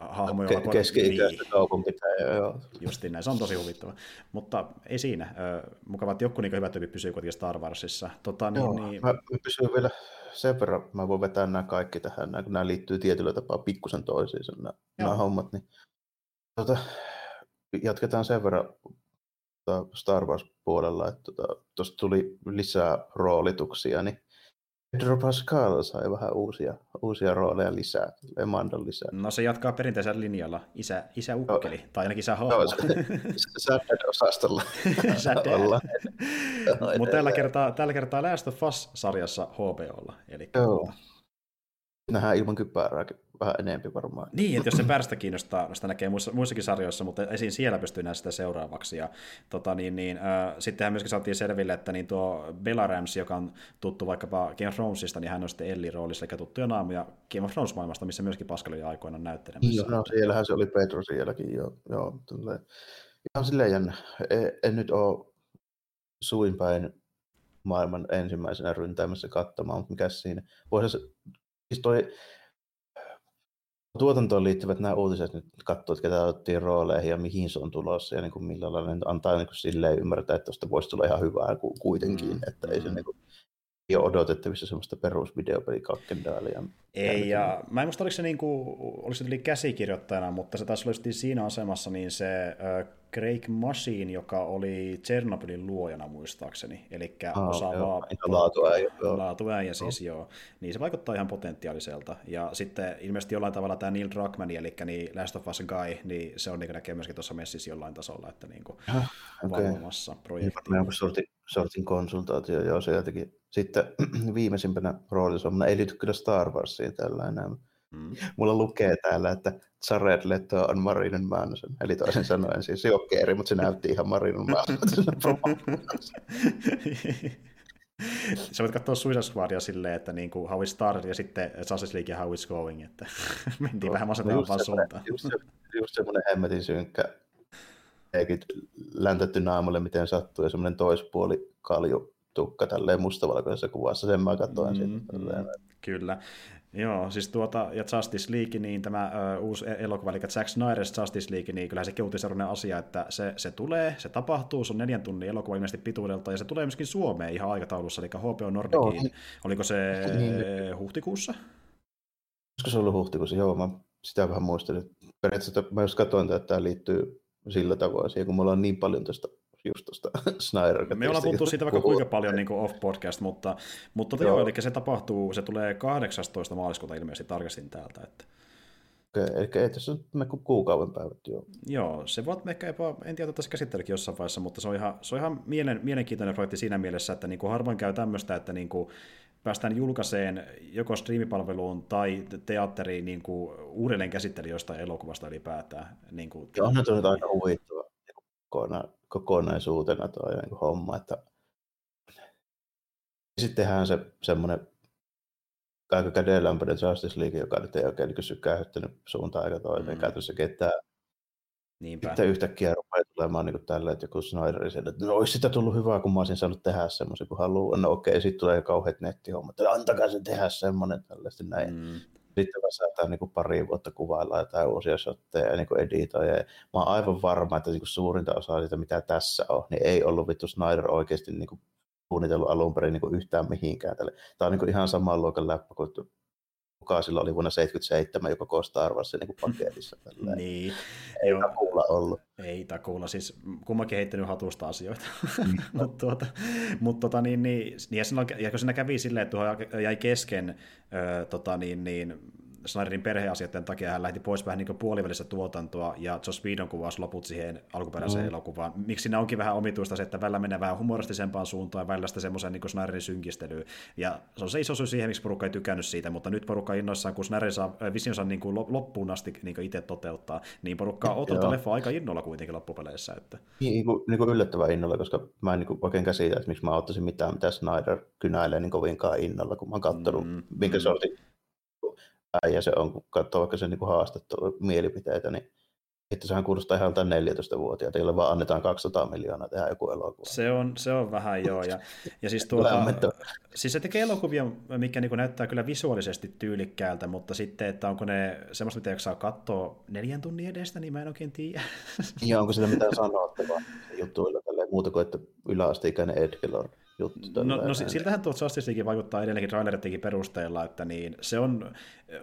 S1: hahmoja.
S2: Ke- keski-ikäistä niin. kaupunkitäjää, joo.
S1: Justiin näin, se on tosi huvittava. Mutta ei siinä. Mukava, että joku niin hyvä tyyppi pysyy kuitenkin Star Warsissa. Tota, niin, joo, niin...
S2: mä, pysyn vielä sen verran, mä voin vetää nämä kaikki tähän, kun nämä liittyy tietyllä tapaa pikkusen toisiinsa nämä, nämä hommat, niin tota, jatketaan sen verran tota Star Wars-puolella, että tuosta tota, tuli lisää roolituksia, niin Pedro Pascal sai vähän uusia, uusia rooleja lisää, Emandan lisää.
S1: No se jatkaa perinteisellä linjalla, isä, isä ukkeli, no, tai ainakin isä hahmo. No,
S2: Sad-osastolla
S1: Mutta tällä kertaa, tällä kertaa Last of Us-sarjassa HBOlla. Eli
S2: Joo. Nähdään ilman kypärääkin vähän enemmän varmaan.
S1: Niin, että jos se pärstä kiinnostaa, sitä näkee muissa, muissakin sarjoissa, mutta esiin siellä pystyy nähdä sitä seuraavaksi. Ja, tota, niin, niin, äh, sittenhän myöskin saatiin selville, että niin tuo Bella Ramsey, joka on tuttu vaikkapa Game of Thronesista, niin hän on sitten Ellie roolissa, eli tuttuja naamuja Game of Thrones-maailmasta, missä myöskin Pascal oli aikoinaan näyttelemässä.
S2: Joo, no, siellähän se oli Pedro sielläkin, joo. joo tulee. Ihan silleen jännä. En, en nyt ole suin päin maailman ensimmäisenä ryntäämässä katsomaan, mutta mikä siinä. Voisi siis toi tuotantoon liittyvät nämä uutiset nyt katsoo, että ketä otettiin rooleihin ja mihin se on tulossa ja niin kuin millä lailla ne antaa niin kuin silleen ymmärtää, että tuosta voisi tulla ihan hyvää kuitenkin, mm. että ei se mm. niin kuin, ei ole odotettavissa semmoista perusvideopelikakkendaalia.
S1: Ei, ja mä en muista, oliko se, niin kuin, oliko se käsikirjoittajana, mutta se taas oli siinä asemassa, niin se äh, Craig Machine, joka oli Chernobylin luojana muistaakseni, eli ah, osaava
S2: laatuäijä,
S1: laatuäijä siis joo. joo, niin se vaikuttaa ihan potentiaaliselta. Ja sitten ilmeisesti jollain tavalla tämä Neil Druckmann, eli niin Last of Us Guy, niin se on niin näkee myöskin tuossa messissä jollain tasolla, että niin kuin ah, okay. valvomassa projektia.
S2: Joku sortin, sortin konsultaatio, joo, se jotenkin. Sitten viimeisimpänä roolissa on, ei liity kyllä Star Warsiin tällä enää, Mm. Mulla lukee täällä, että Jared Leto on Marinen Manson. Eli toisin sanoen siis Jokkeri, mutta se näytti ihan Marinen Manson.
S1: Sä voit katsoa Suicide Squadia silleen, että niin kuin how is started ja sitten Justice League ja how is going, että mentiin no, vähän masentavaan suuntaan.
S2: Just, se, just semmoinen hemmetin synkkä eikin läntetty naamalle, miten sattuu, ja semmoinen toispuoli kalju tukka tälleen mustavalkoisessa kuvassa, sen mä katsoin mm, sitten. Mm,
S1: kyllä. Joo, siis tuota, ja Justice League, niin tämä ö, uusi e- elokuva, eli Zack Snyder's Justice League, niin kyllähän sekin uutisarvoinen asia, että se, se tulee, se tapahtuu, se on neljän tunnin elokuva ilmeisesti pituudelta, ja se tulee myöskin Suomeen ihan aikataulussa, eli HBO Nordicin, niin- oliko se niin, huhtikuussa?
S2: Olisiko se ollut huhtikuussa? Joo, mä sitä vähän muistelin. Periaatteessa mä jos katsoin, että tämä liittyy sillä tavoin siihen, kun me ollaan niin paljon tästä just tuosta Snyder
S1: Me ollaan puhuttu siitä vaikka kuinka paljon niin kuin off-podcast, mutta, mutta joo. joo, eli se tapahtuu, se tulee 18. maaliskuuta ilmeisesti tarkastin täältä. Että...
S2: Okei, eli ei tässä ole kuukauden päivät, joo.
S1: Joo, se voi ehkä jopa, en tiedä, tässä käsittelykin jossain vaiheessa, mutta se on ihan, se on ihan mielen, mielenkiintoinen projekti siinä mielessä, että niin kuin harvoin käy tämmöistä, että niin kuin päästään julkaiseen joko striimipalveluun tai teatteriin niin kuin uudelleen käsittely jostain elokuvasta ylipäätään. Niin kuin,
S2: Joo, on nyt aika huvittava kokonaisuutena tuo niin homma, että sitten tehdään se semmoinen aika kädenlämpöinen Justice League, joka nyt ei oikein niin sykäyttänyt suuntaan aika toimeen mm. käytössä ketään. Niinpä. Sitten yhtäkkiä rupeaa tulemaan niin tällä, että joku Snyder sieltä, että no olisi sitä tullut hyvää, kun mä olisin saanut tehdä semmoisen, kun haluaa. No okei, sitten tulee kauheat nettihommat, että antakaa se tehdä semmoinen tällaista näin. Mm. Sitten väsätään niin pari vuotta kuvailla jotain uusia shotteja ja niin editoja. Ja mä oon aivan varma, että niin suurinta osaa siitä, mitä tässä on, niin ei ollut vittu Snyder oikeasti niin kuin suunnitellut alun perin niin yhtään mihinkään. Tämä on niin ihan saman luokan läppä kuin kuka sillä oli vuonna 77 joka koko Star Warsin niin paketissa.
S1: niin.
S2: Ei Joo. takuulla ollut.
S1: Ei takuulla, siis kummakin heittänyt hatusta asioita. Mm. mutta tuota, mut tota, niin, niin, ja, siinä, ja kun siinä kävi silleen, että tuohon jäi kesken ö, tota, niin, niin, Snyderin perheasioiden takia hän lähti pois vähän niin puolivälissä tuotantoa, ja Joss Whedon kuvasi loput siihen alkuperäiseen mm. elokuvaan. Miksi siinä onkin vähän omituista se, että välillä menee vähän humoristisempaan suuntaan, ja välillä sitä semmoisen niin Snyderin synkistelyyn. Ja se on se iso syy siihen, miksi porukka ei tykännyt siitä, mutta nyt porukka innoissaan, kun Snyder saa äh, visionsa niin kuin loppuun asti niin itse toteuttaa, niin porukka ottaa leffa aika innolla kuitenkin loppupeleissä. Että...
S2: Niin, niin, kuin, niin kuin yllättävän innolla, koska mä en niin kuin oikein käsitä, että miksi mä ottaisin mitään, mitä Snyder kynäilee niin kovinkaan innolla, kun mä oon katsonut, mm, minkä mm. sortin äijä se on, kun katsoo vaikka sen niin haastattelun mielipiteitä, niin että sehän kuulostaa ihan jotain 14-vuotiaita, joille vaan annetaan 200 miljoonaa tehdä joku elokuva.
S1: Se on, se on vähän joo. Ja, ja siis, tuota, siis se tekee elokuvia, mikä niin näyttää kyllä visuaalisesti tyylikkäältä, mutta sitten, että onko ne semmoista, mitä saa katsoa neljän tunnin edestä, niin mä en oikein tiedä.
S2: Ja onko sillä mitään sanottavaa juttuilla muuta kuin, että yläasteikäinen Ed juttu.
S1: No, no siltähän tuo Justice League vaikuttaa edelleenkin trailerittikin perusteella, että niin se on,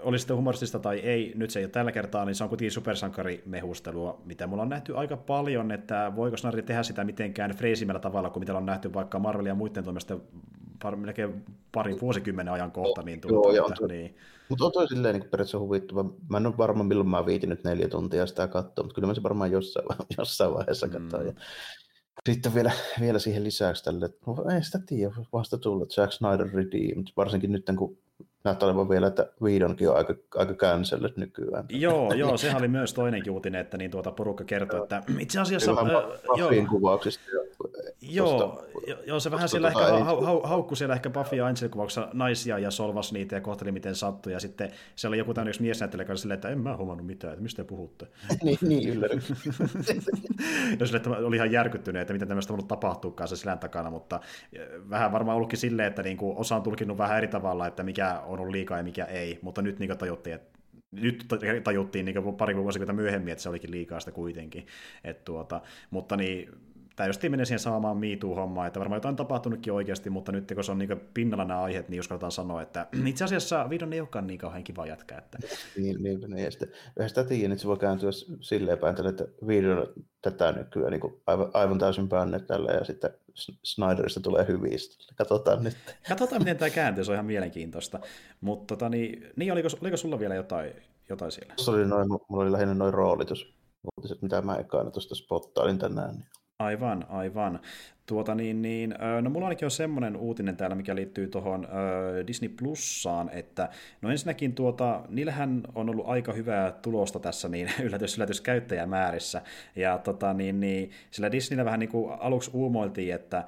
S1: oli sitten humoristista tai ei, nyt se ei ole tällä kertaa, niin se on kuitenkin supersankarimehustelua, mitä mulla on nähty aika paljon, että voiko Snarri tehdä sitä mitenkään freesimällä tavalla, kuin mitä on nähty vaikka Marvelin ja muiden toimesta par, melkein parin vuosikymmenen ajan kohta. Niin tuntuu,
S2: Joo, että, niin. Mutta on toi silleen niin periaatteessa huvittava. Mä en ole varma, milloin mä oon viitinyt neljä tuntia sitä katsoa, mutta kyllä mä se varmaan jossain, jossain vaiheessa katsoin. Mm. Sitten vielä, vielä siihen lisäksi tälle, no, ei sitä tiedä, vasta tullut Jack Snyder Redeemed, varsinkin nyt kun näyttää olevan vielä, että Whedonkin on aika, aika cancelled nykyään.
S1: Joo, joo, sehän oli myös toinen uutinen, että niin tuota porukka kertoi, että itse asiassa... Äh,
S2: joo, kuvauksista
S1: Joo, joo, se vähän siellä ehkä ha, ha, haukku siellä ehkä Buffy ja Angel kuvauksessa naisia ja solvas niitä ja kohteli miten sattui. Ja sitten siellä oli joku tämmöinen yksi miesnäyttelijä kanssa silleen, että en mä huomannut mitään, että mistä te puhutte.
S2: niin, niin ylläri.
S1: no sille, että oli ihan järkyttynyt, että miten tämmöistä on voinut tapahtuukaan se selän takana, mutta vähän varmaan ollutkin silleen, että niinku osa on tulkinut vähän eri tavalla, että mikä on ollut liikaa ja mikä ei, mutta nyt niinku tajuttiin, että nyt tajuttiin niin pari vuosikymmentä myöhemmin, että se olikin liikaa sitä kuitenkin. Et tuota, mutta niin, tämä just menee siihen saamaan MeToo-hommaan, että varmaan jotain on tapahtunutkin oikeasti, mutta nyt kun se on niin pinnalla nämä aiheet, niin uskaltaan sanoa, että itse asiassa Vidon ei olekaan niin kauhean kiva jätkä. Että...
S2: Niin, niin, niin ja sitten sitä tiedä, että se voi kääntyä silleen päin, että Vidon tätä nykyään niin kuin aivan, aivan täysin päänne tällä, ja sitten Snyderista tulee hyvistä. Katsotaan nyt.
S1: Katsotaan, miten tämä kääntyy, se on ihan mielenkiintoista. Mutta tota, niin, niin oliko, oliko sulla vielä jotain, jotain siellä?
S2: Se oli noin, mulla oli lähinnä noin roolitus, uutiset, mitä mä ekana tuosta spottailin tänään. Niin.
S1: Aivan, aivan. Tuota niin, niin, no mulla ainakin on semmoinen uutinen täällä, mikä liittyy tuohon Disney Plussaan, että no ensinnäkin tuota, niillähän on ollut aika hyvää tulosta tässä niin yllätys, yllätys käyttäjämäärissä, ja tota, niin, niin, sillä Disneyllä vähän niin kuin aluksi uumoiltiin, että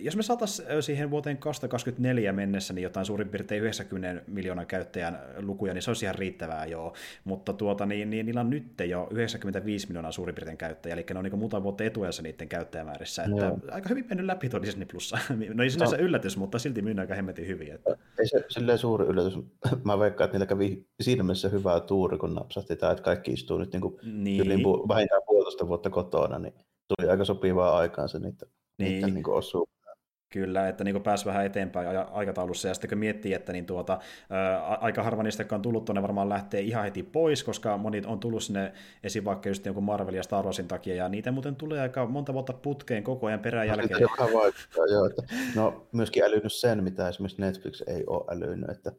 S1: jos me saataisiin siihen vuoteen 2024 mennessä niin jotain suurin piirtein 90 miljoonan käyttäjän lukuja, niin se olisi ihan riittävää joo, mutta tuota, niin, niin niillä on nyt jo 95 miljoonaa suurin piirtein käyttäjä, eli ne on niin muutama vuotta etuajassa niiden käyttäjämäärissä, että Joo. aika hyvin mennyt läpi tuo Disney Plussa. No ei sinänsä no. yllätys, mutta silti myydään aika hemmetin hyvin. Että...
S2: Ei se silleen suuri yllätys. Mä veikkaan, että niillä kävi siinä mielessä hyvää tuuri, kun napsahti tämä, että kaikki istuu nyt niin kuin niin. Yli vähintään puolitoista vuotta kotona, niin tuli aika sopivaa aikaan se niitä, niin. niitä niin osuu.
S1: Kyllä, että niin pääsi vähän eteenpäin aikataulussa, ja sitten kun miettii, että niin tuota, ää, aika harva niistä, jotka on tullut tuonne, varmaan lähtee ihan heti pois, koska moni on tullut sinne esim. vaikka just jonkun Marvel ja Star Warsin takia, ja niitä muuten tulee aika monta vuotta putkeen koko ajan perään jälkeen.
S2: Joka vaikuttaa, joo. Että, no myöskin älynyt sen, mitä esimerkiksi Netflix ei ole älynyt, että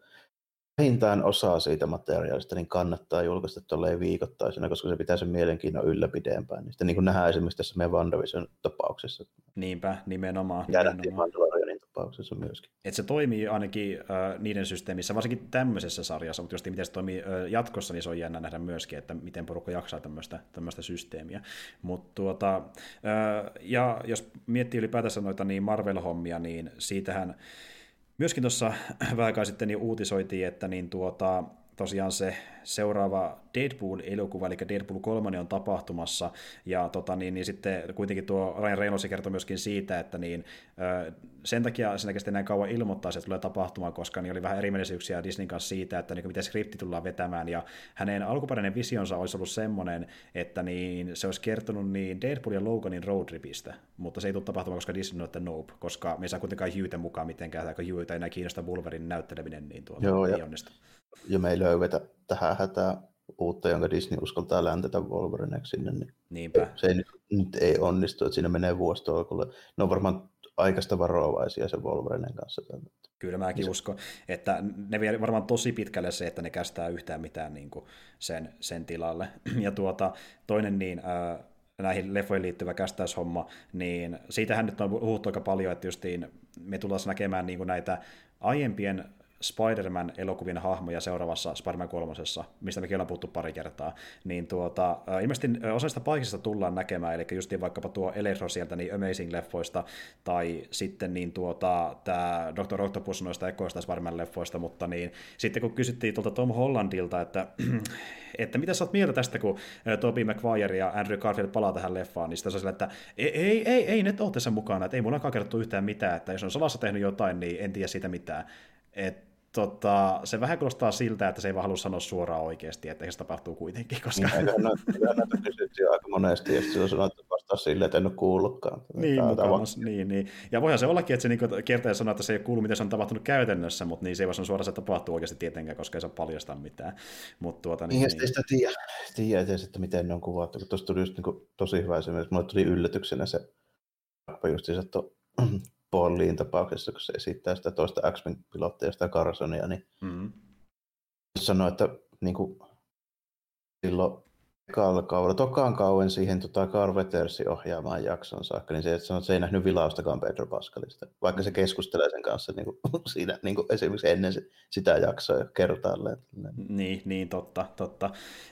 S2: vähintään osaa siitä materiaalista, niin kannattaa julkaista tuolleen viikoittaisena, koska se pitää sen mielenkiinnon yllä pidempään. Niin sitten niin kuin nähdään esimerkiksi tässä meidän WandaVision tapauksessa.
S1: Niinpä, nimenomaan.
S2: Ja nimenomaan. tapauksessa myöskin.
S1: Et se toimii ainakin äh, niiden systeemissä, varsinkin tämmöisessä sarjassa, mutta just miten se toimii äh, jatkossa, niin se on jännä nähdä myöskin, että miten porukka jaksaa tämmöistä, tämmöistä systeemiä. Mut tuota, äh, ja jos miettii ylipäätänsä noita niin Marvel-hommia, niin siitähän Myöskin tuossa vähän sitten niin uutisoitiin, että niin tuota, tosiaan se seuraava Deadpool-elokuva, eli Deadpool 3 on tapahtumassa, ja tota, niin, niin sitten kuitenkin tuo Ryan Reynolds kertoi myöskin siitä, että niin, sen takia sen kesti näin kauan ilmoittaa, että tulee tapahtumaan, koska niin oli vähän erimielisyyksiä Disneyn kanssa siitä, että niin miten skripti tullaan vetämään, ja hänen alkuperäinen visionsa olisi ollut semmoinen, että niin, se olisi kertonut niin Deadpool ja Loganin roadtripistä, mutta se ei tule tapahtumaan, koska Disney sanoi, että nope, koska me ei saa kuitenkaan Hughta mukaan mitenkään, kun Hugh ei enää kiinnosta Wolverine näytteleminen, niin tuota, Joo, ei ja, onnistu.
S2: Ja me ei löydetä tähän hätään uutta, jonka Disney uskaltaa läntetä Wolverineksi sinne, niin
S1: Niinpä.
S2: se ei nyt, nyt ei onnistu, että siinä menee vuositolkulle. Ne on varmaan aikaista varovaisia sen Wolverinen kanssa.
S1: Kyllä mäkin se... uskon, että ne vie varmaan tosi pitkälle se, että ne kästää yhtään mitään niin kuin sen, sen tilalle. Ja tuota, toinen niin, äh, näihin leffoihin liittyvä kästäyshomma, niin siitähän nyt on puhuttu aika paljon, että justiin me tullaan näkemään niin kuin näitä aiempien Spider-Man-elokuvien hahmoja seuraavassa Spider-Man kolmosessa, mistä mekin ollaan puhuttu pari kertaa, niin tuota, ilmeisesti osasta paikista tullaan näkemään, eli just vaikkapa tuo Electro sieltä niin Amazing-leffoista, tai sitten niin tuota, tämä Dr. Octopus noista ekoista Spider-Man-leffoista, mutta niin sitten kun kysyttiin tuolta Tom Hollandilta, että että mitä sä oot mieltä tästä, kun Tobey Maguire ja Andrew Garfield palaa tähän leffaan, niin sitten sillä, että ei, ei, ei, ei ne ole tässä mukana, että ei mulla kerrottu yhtään mitään, että jos on salassa tehnyt jotain, niin en tiedä siitä mitään. Et tota, se vähän kuulostaa siltä, että se ei vaan halua sanoa suoraan oikeasti, että se tapahtuu kuitenkin. Koska...
S2: Niin, näitä kysyttiin aika monesti, ja sitten sanoo, että vastaa silleen, että en ole kuullutkaan.
S1: Niin, mukamas, niin, niin. Ja voihan se ollakin, että se niin kertaa sanoo, että se ei ole kuullut, miten se on tapahtunut käytännössä, mutta niin se ei voi sanoa suoraan, että se tapahtuu oikeasti tietenkään, koska ei se paljasta mitään. Mut, tuota,
S2: niin, niin, niin. sitä tiedä, tiedä edes, että miten ne on kuvattu, kun tuossa tuli just niin kuin, tosi hyvä esimerkiksi. Mulle tuli yllätyksenä se, just se, että Pauliin tapauksessa, kun se esittää sitä toista X-Men-pilottia, sitä Carsonia, niin mm-hmm. sanoi, että niin kuin, silloin ekalla kaudella, tokaan kauan siihen tota Carl Wettersin ohjaamaan jakson saakka, niin se, että, sanoi, että se ei nähnyt vilaustakaan Pedro Pascalista, vaikka se keskustelee sen kanssa niin kuin, siinä, niin kuin esimerkiksi ennen sitä jaksoa kertaalleen.
S1: Niin, niin, totta, totta.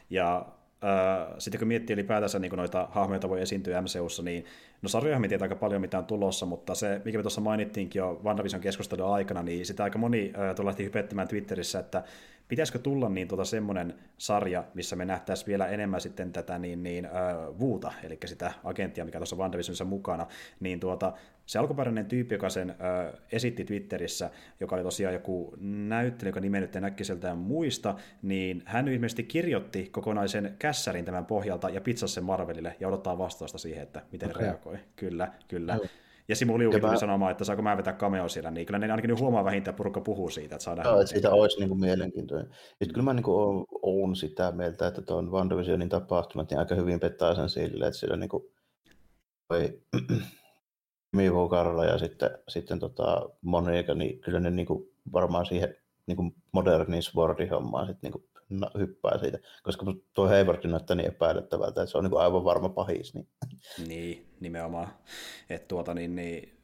S1: Ja äh, sitten kun miettii ylipäätänsä niin noita hahmoja, voi esiintyä MCUssa, niin No sarjoja me aika paljon, mitä on tulossa, mutta se, mikä me tuossa mainittiinkin jo WandaVision keskustelun aikana, niin sitä aika moni äh, lähti hypettämään Twitterissä, että pitäisikö tulla niin tuota semmoinen sarja, missä me nähtäisiin vielä enemmän sitten tätä niin, niin äh, Vuuta, eli sitä agenttia, mikä tuossa WandaVisionissa mukana, niin tuota, se alkuperäinen tyyppi, joka sen äh, esitti Twitterissä, joka oli tosiaan joku näyttely, joka nimen nyt en äkkiseltään muista, niin hän ilmeisesti kirjoitti kokonaisen kässärin tämän pohjalta ja pizzasi sen Marvelille ja odottaa vastausta siihen, että miten okay. reagoi. Kyllä, kyllä. Okay. Ja Simu Liukin tuli mä... sanomaan, että saako mä vetää cameo siellä, niin kyllä ne ainakin nyt huomaa vähintään, että porukka puhuu siitä, että saadaan...
S2: Joo, että siitä olisi niin kuin mielenkiintoinen. Sitten kyllä mä niin kuin olen sitä mieltä, että tuon WandaVisionin tapahtumat niin aika hyvin pettää sen sille, että sillä niin kuin voi Mivo Karla ja sitten, sitten tota Monika, niin kyllä ne niin kuin varmaan siihen niin kuin moderniin Swordi-hommaan sitten niin kuin hyppää siitä, koska tuo Hayward näyttää niin epäilyttävältä, että se on niin kuin aivan varma pahis. Niin,
S1: niin nimenomaan. Että tuota, niin, niin,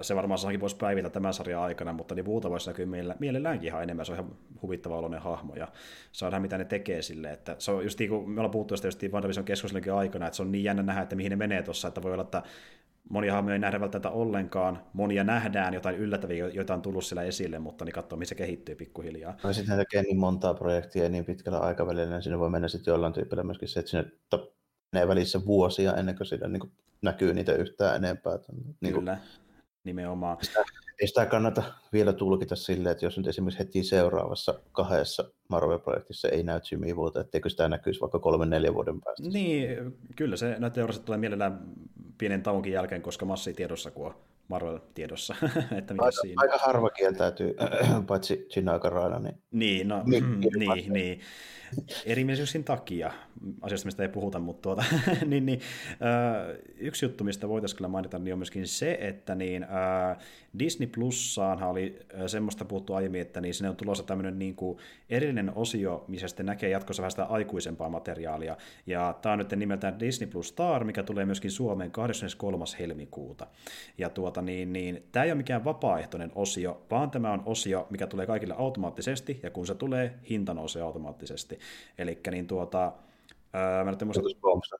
S1: se varmaan saakin voisi päivitä tämän sarjan aikana, mutta niin muuta voisi näkyä mielelläänkin ihan enemmän. Se on ihan huvittava oloinen hahmo ja saadaan mitä ne tekee sille. Että se on just niin kuin me ollaan puhuttu sitä just WandaVision keskustelunkin aikana, että se on niin jännä nähdä, että mihin ne menee tuossa, että voi olla, että monia hahmoja ei nähdä välttämättä ollenkaan, monia nähdään, jotain yllättäviä, joita on tullut siellä esille, mutta niin katsoo, missä se kehittyy pikkuhiljaa.
S2: No sitten tekee niin montaa projektia niin pitkällä aikavälillä, niin sinne voi mennä sitten jollain tyypillä myöskin se, että sinne menee välissä vuosia ennen kuin siinä niin näkyy niitä yhtään enempää.
S1: Niin Kyllä, kuin, nimenomaan.
S2: Sitä, ei sitä kannata vielä tulkita silleen, että jos nyt esimerkiksi heti seuraavassa kahdessa Marvel-projektissa ei näy Jimmy Woolta, etteikö sitä näkyisi vaikka kolmen neljän vuoden päästä.
S1: Niin, kyllä se näitä tulee mielellään pienen tauonkin jälkeen, koska massi tiedossa, kun on Marvel-tiedossa. että
S2: aika, siinä. aika harva kieltäytyy, paitsi Gina Carano. Niin,
S1: niin, no, mm, niin, niin erimielisyysin takia, asioista mistä ei puhuta, mutta tuota, niin, niin, yksi juttu, mistä voitaisiin kyllä mainita, niin on myöskin se, että niin, Disney Plussaanhan oli semmoista puhuttu aiemmin, että niin sinne on tulossa tämmöinen niin kuin erillinen osio, missä sitten näkee jatkossa vähän sitä aikuisempaa materiaalia, ja tämä on nyt nimeltään Disney Plus Star, mikä tulee myöskin Suomeen 23. helmikuuta, ja tuota, niin, niin, tämä ei ole mikään vapaaehtoinen osio, vaan tämä on osio, mikä tulee kaikille automaattisesti, ja kun se tulee, hinta nousee automaattisesti ilmeisesti. Eli niin tuota, ää, mä nyt muista...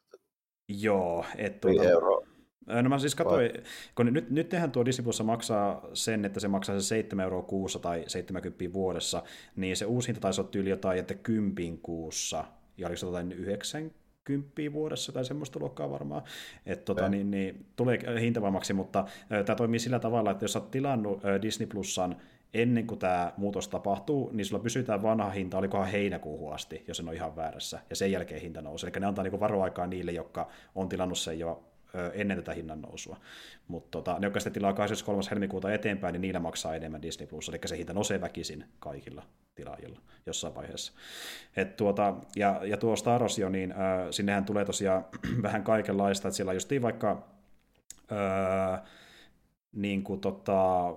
S1: Joo, että tuota,
S2: euroa
S1: No mä siis katsoin, Vai? kun nyt, nyt tehän tuo Disney Plus maksaa sen, että se maksaa se 7 euroa kuussa tai 70 vuodessa, niin se uusi hinta taisi olla tyyli jotain, että 10 kuussa, ja oliko se jotain 90 vuodessa tai semmoista luokkaa varmaan, että tota, niin, niin, tulee hintavammaksi, mutta tämä toimii sillä tavalla, että jos olet tilannut Disney Plusan ennen kuin tämä muutos tapahtuu, niin sulla pysytään vanha hinta, olikohan heinäkuuhun asti, jos en ole ihan väärässä, ja sen jälkeen hinta nousee. Eli ne antaa niinku varoaikaa niille, jotka on tilannut sen jo ennen tätä hinnan nousua. Mutta tota, ne, jotka sitten tilaa 23. helmikuuta eteenpäin, niin niillä maksaa enemmän Disney Plus, eli se hinta nousee väkisin kaikilla tilaajilla jossain vaiheessa. Et tuota, ja, ja tuo Star Wars jo, niin äh, sinnehän tulee tosiaan vähän kaikenlaista, että siellä justiin vaikka äh, niin kuin tota,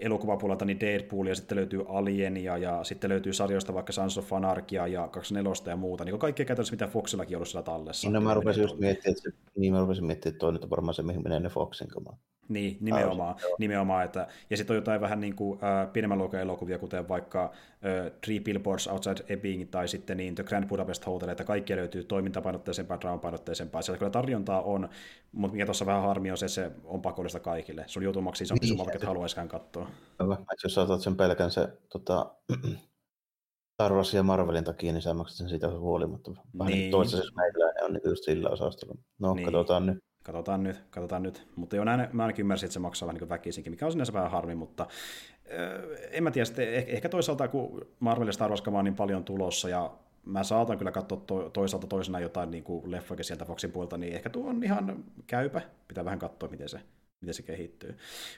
S1: elokuvapuolelta niin Deadpool ja sitten löytyy Alienia ja sitten löytyy sarjoista vaikka Sons of Anarchia ja 24 ja muuta, niin kaikkea käytännössä mitä Foxillakin on ollut siellä tallessa.
S2: No mä rupesin just miettimään, että, se, niin mä rupesin miettimään, että toi nyt on varmaan se, mihin menee ne Foxin kamaa.
S1: Niin, nimenomaan. Ah, nimenomaan että, ja sitten on jotain vähän niin kuin, äh, pienemmän luokan elokuvia, kuten vaikka äh, Three Billboards Outside Ebbing tai sitten niin The Grand Budapest Hotel, että kaikki löytyy toimintapainotteisempaa, draamapainotteisempaa. Siellä kyllä tarjontaa on, mutta mikä tuossa vähän harmi on se, että se on pakollista kaikille. Sun joutuu maksaa isompi niin, summa, vaikka et haluaisikaan katsoa.
S2: Jos otat sen pelkän se tota, Star Wars ja Marvelin takia, niin sä maksat sen siitä huolimatta. Vähän niin. toistaiseksi meillä on niin just sillä osastolla. No, niin. katsotaan nyt.
S1: Katsotaan nyt, katsotaan nyt. Mutta jo näin, mä ainakin ymmärsin, että se maksaa vähän niin väkisinkin, mikä on sinänsä vähän harmi, mutta äh, en mä tiedä, sitten, ehkä toisaalta kun Marvel ja Star Wars on niin paljon tulossa ja mä saatan kyllä katsoa to, toisaalta toisena jotain niin kuin leffoja sieltä Foxin puolta, niin ehkä tuo on ihan käypä. Pitää vähän katsoa, miten se, miten se kehittyy.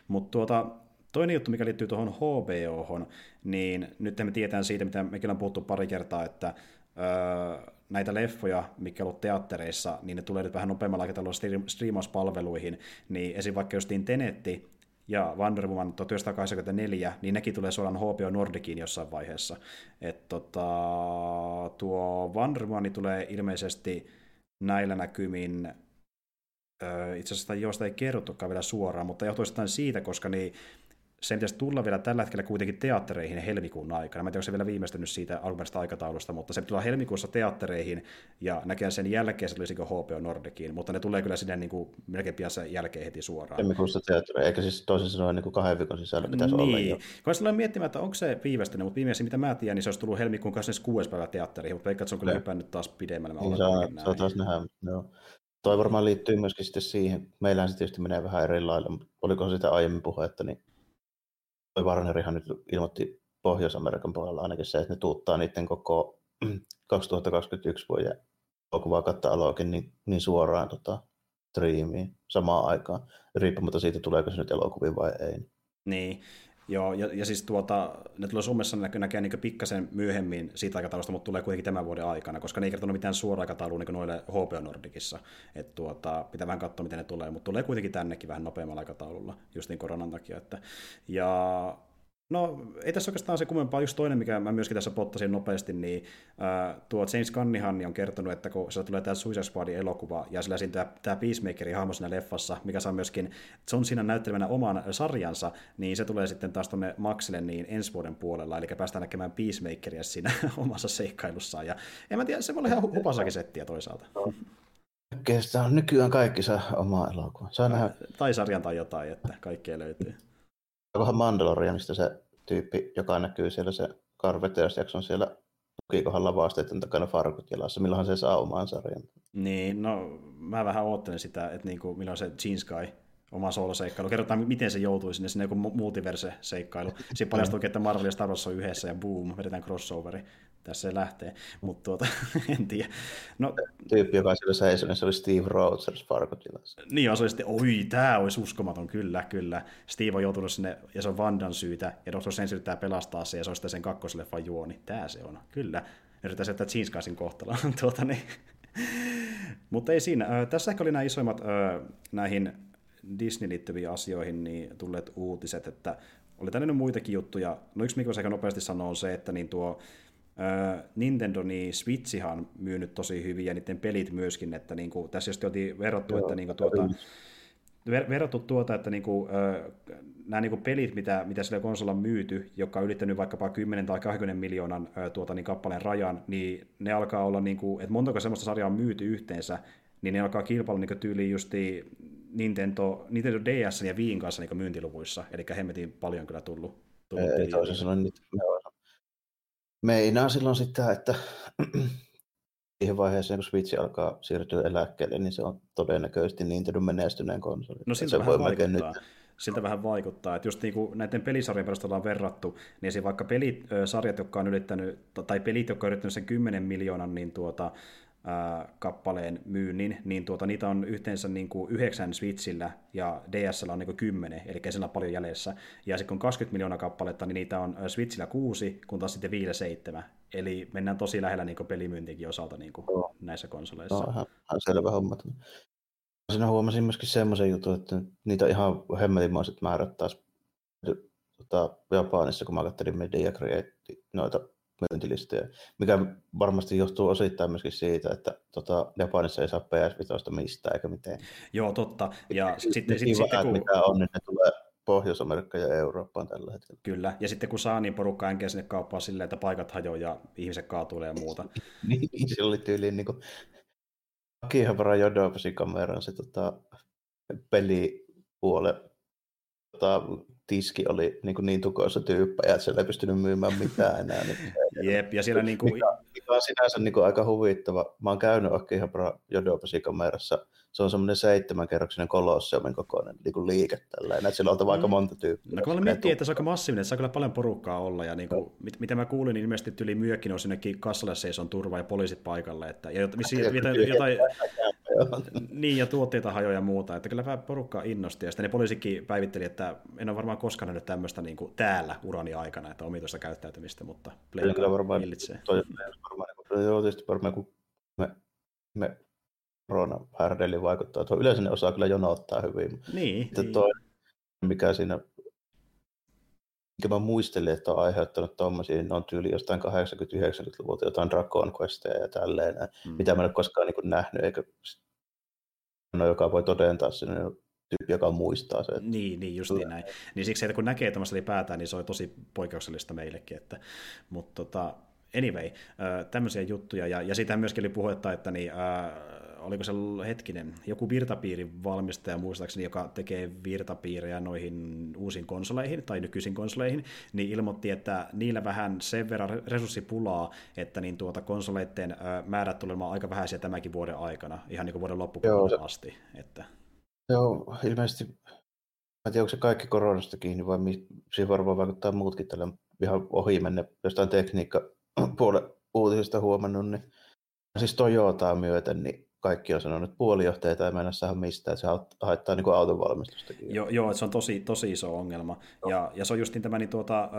S1: Mutta tuota, toinen juttu, mikä liittyy tuohon HBO, niin nyt me tietään siitä, mitä mekin on puhuttu pari kertaa, että näitä leffoja, mikä on ollut teattereissa, niin ne tulee nyt vähän nopeammalla aikataululla striimauspalveluihin, niin esim. vaikka justiin Tenetti ja Wonder Woman 1984, niin nekin tulee suoraan HBO Nordicin jossain vaiheessa. Et tota, tuo Wonder Woman tulee ilmeisesti näillä näkymin itse asiassa josta ei kerrottukaan vielä suoraan, mutta johtuu siitä, koska niin se pitäisi tulla vielä tällä hetkellä kuitenkin teattereihin helmikuun aikana. Mä en tiedä, onko se vielä viimeistynyt siitä alkuperäisestä aikataulusta, mutta se tulee helmikuussa teattereihin ja näkee sen jälkeen se tulisikö HBO Nordicin, mutta ne tulee kyllä sinne niin kuin melkein pian sen jälkeen heti suoraan.
S2: Helmikuussa teattereihin, eikä siis toisin sanoen niin kuin kahden viikon sisällä pitäisi niin. olla jo.
S1: Kun mä miettimään, että onko se viivästynyt, mutta viimeisin mitä mä tiedän, niin se olisi tullut helmikuun 26. päivä teattereihin, mutta veikkaan, että se on kyllä hypännyt taas pidemmälle.
S2: Niin, saa, saa taas nähdä, joo. Toi varmaan liittyy myöskin sitten siihen, meillähän se tietysti menee vähän eri lailla, mutta oliko sitä aiemmin puhetta, niin toi Warnerihan nyt ilmoitti Pohjois-Amerikan puolella ainakin se, että ne tuuttaa niiden koko 2021 vuoden elokuvaa katalogin niin, niin suoraan tota, striimiin samaan aikaan, riippumatta siitä, tuleeko se nyt elokuviin vai ei.
S1: Niin, Joo, ja, ja siis tuota, ne tulee Suomessa näkee, näkee niin pikkasen myöhemmin siitä aikataulusta, mutta tulee kuitenkin tämän vuoden aikana, koska ne ei kertonut mitään suoraa aikataulua niin noille HBO Nordicissa. Et tuota, pitää vähän katsoa, miten ne tulee, mutta tulee kuitenkin tännekin vähän nopeammalla aikataululla, just niin koronan takia. Että, ja No, ei tässä oikeastaan se kummempaa. Just toinen, mikä mä myöskin tässä pottasin nopeasti, niin äh, tuo James Cunningham on kertonut, että kun se tulee tämä Suicide Squadin elokuva, ja sillä siinä tämä Peacemakerin hahmo siinä leffassa, mikä saa myöskin John siinä näyttelemänä oman sarjansa, niin se tulee sitten taas tuonne Maxille niin ensi vuoden puolella, eli päästään näkemään Peacemakeria siinä omassa seikkailussaan. Ja en mä tiedä, se voi olla ihan hupasakin settiä toisaalta.
S2: Kestä on nykyään kaikki saa omaa elokuvaa. Saa nähdä.
S1: Tai sarjan tai jotain, että kaikkea löytyy.
S2: Onkohan Mandalorianista se tyyppi, joka näkyy siellä se Carveteos-jakson siellä tukikohan vasteiden takana farkut jalassa, milloinhan se saa omaan sarjan.
S1: Niin, no mä vähän oottelen sitä, että niinku, milloin se Gene Sky oma sooloseikkailu. Kerrotaan, miten se joutui sinne, sinne joku multiverse-seikkailu. Siinä paljastui, että Marvel ja Star Wars on yhdessä ja boom, vedetään crossoveri tässä se lähtee, mutta tuota, en tiedä. No,
S2: Tyyppi, joka siellä seisoi, niin se oli Steve Rogers Fargotilassa.
S1: Niin, se oli sitten, oi, tämä olisi uskomaton, kyllä, kyllä. Steve on joutunut sinne, ja se on Vandan syytä, ja Dr. Strange yrittää pelastaa se, ja se on sitten sen kakkosleffan juoni. Tämä se on, kyllä. Yritetään sieltä Chinskaisin kohtaloon. tuota, niin. Mutta ei siinä. Tässä ehkä oli nämä isoimmat näihin Disney liittyviin asioihin niin tulleet uutiset, että oli tänne muitakin juttuja. No yksi, mikä voisi ehkä nopeasti sanoa, on se, että niin tuo Nintendo, niin Switchihan on myynyt tosi hyvin ja niiden pelit myöskin, että niin kuin, tässä just oltiin verrattu, Joo, että niin kuin, tuota, ver, verrattu tuota, että niin kuin, nämä niin kuin pelit, mitä, mitä sillä konsolilla on myyty, joka on ylittänyt vaikkapa 10 tai 20 miljoonan tuota, niin kappaleen rajan, niin ne alkaa olla, niin kuin, että montako sellaista sarjaa on myyty yhteensä, niin ne alkaa kilpailla niin tyyliin justi Nintendo, Nintendo DS ja Viin kanssa niin myyntiluvuissa, eli hemmetin paljon kyllä tullut. tullut
S2: ei, toisin sanoen nyt meinaa silloin sitä, että siihen vaiheeseen, kun Switch alkaa siirtyä eläkkeelle, niin se on todennäköisesti Nintendo menestyneen konsoli.
S1: No siltä vähän vaikuttaa. Nyt... Siltä vähän vaikuttaa, että just niin kuin näiden pelisarjan perusteella on verrattu, niin se vaikka pelisarjat, jotka on ylittänyt, tai pelit, jotka on yrittänyt sen 10 miljoonan, niin tuota, ää, kappaleen myynnin, niin tuota, niitä on yhteensä niin kuin yhdeksän Switchillä ja DSL on niin kuin kymmenen, eli siellä on paljon jäljessä. Ja sitten kun 20 miljoonaa kappaletta, niin niitä on Switchillä kuusi, kun taas sitten viile seitsemän. Eli mennään tosi lähellä niin pelimyyntikin osalta niin kuin no. näissä konsoleissa. No,
S2: ihan, ihan selvä homma. Siinä huomasin myöskin semmoisen jutun, että niitä ihan hemmelimaiset määrät taas tota, Japanissa, kun mä katselin Media Create noita myyntilistoja, mikä varmasti johtuu osittain myöskin siitä, että tota, Japanissa ei saa PS5 mistään eikä mitään.
S1: Joo, totta. Ja sitten, sitten,
S2: sitten kun... mitä on, niin ne tulee Pohjois-Amerikkaan ja Eurooppaan tällä hetkellä.
S1: Kyllä, ja sitten kun saa, niin porukka enkeä sinne kauppaan silleen, että paikat hajoaa ja ihmiset kaatuilee ja muuta.
S2: niin, se oli tyyliin niin kuin Akihabara Jodopasi kameran se tota, pelipuole tota, tiski oli niin, kuin niin tukoissa tyyppejä, että siellä ei pystynyt myymään mitään enää. Niin,
S1: Jep, ja siellä niin kuin... mikä,
S2: mikä on sinänsä niin kuin aika huvittava. Mä oon käynyt Akihabara Jodopasi kamerassa se on semmoinen seitsemänkerroksinen kolosseumin kokoinen niin kuin liike tällä. Että siellä on mm. aika monta tyyppiä.
S1: No kun miettii, että se on aika massiivinen, että saa kyllä paljon porukkaa olla. Ja niin kuin, mit, mitä mä kuulin, niin ilmeisesti yli myökin on sinnekin kassalle seison turva ja poliisit paikalle. Että, ja missä, ja jotain, jotain, niin, ja tuotteita hajoja ja muuta. Että kyllä vähän porukkaa innosti. Ja sitten ne poliisikin päivitteli, että en ole varmaan koskaan nähnyt tämmöistä niin kuin täällä urani aikana, että omituista käyttäytymistä, mutta
S2: Pleikka varmaan, millitsee. Toi, varmaan, joo, tietysti varmaan kun me, me korona vaikuttaa. Tuo yleensä ne osaa kyllä jonottaa hyvin.
S1: Niin.
S2: niin. Toi, mikä siinä, mikä mä muistelin, että on aiheuttanut tuommoisia, ne on tyyli jostain 80-90-luvulta jotain Dragon Questeja ja tälleen, mm. mitä mä en ole koskaan niin nähnyt, eikä no, joka voi todentaa sen tyyppi, joka muistaa sen.
S1: Niin, niin just niin näin. Niin siksi, että kun näkee tämmöistä ylipäätään, niin se on tosi poikkeuksellista meillekin. Että, mutta tota, anyway, tämmöisiä juttuja. Ja, ja siitä myöskin oli puhetta, että niin, oliko se hetkinen, joku virtapiirin valmistaja muistaakseni, joka tekee virtapiirejä noihin uusiin konsoleihin tai nykyisiin konsoleihin, niin ilmoitti, että niillä vähän sen verran resurssipulaa, että niin tuota konsoleiden määrät tulemaan aika vähäisiä tämänkin vuoden aikana, ihan niin kuin vuoden loppupuolella asti. Että...
S2: Joo, ilmeisesti, mä en tiedä, onko se kaikki koronasta kiinni vai siihen varmaan vaikuttaa muutkin tällä ihan ohi mennä jostain tekniikka puolen uutisista huomannut, niin siis Toyotaa myöten, niin kaikki on sanonut, että puolijohtajat ei mennä saada mistään, se haittaa niin auton valmistustakin.
S1: Joo, joo, se on tosi, tosi iso ongelma. No. Ja, ja se on justiin tämä niin tuota,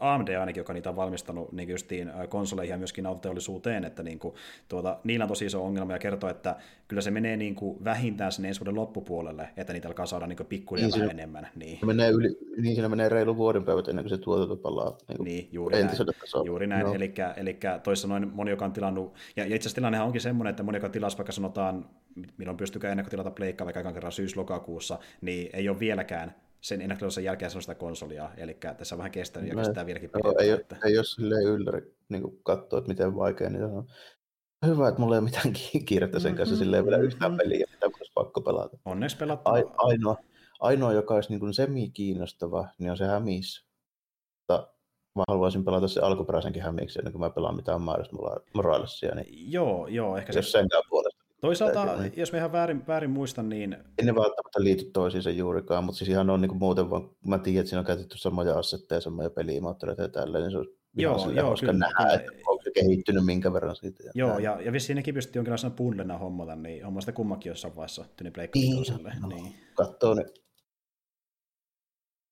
S1: AMD ainakin, joka niitä on valmistanut niin justiin konsoleihin ja myöskin autoteollisuuteen, että niin kuin, tuota, niillä on tosi iso ongelma ja kertoo, että kyllä se menee niin kuin vähintään sinne ensi vuoden loppupuolelle, että niitä alkaa saada niin pikkuhiljaa niin, vähän enemmän. Niin.
S2: Menee yli, niin siinä menee reilu vuoden päivät ennen kuin se tuotanto palaa
S1: niin, niin juuri näin. Juuri näin. No. Eli, eli toissa noin moni, joka on tilannut, ja, ja itse asiassa tilannehan onkin semmoinen, että moni, joka tilasi vaikka sanotaan, milloin pystykää ennakkotilata pleikkaa vaikka ekan kerran syys-lokakuussa, niin ei ole vieläkään sen ennakkotilauksen jälkeen sellaista konsolia, eli tässä on vähän kestänyt ja kestää vieläkin
S2: pidempään. Ei, että... ei ole silleen ylläri niin katsoa, että miten vaikea niin on. Hyvä, että mulla ei ole mitään kiirettä sen kanssa, mm-hmm. silleen vielä yhtään peliä, mitä olisi pakko pelata.
S1: Onneksi pelattu.
S2: ainoa, ainoa, joka olisi niin semi-kiinnostava, niin on se Hämis. Mutta mä haluaisin pelata se alkuperäisenkin Hämiksi ennen kuin mä pelaan mitään Miles Moralesia. Niin
S1: joo, joo, ehkä se...
S2: Jos puolesta.
S1: Toisaalta, niin. jos mä ihan väärin, väärin muistan, niin...
S2: Ei ne välttämättä liity toisiinsa juurikaan, mutta siis ihan on niin kuin muuten vaan, kun mä tiedän, että siinä on käytetty samoja assetteja, samoja pelimoottoreita ja tälleen, niin se on joo, joo, hauska kyllä, nähdä, että onko se kehittynyt minkä verran siitä. Ja
S1: joo, ja, ja vissiin nekin pystyy jonkinlaisena bundlena hommata, niin homma sitä kummakin jossain vaiheessa Tyni Pleikka niin, no, niin.
S2: Katsoo ne.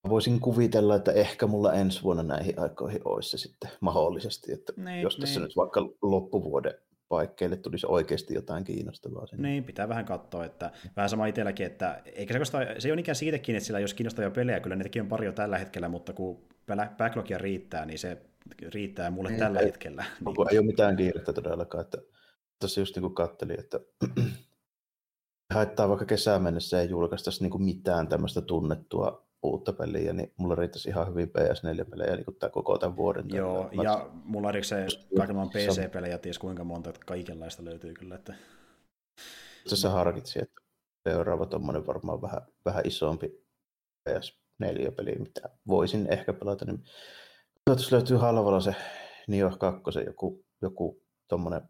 S2: Voisin kuvitella, että ehkä mulla ensi vuonna näihin aikoihin olisi se sitten mahdollisesti, että niin, jos tässä niin. nyt vaikka loppuvuoden paikkeille tulisi oikeasti jotain kiinnostavaa. Sinne.
S1: Niin, pitää vähän katsoa, että vähän sama itselläkin, että eikä se, kosta, se ei ole ikään siitäkin, että sillä jos kiinnostavia pelejä, kyllä niitäkin on paljon tällä hetkellä, mutta kun backlogia riittää, niin se riittää mulle niin, tällä
S2: ei,
S1: hetkellä.
S2: Niin. Ei ole mitään kiirettä todellakaan, että tuossa just niin kuin kattelin, että haittaa vaikka kesään mennessä ei julkaistaisi niin kuin mitään tämmöistä tunnettua uutta peliä, niin mulla riittäisi ihan hyvin PS4-pelejä niin kuin tämä koko tämän vuoden.
S1: Joo, tämän. ja mulla erikseen kaikenlaan PC-pelejä, ties kuinka monta, että kaikenlaista löytyy kyllä. Että...
S2: Se harkitsi, että seuraava tuommoinen varmaan vähän, vähän isompi PS4-peli, mitä voisin ehkä pelata, niin jos löytyy halvalla se Nioh 2, joku, joku tuommoinen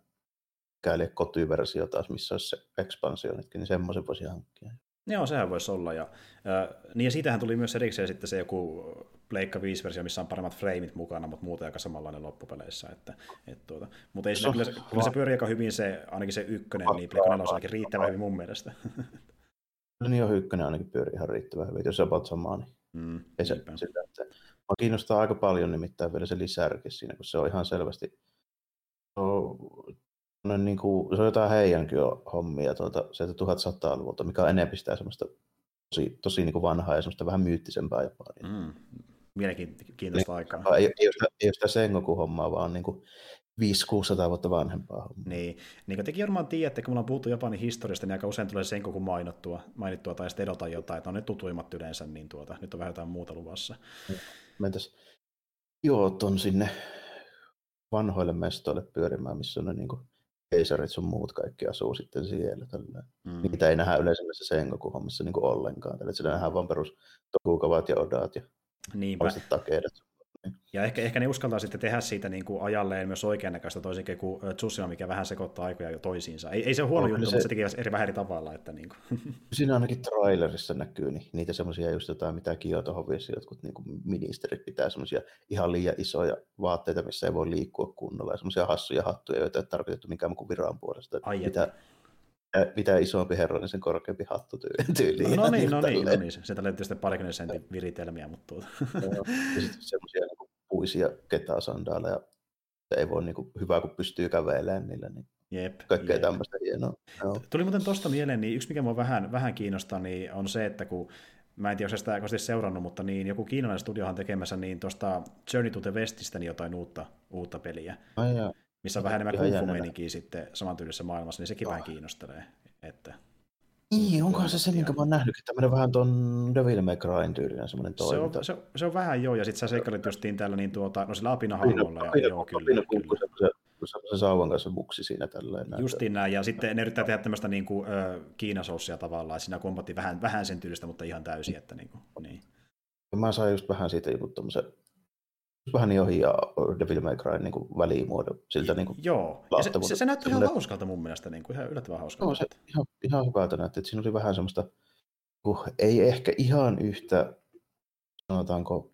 S2: käyli kotiversio taas, missä olisi se ekspansionitkin, niin semmoisen voisi hankkia.
S1: Joo, sehän voisi olla. Ja, äh, niin ja siitähän tuli myös erikseen sitten se joku Pleikka 5-versio, missä on paremmat frameit mukana, mutta muuten aika samanlainen loppupeleissä. Että, et tuota. Mutta ei se, kyllä, kyllä, se pyörii aika hyvin, se, ainakin se ykkönen, niin Pleikka 4 ainakin riittävän hyvin mun mielestä.
S2: No niin, jo ykkönen ainakin pyörii ihan riittävän hyvin, jos about samaa, niin mm, ei se, sillä, että Mä kiinnostaa aika paljon nimittäin vielä se lisärki siinä, kun se on ihan selvästi se on, niin kuin, se on jotain heidänkin hommia tuolta, sieltä 1100-luvulta, mikä on enemmän sitä semmoista tosi, tosi niin kuin vanhaa ja semmoista vähän myyttisempää jopa. Niin. Mm,
S1: mielenkiintoista niin, aikaa.
S2: Ei, ei, ole sitä, ei ole sitä Sengoku-hommaa, vaan niin kuin 500-600 vuotta vanhempaa hommaa.
S1: Niin, niin kuin tekin varmaan tiedätte, kun me ollaan puhuttu Japanin historiasta, niin aika usein tulee Sengoku mainittua, mainittua tai sitten edota jotain, että on ne tutuimmat yleensä, niin tuota, nyt on vähän jotain muuta luvassa.
S2: Mentäs joo, ton sinne vanhoille mestoille pyörimään, missä on ne niin keisarit sun muut kaikki asuu sitten siellä. Tällä. Mm. Niitä ei nähdä yleensä näissä Sengoku-hommissa niin ollenkaan. Tällä. Siellä nähdään vain perus Tokukavat ja Odat ja
S1: Niinpä. takeedat. Ja ehkä, ehkä ne uskaltaa sitten tehdä siitä niin kuin ajalleen myös oikeannäköistä toisin kuin Tsushima, mikä vähän sekoittaa aikoja jo toisiinsa. Ei, ei se ole huono juttu, se... mutta se tekee eri vähän eri tavalla. Että niin kuin.
S2: Siinä ainakin trailerissa näkyy niin niitä semmoisia just jotain, mitä Kioto hovissa jotkut niin kuin ministerit pitää semmoisia ihan liian isoja vaatteita, missä ei voi liikkua kunnolla, ja semmoisia hassuja hattuja, joita ei tarkoitettu minkään kuin viran puolesta. Ai mitä, mitä isompi herra, niin sen korkeampi hattu tyyli.
S1: No niin, no niin, no niin. Sieltä löytyy sitten parikymmenen sentin viritelmiä, mutta tuota.
S2: ja sitten semmoisia niin puisia ketasandaaleja. Ei voi niin kuin, hyvä, kun pystyy kävelemään niillä. Niin Jep, kaikkea jep. tämmöistä hienoa. Joo.
S1: Tuli muuten tuosta mieleen, niin yksi mikä mua vähän, vähän kiinnostaa, niin on se, että kun mä en tiedä, jos sitä seurannut, mutta niin joku kiinalainen studiohan tekemässä niin tuosta Journey to the Westistä niin jotain uutta, uutta peliä. Ai missä on vähän enemmän kung sitten samantyylisessä maailmassa, niin sekin oh. vähän kiinnostelee. Että...
S2: Niin, onko se se, minkä mä oon nähnyt, että tämmöinen vähän tuon Devil May Cryn tyylinen semmoinen
S1: toiminta. Se on, se, se on vähän joo, ja sitten sä seikkailit justiin täällä niin tuota, no sillä apinahahmolla. Ja, apina, joo, kyllä, apina, kyllä.
S2: Se, se, se sauvan kanssa buksi siinä tälleen.
S1: Justiin näin, ja sitten ne yrittää tehdä tämmöistä niin kuin, äh, kiinasoussia tavallaan, siinä kompatti vähän, vähän sen tyylistä, mutta ihan täysin, että niin kuin, niin.
S2: Mä sain just vähän siitä joku tommosen vähän niin ohi ja Devil May Cry niin kuin välimuodon siltä niin kuin
S1: Joo, ja se, se, se näytti ihan hauskalta mun mielestä, niin kuin, ihan yllättävän hauskalta.
S2: No, se ihan, ihan hyvältä näytti, että siinä oli vähän semmoista, uh, ei ehkä ihan yhtä, sanotaanko,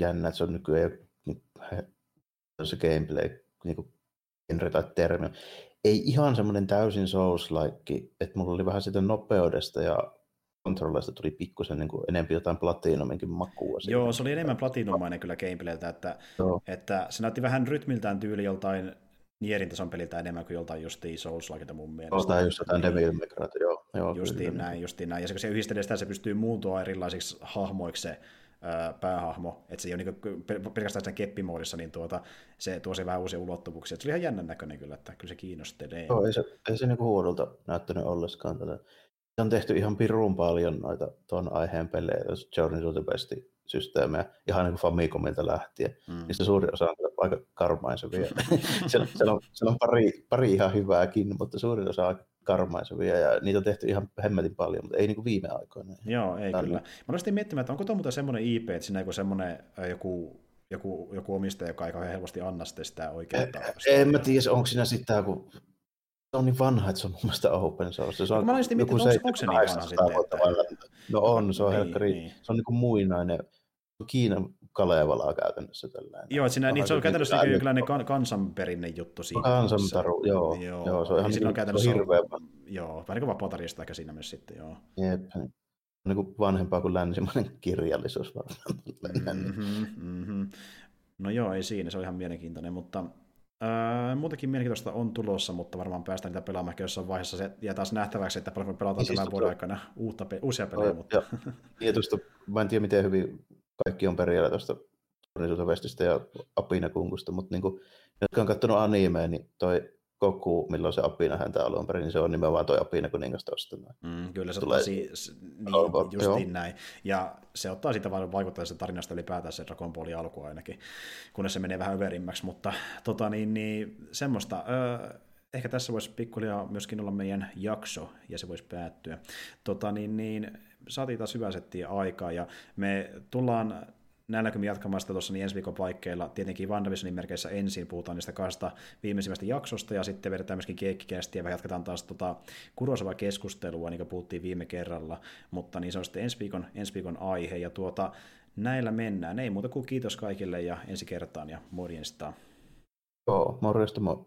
S2: jännä, että se on nykyään niin, se gameplay, niin kuin genre tai termi. Ei ihan semmoinen täysin Souls-like, että mulla oli vähän sitä nopeudesta ja kontrolleista tuli pikkusen niin enemmän jotain platinuminkin makua.
S1: Joo, siinä. se oli enemmän platinumainen kyllä gameplayltä, että, että se näytti vähän rytmiltään tyyli joltain Nierin tason peliltä enemmän kuin joltain justiin souls mun mielestä.
S2: Oh, tai just jotain Devil May Cry, joo. joo
S1: justiin kyllä. näin, justiin näin. Ja se, kun se yhdistelee sitä, se pystyy muuntua erilaisiksi hahmoiksi se ää, päähahmo, että se ei ole niin pelkästään sen keppimoodissa, niin tuota, se tuo se vähän uusia ulottuvuuksia. Et se oli ihan jännän näköinen kyllä, että kyllä se kiinnostelee.
S2: Joo, ei se, ei se niin huonolta näyttänyt olleskaan tätä on tehty ihan pirun paljon noita tuon aiheen pelejä, jos Journey to the Best systeemejä, ihan niin kuin Famicomilta lähtien. Mm. Niistä suuri osa on aika karmaisevia. siellä, siellä, on, siellä on pari, pari ihan hyvääkin, mutta suurin osa on karmaisevia ja niitä on tehty ihan hemmetin paljon, mutta ei niin kuin viime aikoina.
S1: Joo, ei Tänne. kyllä. Mä nostin miettimään, että onko tuo muuten semmoinen IP, että siinä joku semmoinen joku joku, joku omistaja, joka aika helposti anna sitä oikeaa.
S2: En mä tiedä, onko siinä sitten kun on niin vanha, että se on mun mielestä open source. Se on
S1: mä olisin miettinyt, onko, onko se niin vanha sitten?
S2: Että... No on, se on niin, helkkari. Niin. Se on niin kuin muinainen Kiinan Kalevalaa käytännössä tällainen.
S1: Joo, että siinä, niin, se on käytännössä niin jonkinlainen kan, kansanperinne juttu siinä.
S2: Kansantaru, joo, joo. joo. se on ihan niin, on käytännössä hirveä.
S1: Joo, vähän niin kuin vapaata ehkä siinä myös sitten, joo.
S2: Jep, niin kuin vanhempaa kuin länsimainen kirjallisuus varmaan.
S1: Mm-hmm, mm-hmm. No joo, ei siinä, se on ihan mielenkiintoinen, mutta Öö, muutakin mielenkiintoista on tulossa, mutta varmaan päästään niitä pelaamaan jossain vaiheessa. Se jää taas nähtäväksi, että paljon pelataan niin, tämän vuoden aikana uutta pe- uusia pelejä. No, mutta...
S2: Tietysti, mä en tiedä miten hyvin kaikki on perillä tuosta Vestistä ja Apinakunkusta, mutta niin kuin, jotka on katsonut animea, niin toi Goku, milloin se apina häntä alun perin, niin se on nimenomaan tuo apina kuningasta ostamaan.
S1: Mm, kyllä se Tulee... si- niin, justiin näin. Ja se ottaa siitä vaan vaikuttaa se tarinasta ylipäätään se Dragon Ballin alku ainakin, kunnes se menee vähän överimmäksi, mutta tota niin, niin semmoista. Öö, ehkä tässä voisi pikkuhiljaa myöskin olla meidän jakso, ja se voisi päättyä. Tota, niin, niin, saatiin taas hyvää settiä aikaa, ja me tullaan näillä me jatkamaan sitä tuossa niin ensi viikon paikkeilla. Tietenkin WandaVisionin merkeissä ensin puhutaan niistä kahdesta viimeisimmästä jaksosta, ja sitten vedetään myöskin keikkikästiä, ja jatketaan taas tota kurosavaa keskustelua, niin kuin puhuttiin viime kerralla, mutta niin se on sitten ensi viikon, ensi viikon aihe, ja tuota, näillä mennään. Ei muuta kuin kiitos kaikille, ja ensi kertaan, ja morjesta.
S2: Joo, morjesta moi.